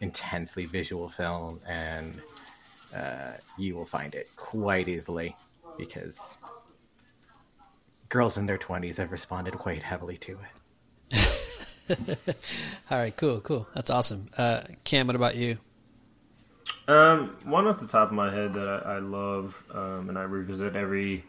intensely visual film, and uh, you will find it quite easily because girls in their twenties have responded quite heavily to it. All right, cool, cool. That's awesome. Uh, Cam, what about you? Um, one off the top of my head that I, I love um, and I revisit every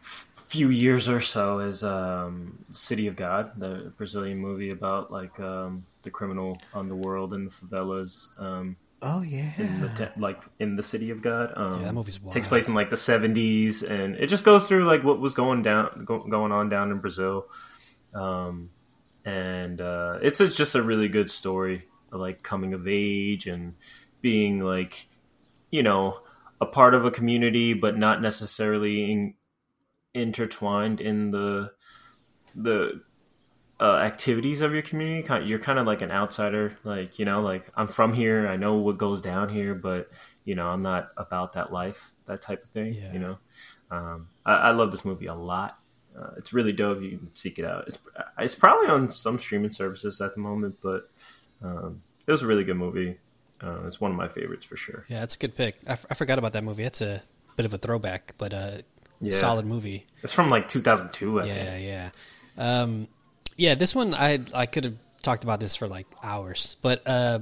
f- few years or so is um, City of God, the Brazilian movie about like um, the criminal underworld and the favelas. Um, Oh yeah. in the te- like in the city of God. Um, Yeah, that movie's takes place in like the seventies, and it just goes through like what was going down, go, going on down in Brazil. Um, and uh, it's a, just a really good story, of, like coming of age and being like, you know, a part of a community, but not necessarily in, intertwined in the the uh, activities of your community. You're kind of like an outsider. Like you know, like I'm from here. I know what goes down here, but you know, I'm not about that life, that type of thing. Yeah. You know, um, I, I love this movie a lot. Uh, it's really dope. You can seek it out. It's it's probably on some streaming services at the moment, but um, it was a really good movie. Uh, it's one of my favorites for sure. Yeah, that's a good pick. I, f- I forgot about that movie. That's a bit of a throwback, but uh, Yeah. solid movie. It's from like 2002, I Yeah, think. yeah. Um, yeah, this one I I could have talked about this for like hours, but uh,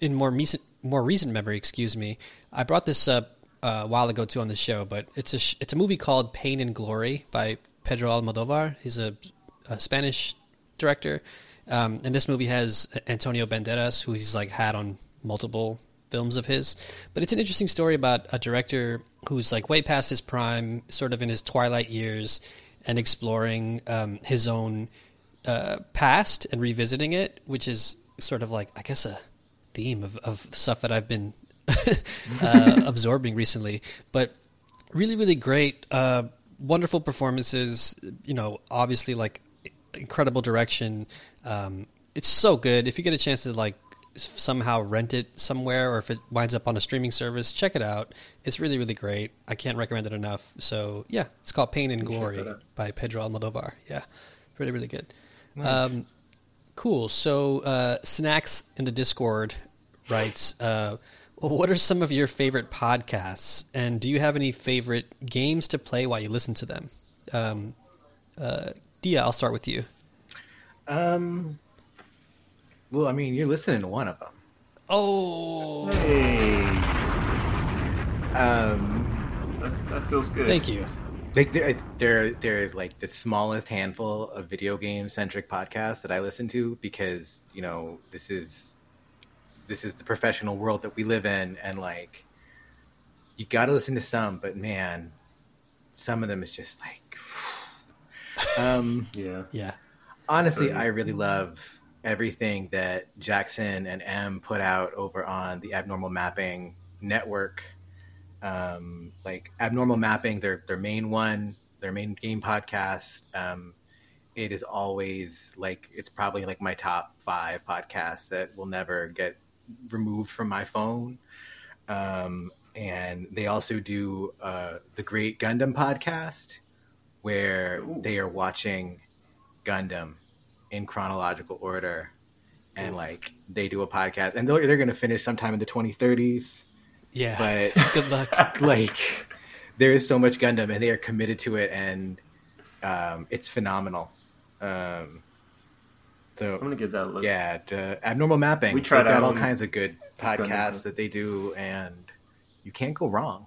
in more recent more recent memory, excuse me, I brought this up uh, a while ago too on the show. But it's a sh- it's a movie called Pain and Glory by Pedro Almodovar. He's a, a Spanish director, um, and this movie has Antonio Banderas, who he's like had on multiple films of his. But it's an interesting story about a director who's like way past his prime, sort of in his twilight years, and exploring um, his own uh, past and revisiting it, which is sort of like I guess a theme of, of stuff that I've been uh, absorbing recently. But really, really great, uh, wonderful performances. You know, obviously like incredible direction. Um, it's so good. If you get a chance to like somehow rent it somewhere, or if it winds up on a streaming service, check it out. It's really really great. I can't recommend it enough. So yeah, it's called Pain and Glory by Pedro Almodovar. Yeah, really really good. Nice. Um, cool. So uh, snacks in the Discord writes. Uh, what are some of your favorite podcasts, and do you have any favorite games to play while you listen to them? Um, uh, Dia, I'll start with you. Um, well, I mean, you're listening to one of them. Oh, hey. Um, that, that feels good. Thank you. Like there, there, there is like the smallest handful of video game centric podcasts that I listen to because you know this is this is the professional world that we live in, and like you got to listen to some, but man, some of them is just like, um, yeah, yeah. Honestly, I really love everything that Jackson and M put out over on the Abnormal Mapping Network. Um, like Abnormal Mapping, their their main one, their main game podcast. Um, it is always like it's probably like my top five podcasts that will never get removed from my phone. Um, and they also do uh, the Great Gundam podcast, where Ooh. they are watching Gundam in chronological order, and like they do a podcast, and they're, they're going to finish sometime in the 2030s. Yeah, but good luck. like, there is so much Gundam, and they are committed to it, and um, it's phenomenal. Um, so I'm gonna give that a look. Yeah, uh, abnormal mapping. We tried out all kinds of good podcasts that they do, and you can't go wrong.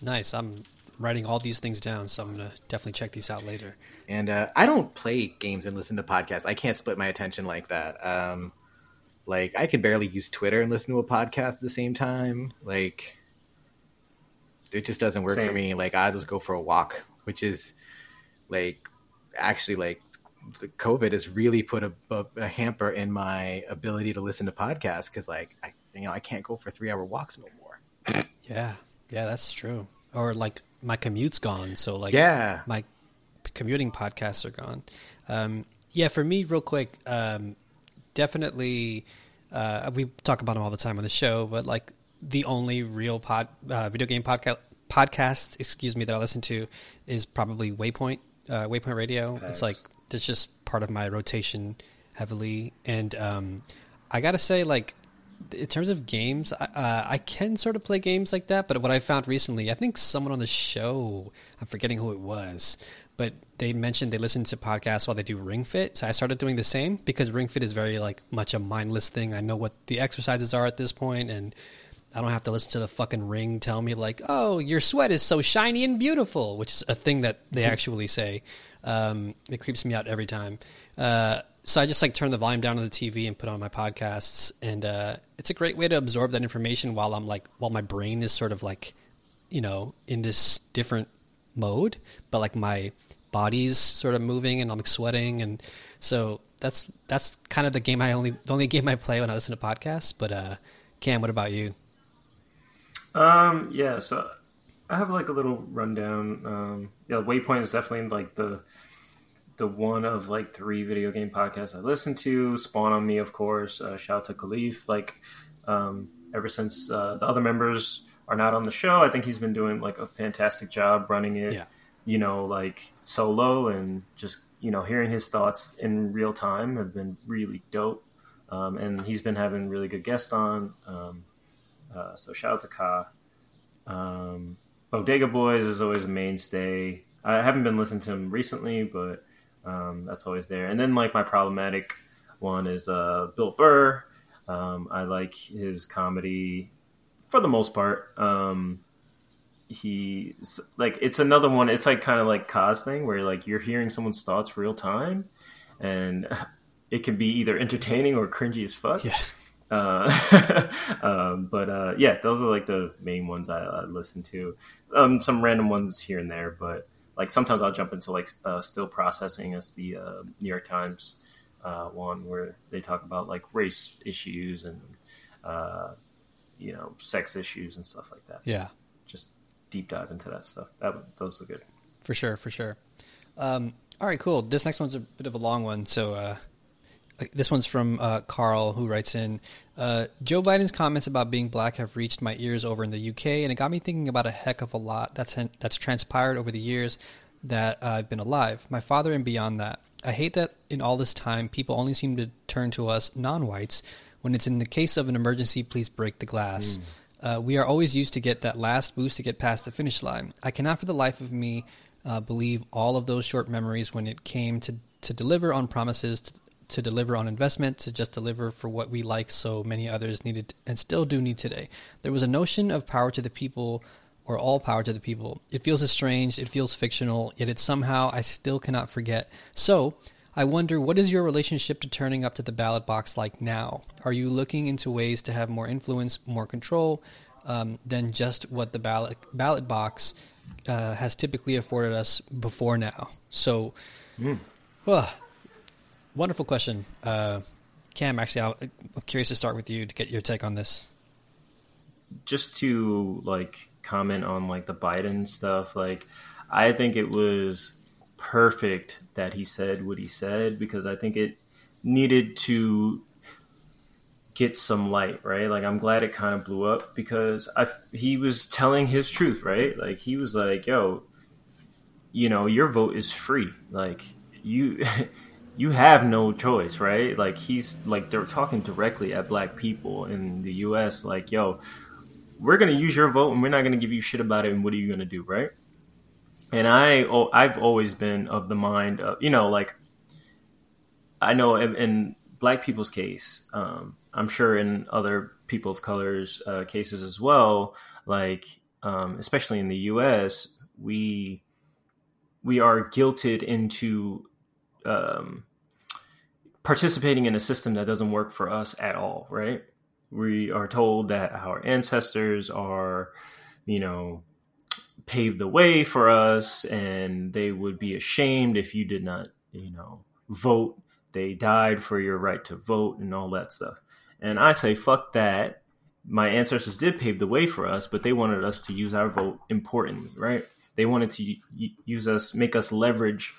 Nice. I'm writing all these things down, so I'm gonna definitely check these out later. And uh, I don't play games and listen to podcasts. I can't split my attention like that. Um, like I can barely use Twitter and listen to a podcast at the same time. Like it just doesn't work Same. for me. Like I just go for a walk, which is like actually like the COVID has really put a, a, a, hamper in my ability to listen to podcasts because, like, I, you know, I can't go for three hour walks no more. yeah, yeah, that's true. Or like my commute's gone, so like, yeah, my commuting podcasts are gone. Um, yeah, for me, real quick, um, definitely. Uh, we talk about them all the time on the show, but like the only real pod, uh, video game podcast podcast, excuse me, that I listen to is probably Waypoint, uh, Waypoint Radio. It's like it's just part of my rotation heavily. And um, I gotta say, like in terms of games, uh, I can sort of play games like that. But what I found recently, I think someone on the show, I'm forgetting who it was, but they mentioned they listen to podcasts while they do Ring Fit. So I started doing the same because Ring Fit is very like much a mindless thing. I know what the exercises are at this point, and I don't have to listen to the fucking ring tell me like, "Oh, your sweat is so shiny and beautiful," which is a thing that they actually say. Um, it creeps me out every time. Uh, so I just like turn the volume down on the TV and put on my podcasts, and uh, it's a great way to absorb that information while I'm like while my brain is sort of like, you know, in this different mode, but like my body's sort of moving and I'm like sweating, and so that's that's kind of the game I only the only game I play when I listen to podcasts. But uh, Cam, what about you? Um, yeah, so I have like a little rundown. Um, yeah, Waypoint is definitely like the the one of like three video game podcasts I listen to. Spawn on me, of course. Uh, shout out to Kahlief. Like, um, ever since uh, the other members are not on the show, I think he's been doing like a fantastic job running it. Yeah. You know, like solo and just you know hearing his thoughts in real time have been really dope. Um, and he's been having really good guests on. Um, uh, so shout out to Ka. Um, Bodega Boys is always a mainstay. I haven't been listening to him recently, but um, that's always there. And then like my problematic one is uh, Bill Burr. Um, I like his comedy for the most part. Um, he like it's another one. It's like kind of like Kaz thing where like you're hearing someone's thoughts real time, and it can be either entertaining or cringy as fuck. Yeah. Uh, um, but uh, yeah, those are like the main ones I, I listen to. Um, some random ones here and there, but like sometimes I'll jump into like uh, still processing as the uh, New York Times uh, one where they talk about like race issues and uh, you know sex issues and stuff like that. Yeah, just deep dive into that stuff. That those are good for sure, for sure. Um, All right, cool. This next one's a bit of a long one, so uh, this one's from uh, Carl, who writes in uh, Joe Biden's comments about being black have reached my ears over in the UK, and it got me thinking about a heck of a lot that's that's transpired over the years that I've been alive. My father and beyond that. I hate that in all this time, people only seem to turn to us non-whites when it's in the case of an emergency. Please break the glass. Mm. Uh, we are always used to get that last boost to get past the finish line. I cannot, for the life of me, uh, believe all of those short memories when it came to to deliver on promises, to, to deliver on investment, to just deliver for what we like so many others needed and still do need today. There was a notion of power to the people or all power to the people. It feels estranged, it feels fictional, yet it's somehow I still cannot forget. So, I wonder what is your relationship to turning up to the ballot box like now? Are you looking into ways to have more influence, more control um, than just what the ballot ballot box uh, has typically afforded us before now? So, mm. well, Wonderful question. Uh, Cam, actually, i am curious to start with you to get your take on this. Just to like comment on like the Biden stuff, like I think it was perfect that he said what he said because I think it needed to get some light, right? Like I'm glad it kind of blew up because I he was telling his truth, right? Like he was like, "Yo, you know, your vote is free. Like you you have no choice, right? Like he's like they're talking directly at black people in the U.S. Like, yo, we're gonna use your vote and we're not gonna give you shit about it. And what are you gonna do, right? And I, I've always been of the mind, of, you know, like I know in, in black people's case, um, I'm sure in other people of colors uh, cases as well. Like, um, especially in the U.S., we we are guilted into um, participating in a system that doesn't work for us at all, right? We are told that our ancestors are, you know, paved the way for us and they would be ashamed if you did not, you know, vote. They died for your right to vote and all that stuff. And I say, fuck that. My ancestors did pave the way for us, but they wanted us to use our vote importantly, right? They wanted to use us, make us leverage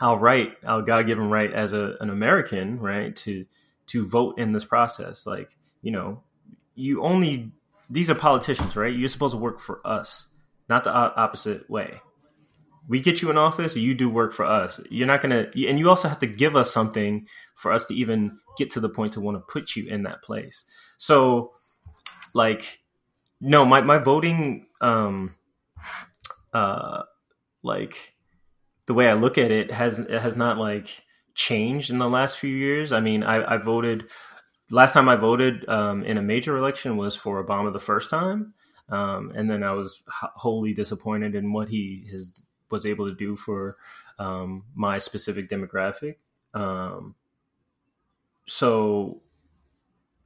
our right, our God given right as a, an American, right, to to vote in this process. Like, you know, you only these are politicians, right? You're supposed to work for us, not the opposite way. We get you in office, you do work for us. You're not gonna, and you also have to give us something for us to even get to the point to want to put you in that place. So, like, no, my my voting, um, uh, like the way I look at it has it has not like changed in the last few years. I mean, I, I voted last time I voted um, in a major election was for Obama the first time, um, and then I was wholly disappointed in what he has was able to do for um, my specific demographic. Um, so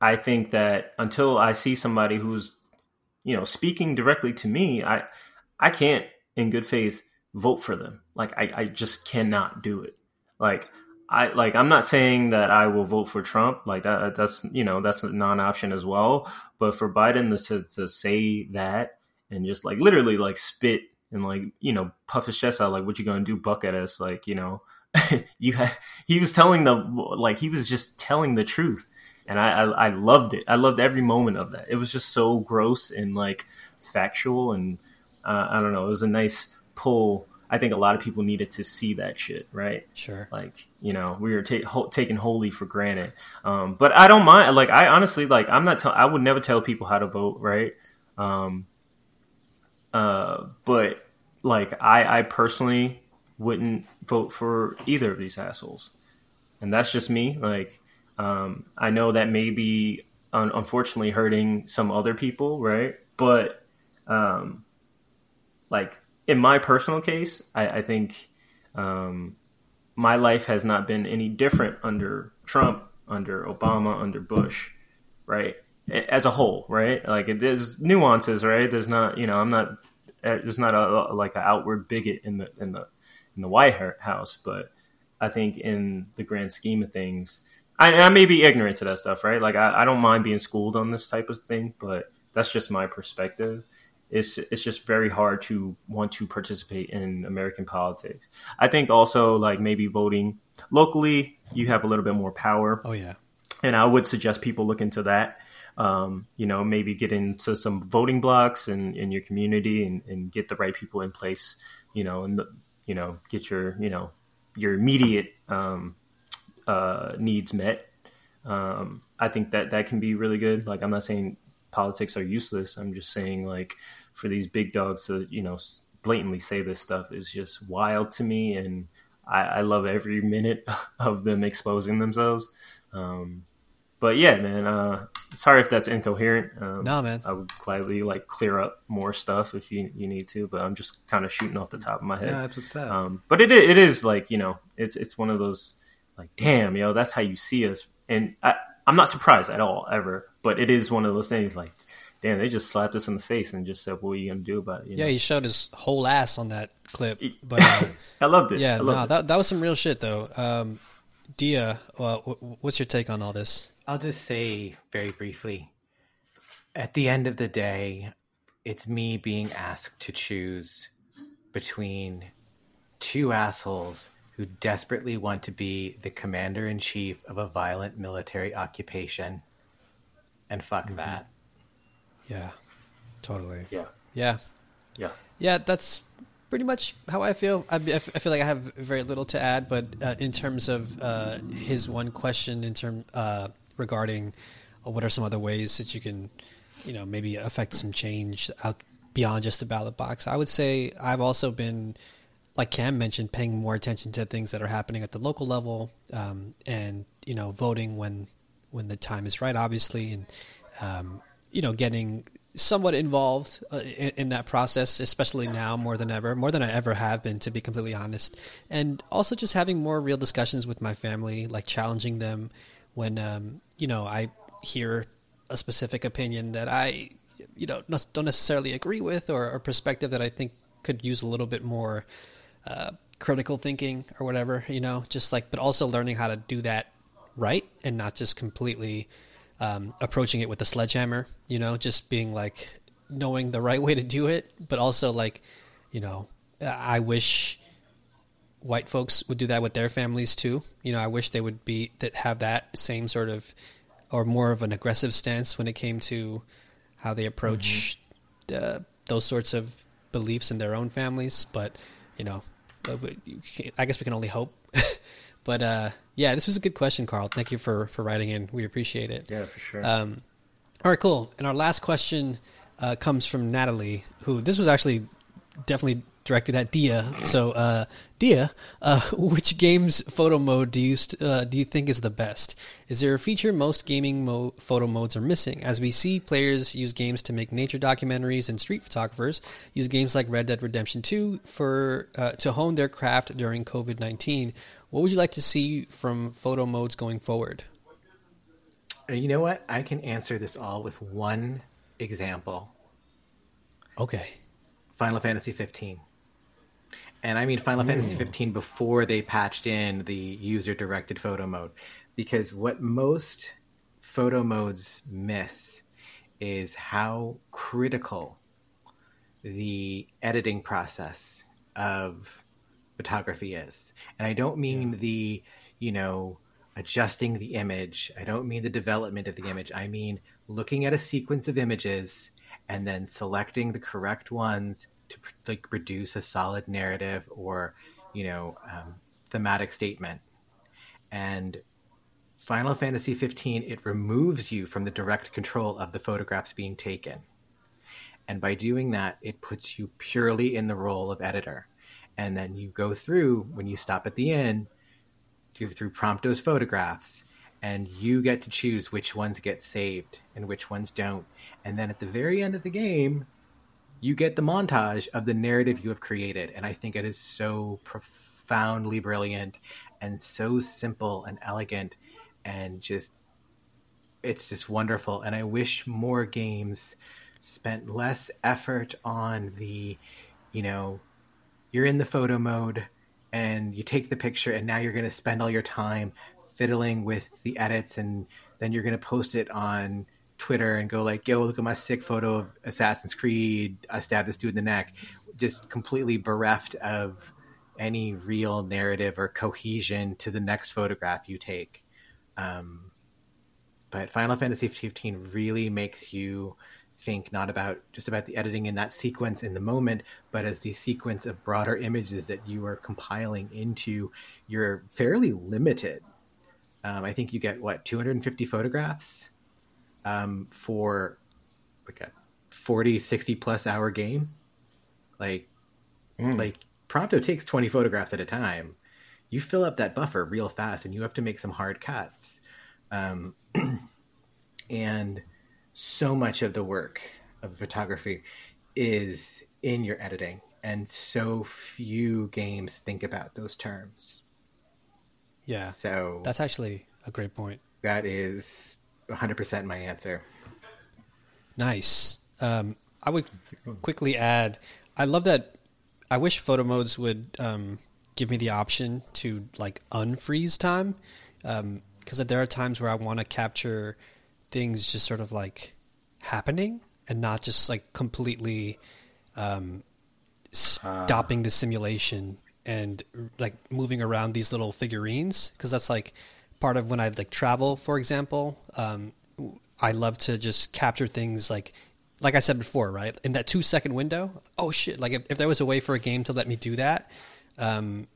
I think that until I see somebody who's you know speaking directly to me, I I can't in good faith vote for them. Like I, I just cannot do it. Like I like I'm not saying that I will vote for Trump. Like that that's you know that's a non-option as well. But for Biden to to say that and just like literally like spit and like you know puff his chest out like what you gonna do buck at us like you know you ha- he was telling the like he was just telling the truth and I, I, I loved it I loved every moment of that it was just so gross and like factual and uh, I don't know it was a nice pull I think a lot of people needed to see that shit, right? Sure. Like, you know, we were ta- ho- taken wholly for granted. Um, but I don't mind. Like, I honestly, like, I'm not. T- I would never tell people how to vote, right? Um, uh, but like, I, I personally wouldn't vote for either of these assholes, and that's just me. Like, um, I know that may be un- unfortunately hurting some other people, right? But, um, like in my personal case, I, I think um, my life has not been any different under Trump, under Obama, under Bush, right? As a whole, right? Like there's nuances, right? There's not, you know, I'm not, uh, there's not a, like an outward bigot in the in the in the White House, but I think in the grand scheme of things, I, I may be ignorant to that stuff, right? Like I, I don't mind being schooled on this type of thing, but that's just my perspective it's it's just very hard to want to participate in American politics. I think also like maybe voting locally, you have a little bit more power. Oh yeah, and I would suggest people look into that. Um, you know, maybe get into some voting blocks in, in your community and, and get the right people in place. You know, and the, you know get your you know your immediate um, uh, needs met. Um, I think that that can be really good. Like I'm not saying politics are useless. I'm just saying like for these big dogs to you know blatantly say this stuff is just wild to me, and I, I love every minute of them exposing themselves. Um, but yeah, man. Uh, sorry if that's incoherent. Um, no, man. I would gladly like clear up more stuff if you you need to, but I'm just kind of shooting off the top of my head. Yeah, that's what's up. Um, but it it is like you know, it's it's one of those like, damn, yo, that's how you see us, and I, I'm not surprised at all ever. But it is one of those things like, damn, they just slapped us in the face and just said, what are you gonna do about it? You Yeah, know? he showed his whole ass on that clip, but uh, I loved it. yeah, I no, it. that that was some real shit though. Um, Dia, uh, wh- what's your take on all this? I'll just say very briefly at the end of the day, it's me being asked to choose between two assholes who desperately want to be the commander in chief of a violent military occupation. And fuck that. Yeah, totally. yeah, Yeah, yeah. yeah, that's pretty much how I feel. I feel like I have very little to add, but uh, in terms of uh, his one question, in term uh, regarding uh, what are some other ways that you can, you know, maybe affect some change out beyond just the ballot box, I would say I've also been, like Cam mentioned, paying more attention to things that are happening at the local level, um, and you know, voting when when the time is right, obviously, and um, you know, getting somewhat involved uh, in, in that process, especially now more than ever, more than I ever have been, to be completely honest. And also just having more real discussions with my family, like challenging them when, um, you know, I hear a specific opinion that I, you know, don't necessarily agree with or a perspective that I think could use a little bit more uh, critical thinking or whatever, you know, just like, but also learning how to do that right and not just completely um, approaching it with a sledgehammer, you know, just being like knowing the right way to do it, but also like, you know, I wish white folks would do that with their families too. You know, I wish they would be that have that same sort of or more of an aggressive stance when it came to how they approach uh, those sorts of beliefs in their own families. But you know, I guess we can only hope. but uh, yeah, this was a good question, Carl. Thank you for for writing in. We appreciate it. Yeah, for sure. Um, all right, cool. And our last question uh, comes from Natalie, who this was actually definitely directed at Dia. So, uh, Dia, uh, which game's photo mode do you st- uh, do you think is the best? Is there a feature most gaming mo- photo modes are missing? As we see players use games to make nature documentaries, and street photographers use games like Red Dead Redemption Two for uh, to hone their craft during COVID nineteen. What would you like to see from photo modes going forward? Uh, You know what? I can answer this all with one example Okay. Final Fantasy 15. And I mean Final Fantasy 15 before they patched in the user directed photo mode. Because what most photo modes miss is how critical the editing process of photography is. And I don't mean the, you know, adjusting the image. I don't mean the development of the image. I mean looking at a sequence of images and then selecting the correct ones to like produce a solid narrative or, you know, um, thematic statement. And Final Fantasy 15 it removes you from the direct control of the photographs being taken. And by doing that, it puts you purely in the role of editor. And then you go through, when you stop at the end, you go through Prompto's photographs, and you get to choose which ones get saved and which ones don't. And then at the very end of the game, you get the montage of the narrative you have created. And I think it is so profoundly brilliant and so simple and elegant and just it's just wonderful and i wish more games spent less effort on the you know you're in the photo mode and you take the picture and now you're going to spend all your time fiddling with the edits and then you're going to post it on Twitter and go like, "Yo, look at my sick photo of Assassin's Creed. I stabbed this dude in the neck." Just completely bereft of any real narrative or cohesion to the next photograph you take. Um, but Final Fantasy 15 really makes you think not about just about the editing in that sequence in the moment, but as the sequence of broader images that you are compiling into your fairly limited. Um, I think you get what 250 photographs um, for like a 40, 60 plus hour game. Like, mm. like Prompto takes 20 photographs at a time. You fill up that buffer real fast, and you have to make some hard cuts. Um, and so much of the work of photography is in your editing and so few games think about those terms. Yeah. So that's actually a great point. that is 100% my answer. Nice. Um, i would quickly add i love that i wish photo modes would um, give me the option to like unfreeze time because um, there are times where i want to capture things just sort of like happening and not just like completely um, stopping uh. the simulation and like moving around these little figurines because that's like part of when I like travel, for example. Um, I love to just capture things like like I said before, right? In that two second window. Oh shit! Like if, if there was a way for a game to let me do that, um,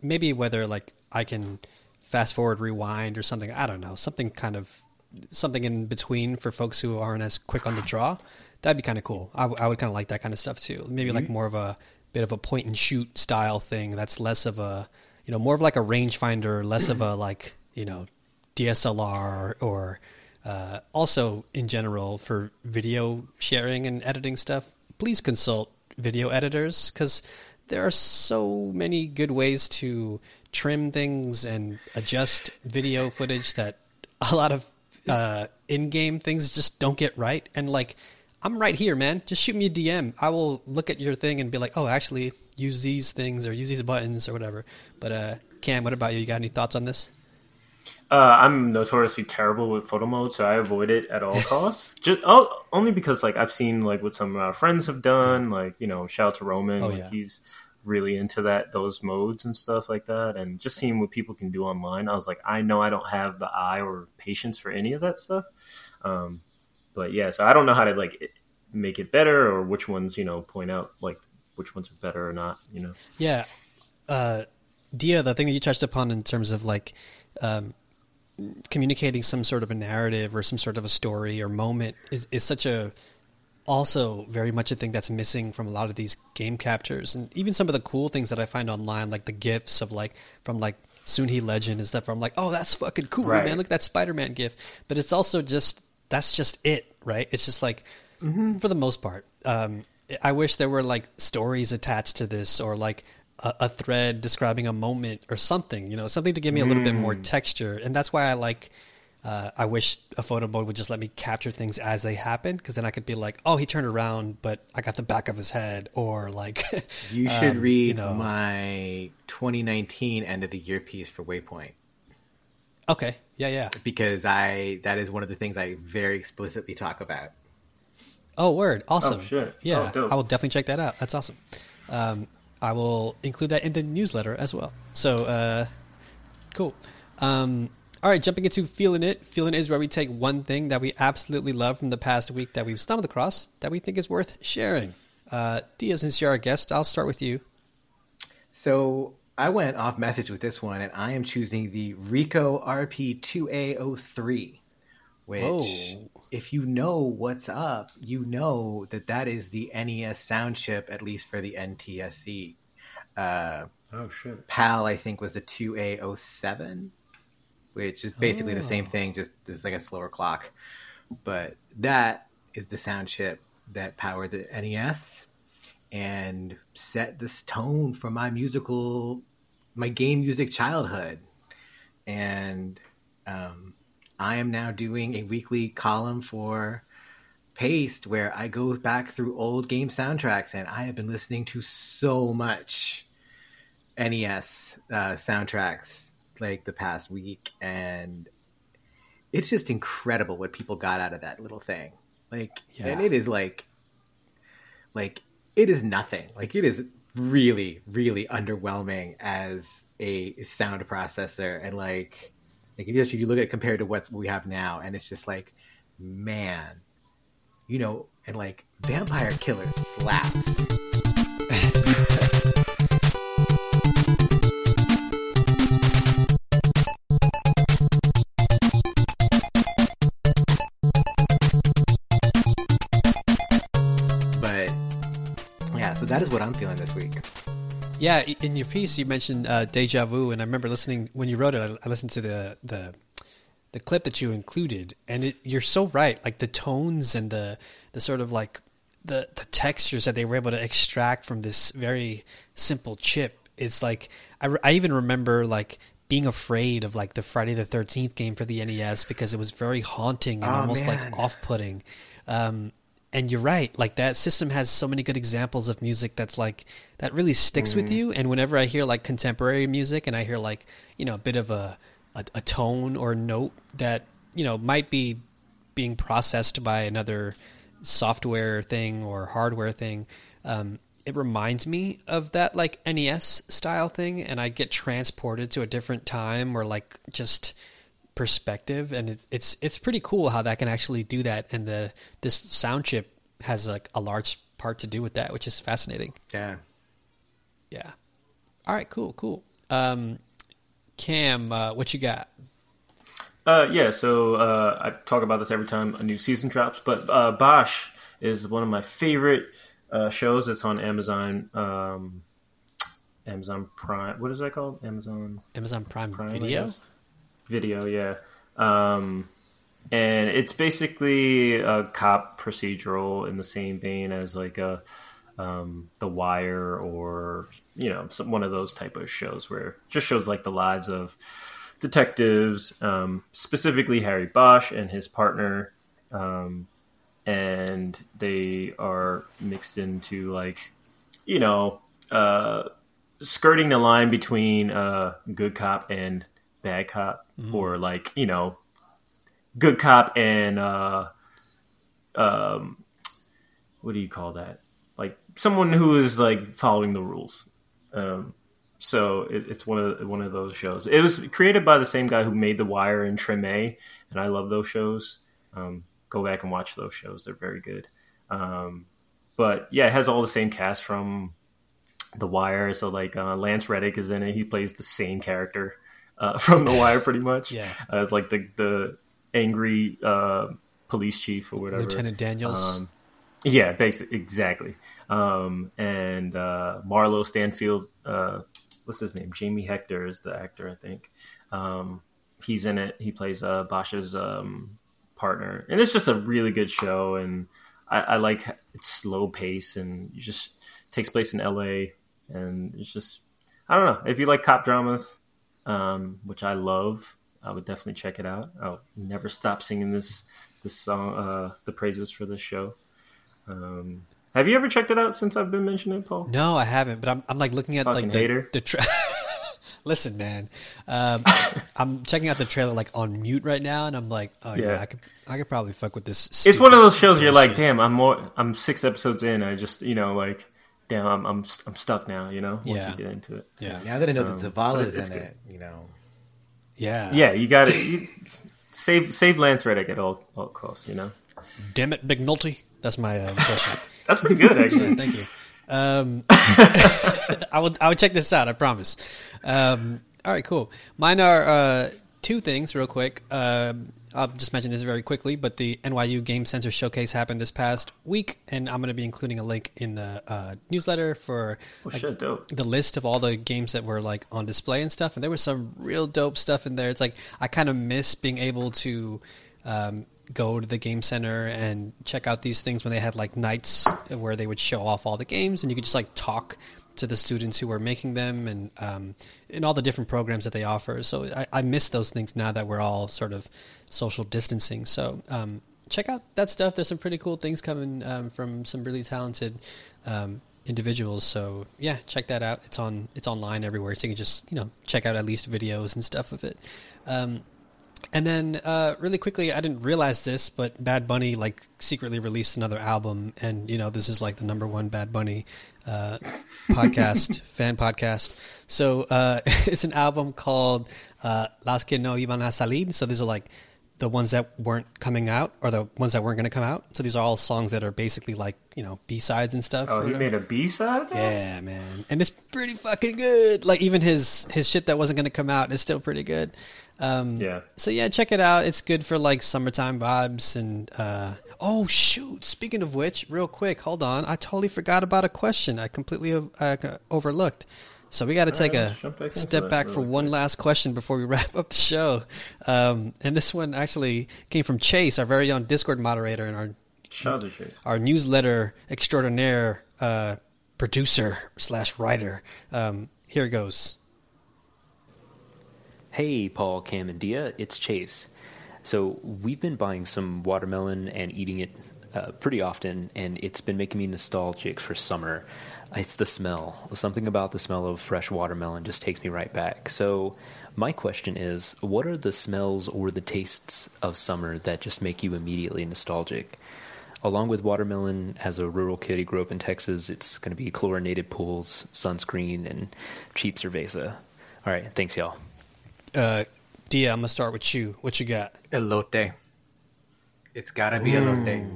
maybe whether like I can fast forward, rewind, or something. I don't know, something kind of something in between for folks who aren't as quick on the draw, that'd be kind of cool. I, w- I would kind of like that kind of stuff too. Maybe mm-hmm. like more of a bit of a point and shoot style thing. That's less of a, you know, more of like a rangefinder, less of a like, you know, DSLR or uh, also in general for video sharing and editing stuff. Please consult video editors because there are so many good ways to trim things and adjust video footage that a lot of uh, in-game things just don't get right, and like I'm right here, man. Just shoot me a DM. I will look at your thing and be like, oh, actually, use these things or use these buttons or whatever. But uh, Cam, what about you? You got any thoughts on this? Uh, I'm notoriously terrible with photo mode, so I avoid it at all costs. Just oh, only because like I've seen like what some of our friends have done. Like you know, shout out to Roman. Oh, like yeah. he's really into that those modes and stuff like that and just seeing what people can do online i was like i know i don't have the eye or patience for any of that stuff. Um, but yeah so i don't know how to like make it better or which ones you know point out like which ones are better or not you know? Yeah. Uh dia the thing that you touched upon in terms of like um communicating some sort of a narrative or some sort of a story or moment is, is such a also very much a thing that's missing from a lot of these game captures and even some of the cool things that I find online, like the gifs of like from like Sunhi Legend and stuff. I'm like, oh, that's fucking cool, right. man. Look at that Spider-Man gif. But it's also just that's just it, right? It's just like mm-hmm. for the most part. Um, I wish there were like stories attached to this or like a, a, thread describing a moment or something, you know, something to give me a little mm. bit more mm. texture. And that's why I like uh, I wish a photo mode would just let me capture things as they happen, because then I could be like, "Oh, he turned around, but I got the back of his head," or like. you should um, read you know, my 2019 end of the year piece for Waypoint. Okay. Yeah, yeah. Because I that is one of the things I very explicitly talk about. Oh, word! Awesome. Oh, shit. Yeah, oh, I will definitely check that out. That's awesome. Um, I will include that in the newsletter as well. So, uh, cool. Um, all right, jumping into feeling it. Feeling it is where we take one thing that we absolutely love from the past week that we've stumbled across that we think is worth sharing. Uh, Dia, since you're our guest, I'll start with you. So I went off message with this one, and I am choosing the Ricoh RP2A03, which, Whoa. if you know what's up, you know that that is the NES sound chip, at least for the NTSC. Uh, oh shit! PAL, I think, was the 2A07 which is basically oh. the same oh. thing, just it's like a slower clock. But that is the sound chip that powered the NES and set this tone for my musical, my game music childhood. And um, I am now doing a weekly column for Paste where I go back through old game soundtracks, and I have been listening to so much NES uh, soundtracks like the past week and it's just incredible what people got out of that little thing. Like, Yeah. and it is like, like it is nothing. Like it is really, really underwhelming as a sound processor, and like, like if you look at it compared to what we have now, and it's just like, man, you know, and like Vampire Killer slaps. That is what I'm feeling this week. Yeah, in your piece you mentioned uh, deja vu, and I remember listening when you wrote it. I, I listened to the the the clip that you included, and it, you're so right. Like the tones and the the sort of like the the textures that they were able to extract from this very simple chip. It's like I, I even remember like being afraid of like the Friday the Thirteenth game for the NES because it was very haunting and Oh, almost man. like off putting. Um, and you're right. Like that system has so many good examples of music that's like that really sticks with you. And whenever I hear like contemporary music and I hear like you know a bit of a, a a tone or note that you know might be being processed by another software thing or hardware thing, um, it reminds me of that like NES style thing, and I get transported to a different time or like just perspective, and it, it's it's pretty cool how that can actually do that, and the this sound chip has like a large part to do with that, which is fascinating. Yeah. Yeah. All right. Cool. Cool. Um, Cam, uh, what you got? Uh, yeah, so uh, I talk about this every time a new season drops, but uh, Bosch is one of my favorite uh, shows. It's on Amazon, um, Amazon Prime. What is that called? Amazon Amazon Prime, Prime Video. Video, yeah. Um, and it's basically a cop procedural in the same vein as like a um, The Wire or you know some, one of those type of shows where it just shows like the lives of detectives, um, specifically Harry Bosch and his partner, um, and they are mixed into like you know uh, skirting the line between uh, good cop and bad cop, or like you know good cop and uh, um, what do you call that? Like someone who is like following the rules. Um, so it, it's one of one of those shows. It was created by the same guy who made The Wire and Treme, and I love those shows. Um, go back and watch those shows; they're very good. Um, but yeah, it has all the same cast from The Wire. So like uh, Lance Reddick is in it; he plays the same character uh, from The Wire, pretty much. Yeah. as like the the angry uh, police chief or whatever, Lieutenant Daniels. Um, yeah, basically, exactly. Um, and uh, Marlo Stanfield, uh, what's his name? Jamie Hector is the actor, I think. Um, he's in it. He plays uh, Bosch's um, partner, and it's just a really good show. And I, I like its slow pace, and it just takes place in L.A. And it's just, I don't know. If you like cop dramas, um, which I love, I would definitely check it out. I'll never stop singing this this song, uh, the praises for this show. Um, have you ever checked it out since I've been mentioning it, Paul? No, I haven't. But I'm I'm like looking at Fucking like the, hater. the tra- Listen, man, um, I'm checking out the trailer like on mute right now, and I'm like, oh yeah, Yeah. I could I could probably fuck with this. It's one of those shows you're like, damn, I'm more, I'm six episodes in. I just, you know, like, damn, I'm, I'm, I'm stuck now. You know, once Yeah. you get into it. yeah, Now that I know Um, that Zavala's in good. it, you know. yeah, Yeah, you got to save, save Lance Reddick at all, all costs. You know, Damn it, McNulty. That's my uh, impression. that's pretty good actually. Thank you. Um, I would I would check this out. I promise. Um, all right, cool. Mine are uh, two things, real quick. Um, I'll just mention this very quickly, but the NYU Game Center Showcase happened this past week, and I'm going to be including a link in the uh, newsletter for Oh like, shit, the list of all the games that were like on display and stuff and there was some real dope stuff in there. It's like i kind of miss being able to um, go to the game center and check out these things when they had like nights where they would show off all the games and you could just like talk to the students who were making them and um, and all the different programs that they offer. So I, I miss those things now that we're all sort of social distancing so um, check out that stuff there's some pretty cool things coming um, from some really talented um, individuals. So yeah, check that out. It's on it's online everywhere, so you can just you know check out at least videos and stuff of it. Um, And then, uh, really quickly, I didn't realize this, but Bad Bunny like secretly released another album, and you know this is like the number one Bad Bunny uh, podcast fan podcast. So uh, it's an album called uh, Las que no iban a salir. So these are like the ones that weren't coming out, or the ones that weren't going to come out. So these are all songs that are basically like you know B sides and stuff. Oh, he made a B side. Yeah, man, and it's pretty fucking good. Like even his his shit that wasn't going to come out is still pretty good. Um, Yeah. So yeah, check it out. It's good for like summertime vibes and. Uh, oh shoot! Speaking of which, real quick, hold on. I totally forgot about a question. I completely uh, overlooked. So we got to take right, a back step that back for really one quick. last question before we wrap up the show. Um, and this one actually came from Chase, our very own Discord moderator and our Shout out to Chase. our newsletter extraordinaire uh, producer slash writer. Um, here it goes. Hey, Paul, Cam, and Dia, it's Chase. So we've been buying some watermelon and eating it uh, pretty often, and it's been making me nostalgic for summer. It's the smell. Something about the smell of fresh watermelon just takes me right back. So my question is, what are the smells or the tastes of summer that just make you immediately nostalgic? Along with watermelon, as a rural kid who grew up in Texas, it's going to be chlorinated pools, sunscreen, and cheap cerveza. All right, thanks, y'all. Uh, Dia, I'm gonna start with you. What you got? Elote. It's gotta be elote.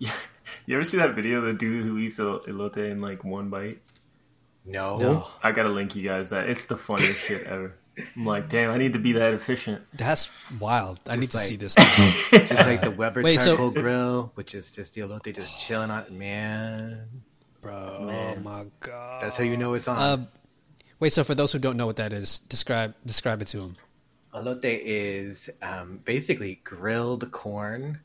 You ever see that video of the dude who eats el- elote in like one bite? No. No. I gotta link you guys that. It's the funniest shit ever. I'm like, damn, I need to be that efficient. That's wild. I need to see this. Now. Just like the Weber Wait, so- charcoal grill, which is just the elote just chilling on. Man, Bro, Man. oh my god. that's how you know it's on. Uh, wait, so for those who don't know what that is, describe describe it to them. Elote is um, basically grilled corn,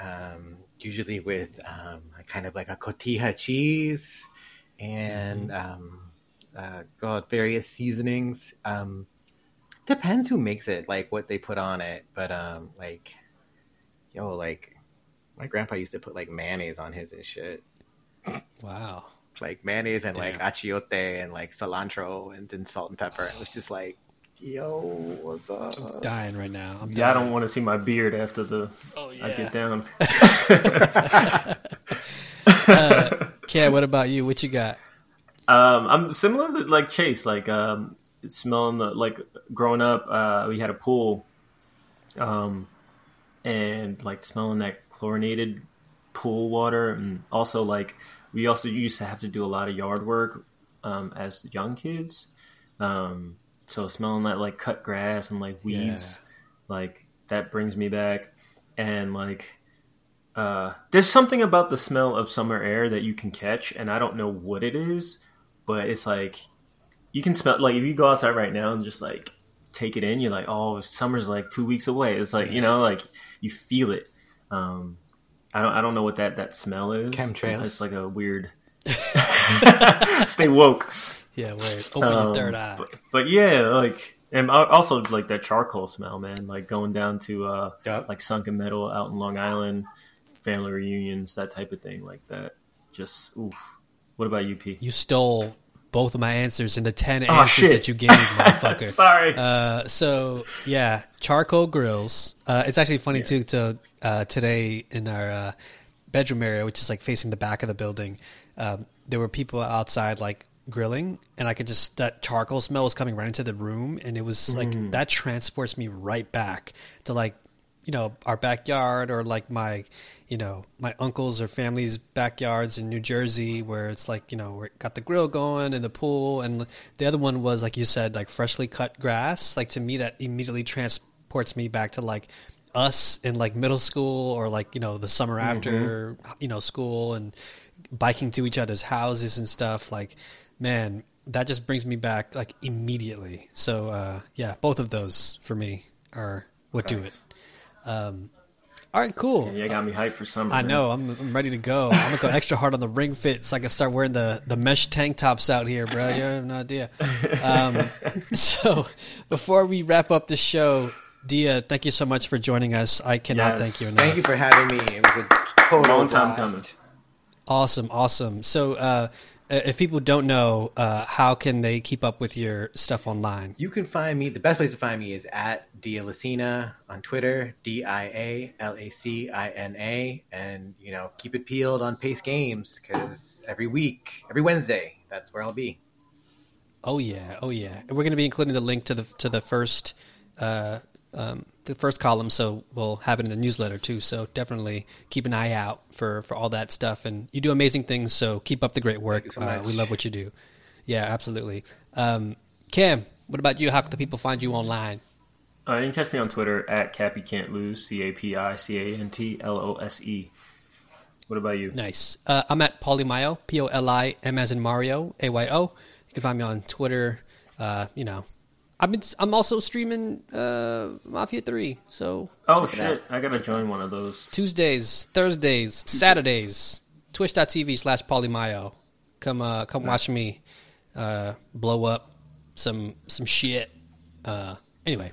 um, usually with um, kind of like a cotija cheese and um, uh, God, various seasonings. Um, depends who makes it, like what they put on it. But um, like, yo, like my grandpa used to put like mayonnaise on his and shit, Wow. like mayonnaise and like Damn. achiote and like cilantro and then salt and pepper. It was just like, yo, what's up? I'm Dying right now. I'm Yeah, I don't want to see my beard after the Oh, I get down. Kat, what about you? What you got? Um, I'm similar to like Chase. Like, um, smelling the like growing up. Uh, we had a pool, um, and like smelling that chlorinated pool water, and also like we also used to have to do a lot of yard work um, as young kids. Um, so smelling that like cut grass and like weeds, like that brings me back. And like, uh, there's something about the smell of summer air that you can catch, and I don't know what it is, but it's like you can smell. Like if you go outside right now and just like take it in, you're like, oh, summer's like two weeks away. It's like you know, like you feel it. Um, I don't, I don't know what that that smell is. Chemtrails. It's like a weird. Stay woke. Yeah, wait. Open your Um, third eye. But, but yeah, like and also like that charcoal smell, man. Like going down to uh Yup. like Sunken Meadow out in Long Island, family reunions, that type of thing, like that. Just oof. What about you, P? You stole both of my answers in the ten Oh, answers shit. that you gave, motherfucker. Sorry. Uh, so yeah, charcoal grills. Uh, it's actually funny too. To uh, today in our uh, bedroom area, which is like facing the back of the building, um, there were people outside like grilling, and I could just that charcoal smell was coming right into the room, and it was like mm. that transports me right back to like you know our backyard or like my you know my uncles or family's backyards in New Jersey where it's like you know we got the grill going and the pool and the other one was like you said like freshly cut grass. Like to me that immediately transports me back to like us in like middle school or like you know the summer mm-hmm. after you know school and biking to each other's houses and stuff. Like man that just brings me back like immediately so uh yeah both of those for me are what do it um, all right, cool. Yeah, you got me hyped for summer. I man. know. I'm, I'm ready to go. I'm gonna go extra hard on the ring fit so I can start wearing the, the mesh tank tops out here, bro. You have no idea. Um, so before we wrap up the show, Dia, thank you so much for joining us. I cannot Yes. thank you enough. Thank you for having me. It was a total Long time blast. coming. Awesome, awesome. So, uh, if people don't know, uh, how can they keep up with your stuff online? You can find me. The best place to find me is at Dialacina on Twitter, D I A L A C I N A, and you know keep it peeled on Paste Games because every week, every Wednesday, that's where I'll be. Oh yeah, oh yeah. And we're going to be including the link to the to the first uh, um, the first column, so we'll have it in the newsletter too. So definitely keep an eye out for for all that stuff. And you do amazing things, so keep up the great work. so uh, we love what you do. Yeah, absolutely. Um, Cam, what about you? How can the people find you online? Uh, you can catch me on Twitter at Cappy Can't Lose, C A P I C A N T L O S E. What about you? Nice. Uh, I'm at Polimayo, P O L I M as in Mario, A Y O. You can find me on Twitter. Uh, you know, I've been. I'm also streaming uh, Mafia Three. So Oh shit! I gotta join one of those. Tuesdays, Thursdays, Saturdays, twitch.tv slash polimayo. Come uh come watch me uh blow up some some shit. Uh anyway.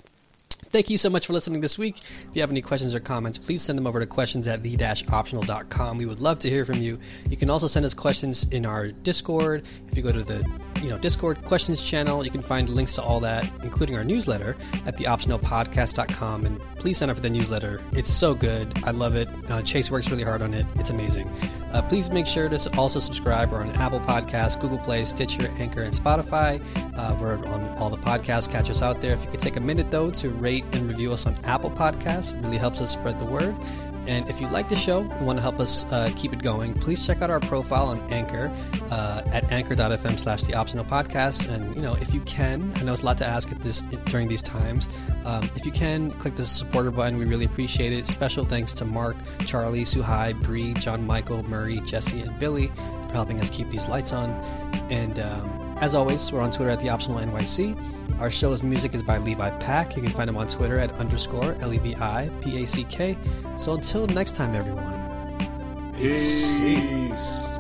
Thank you so much for listening this week. If you have any questions or comments, please send them over to questions at the-optional.com. We would love to hear from you. You can also send us questions in our Discord. If you go to the you know Discord questions channel, you can find links to all that, including our newsletter at theoptionalpodcast.com. And please sign up for the newsletter. It's so good. I love it. Uh, Chase works really hard on it. It's amazing. Uh, please make sure to also subscribe. We're on Apple Podcasts, Google Play, Stitcher, Anchor, and Spotify. Uh, we're on all the podcast catchers out there. If you could take a minute though to rate and review us on Apple Podcasts, really helps us spread the word. And if you like the show and want to help us uh, keep it going, please check out our profile on Anchor uh, at anchor.fm slash the optional podcast. And, you know, if you can, I know it's a lot to ask at this during these times. Um, if you can, click the supporter button. We really appreciate it. Special thanks to Mark, Charlie, Suhai, Bree, John Michael, Murray, Jesse, and Billy for helping us keep these lights on. And um, as always, we're on Twitter at the Optional NYC. Our show's music is by Levi Pack. You can find him on Twitter at underscore L E V I P A C K. So until next time, everyone. Peace.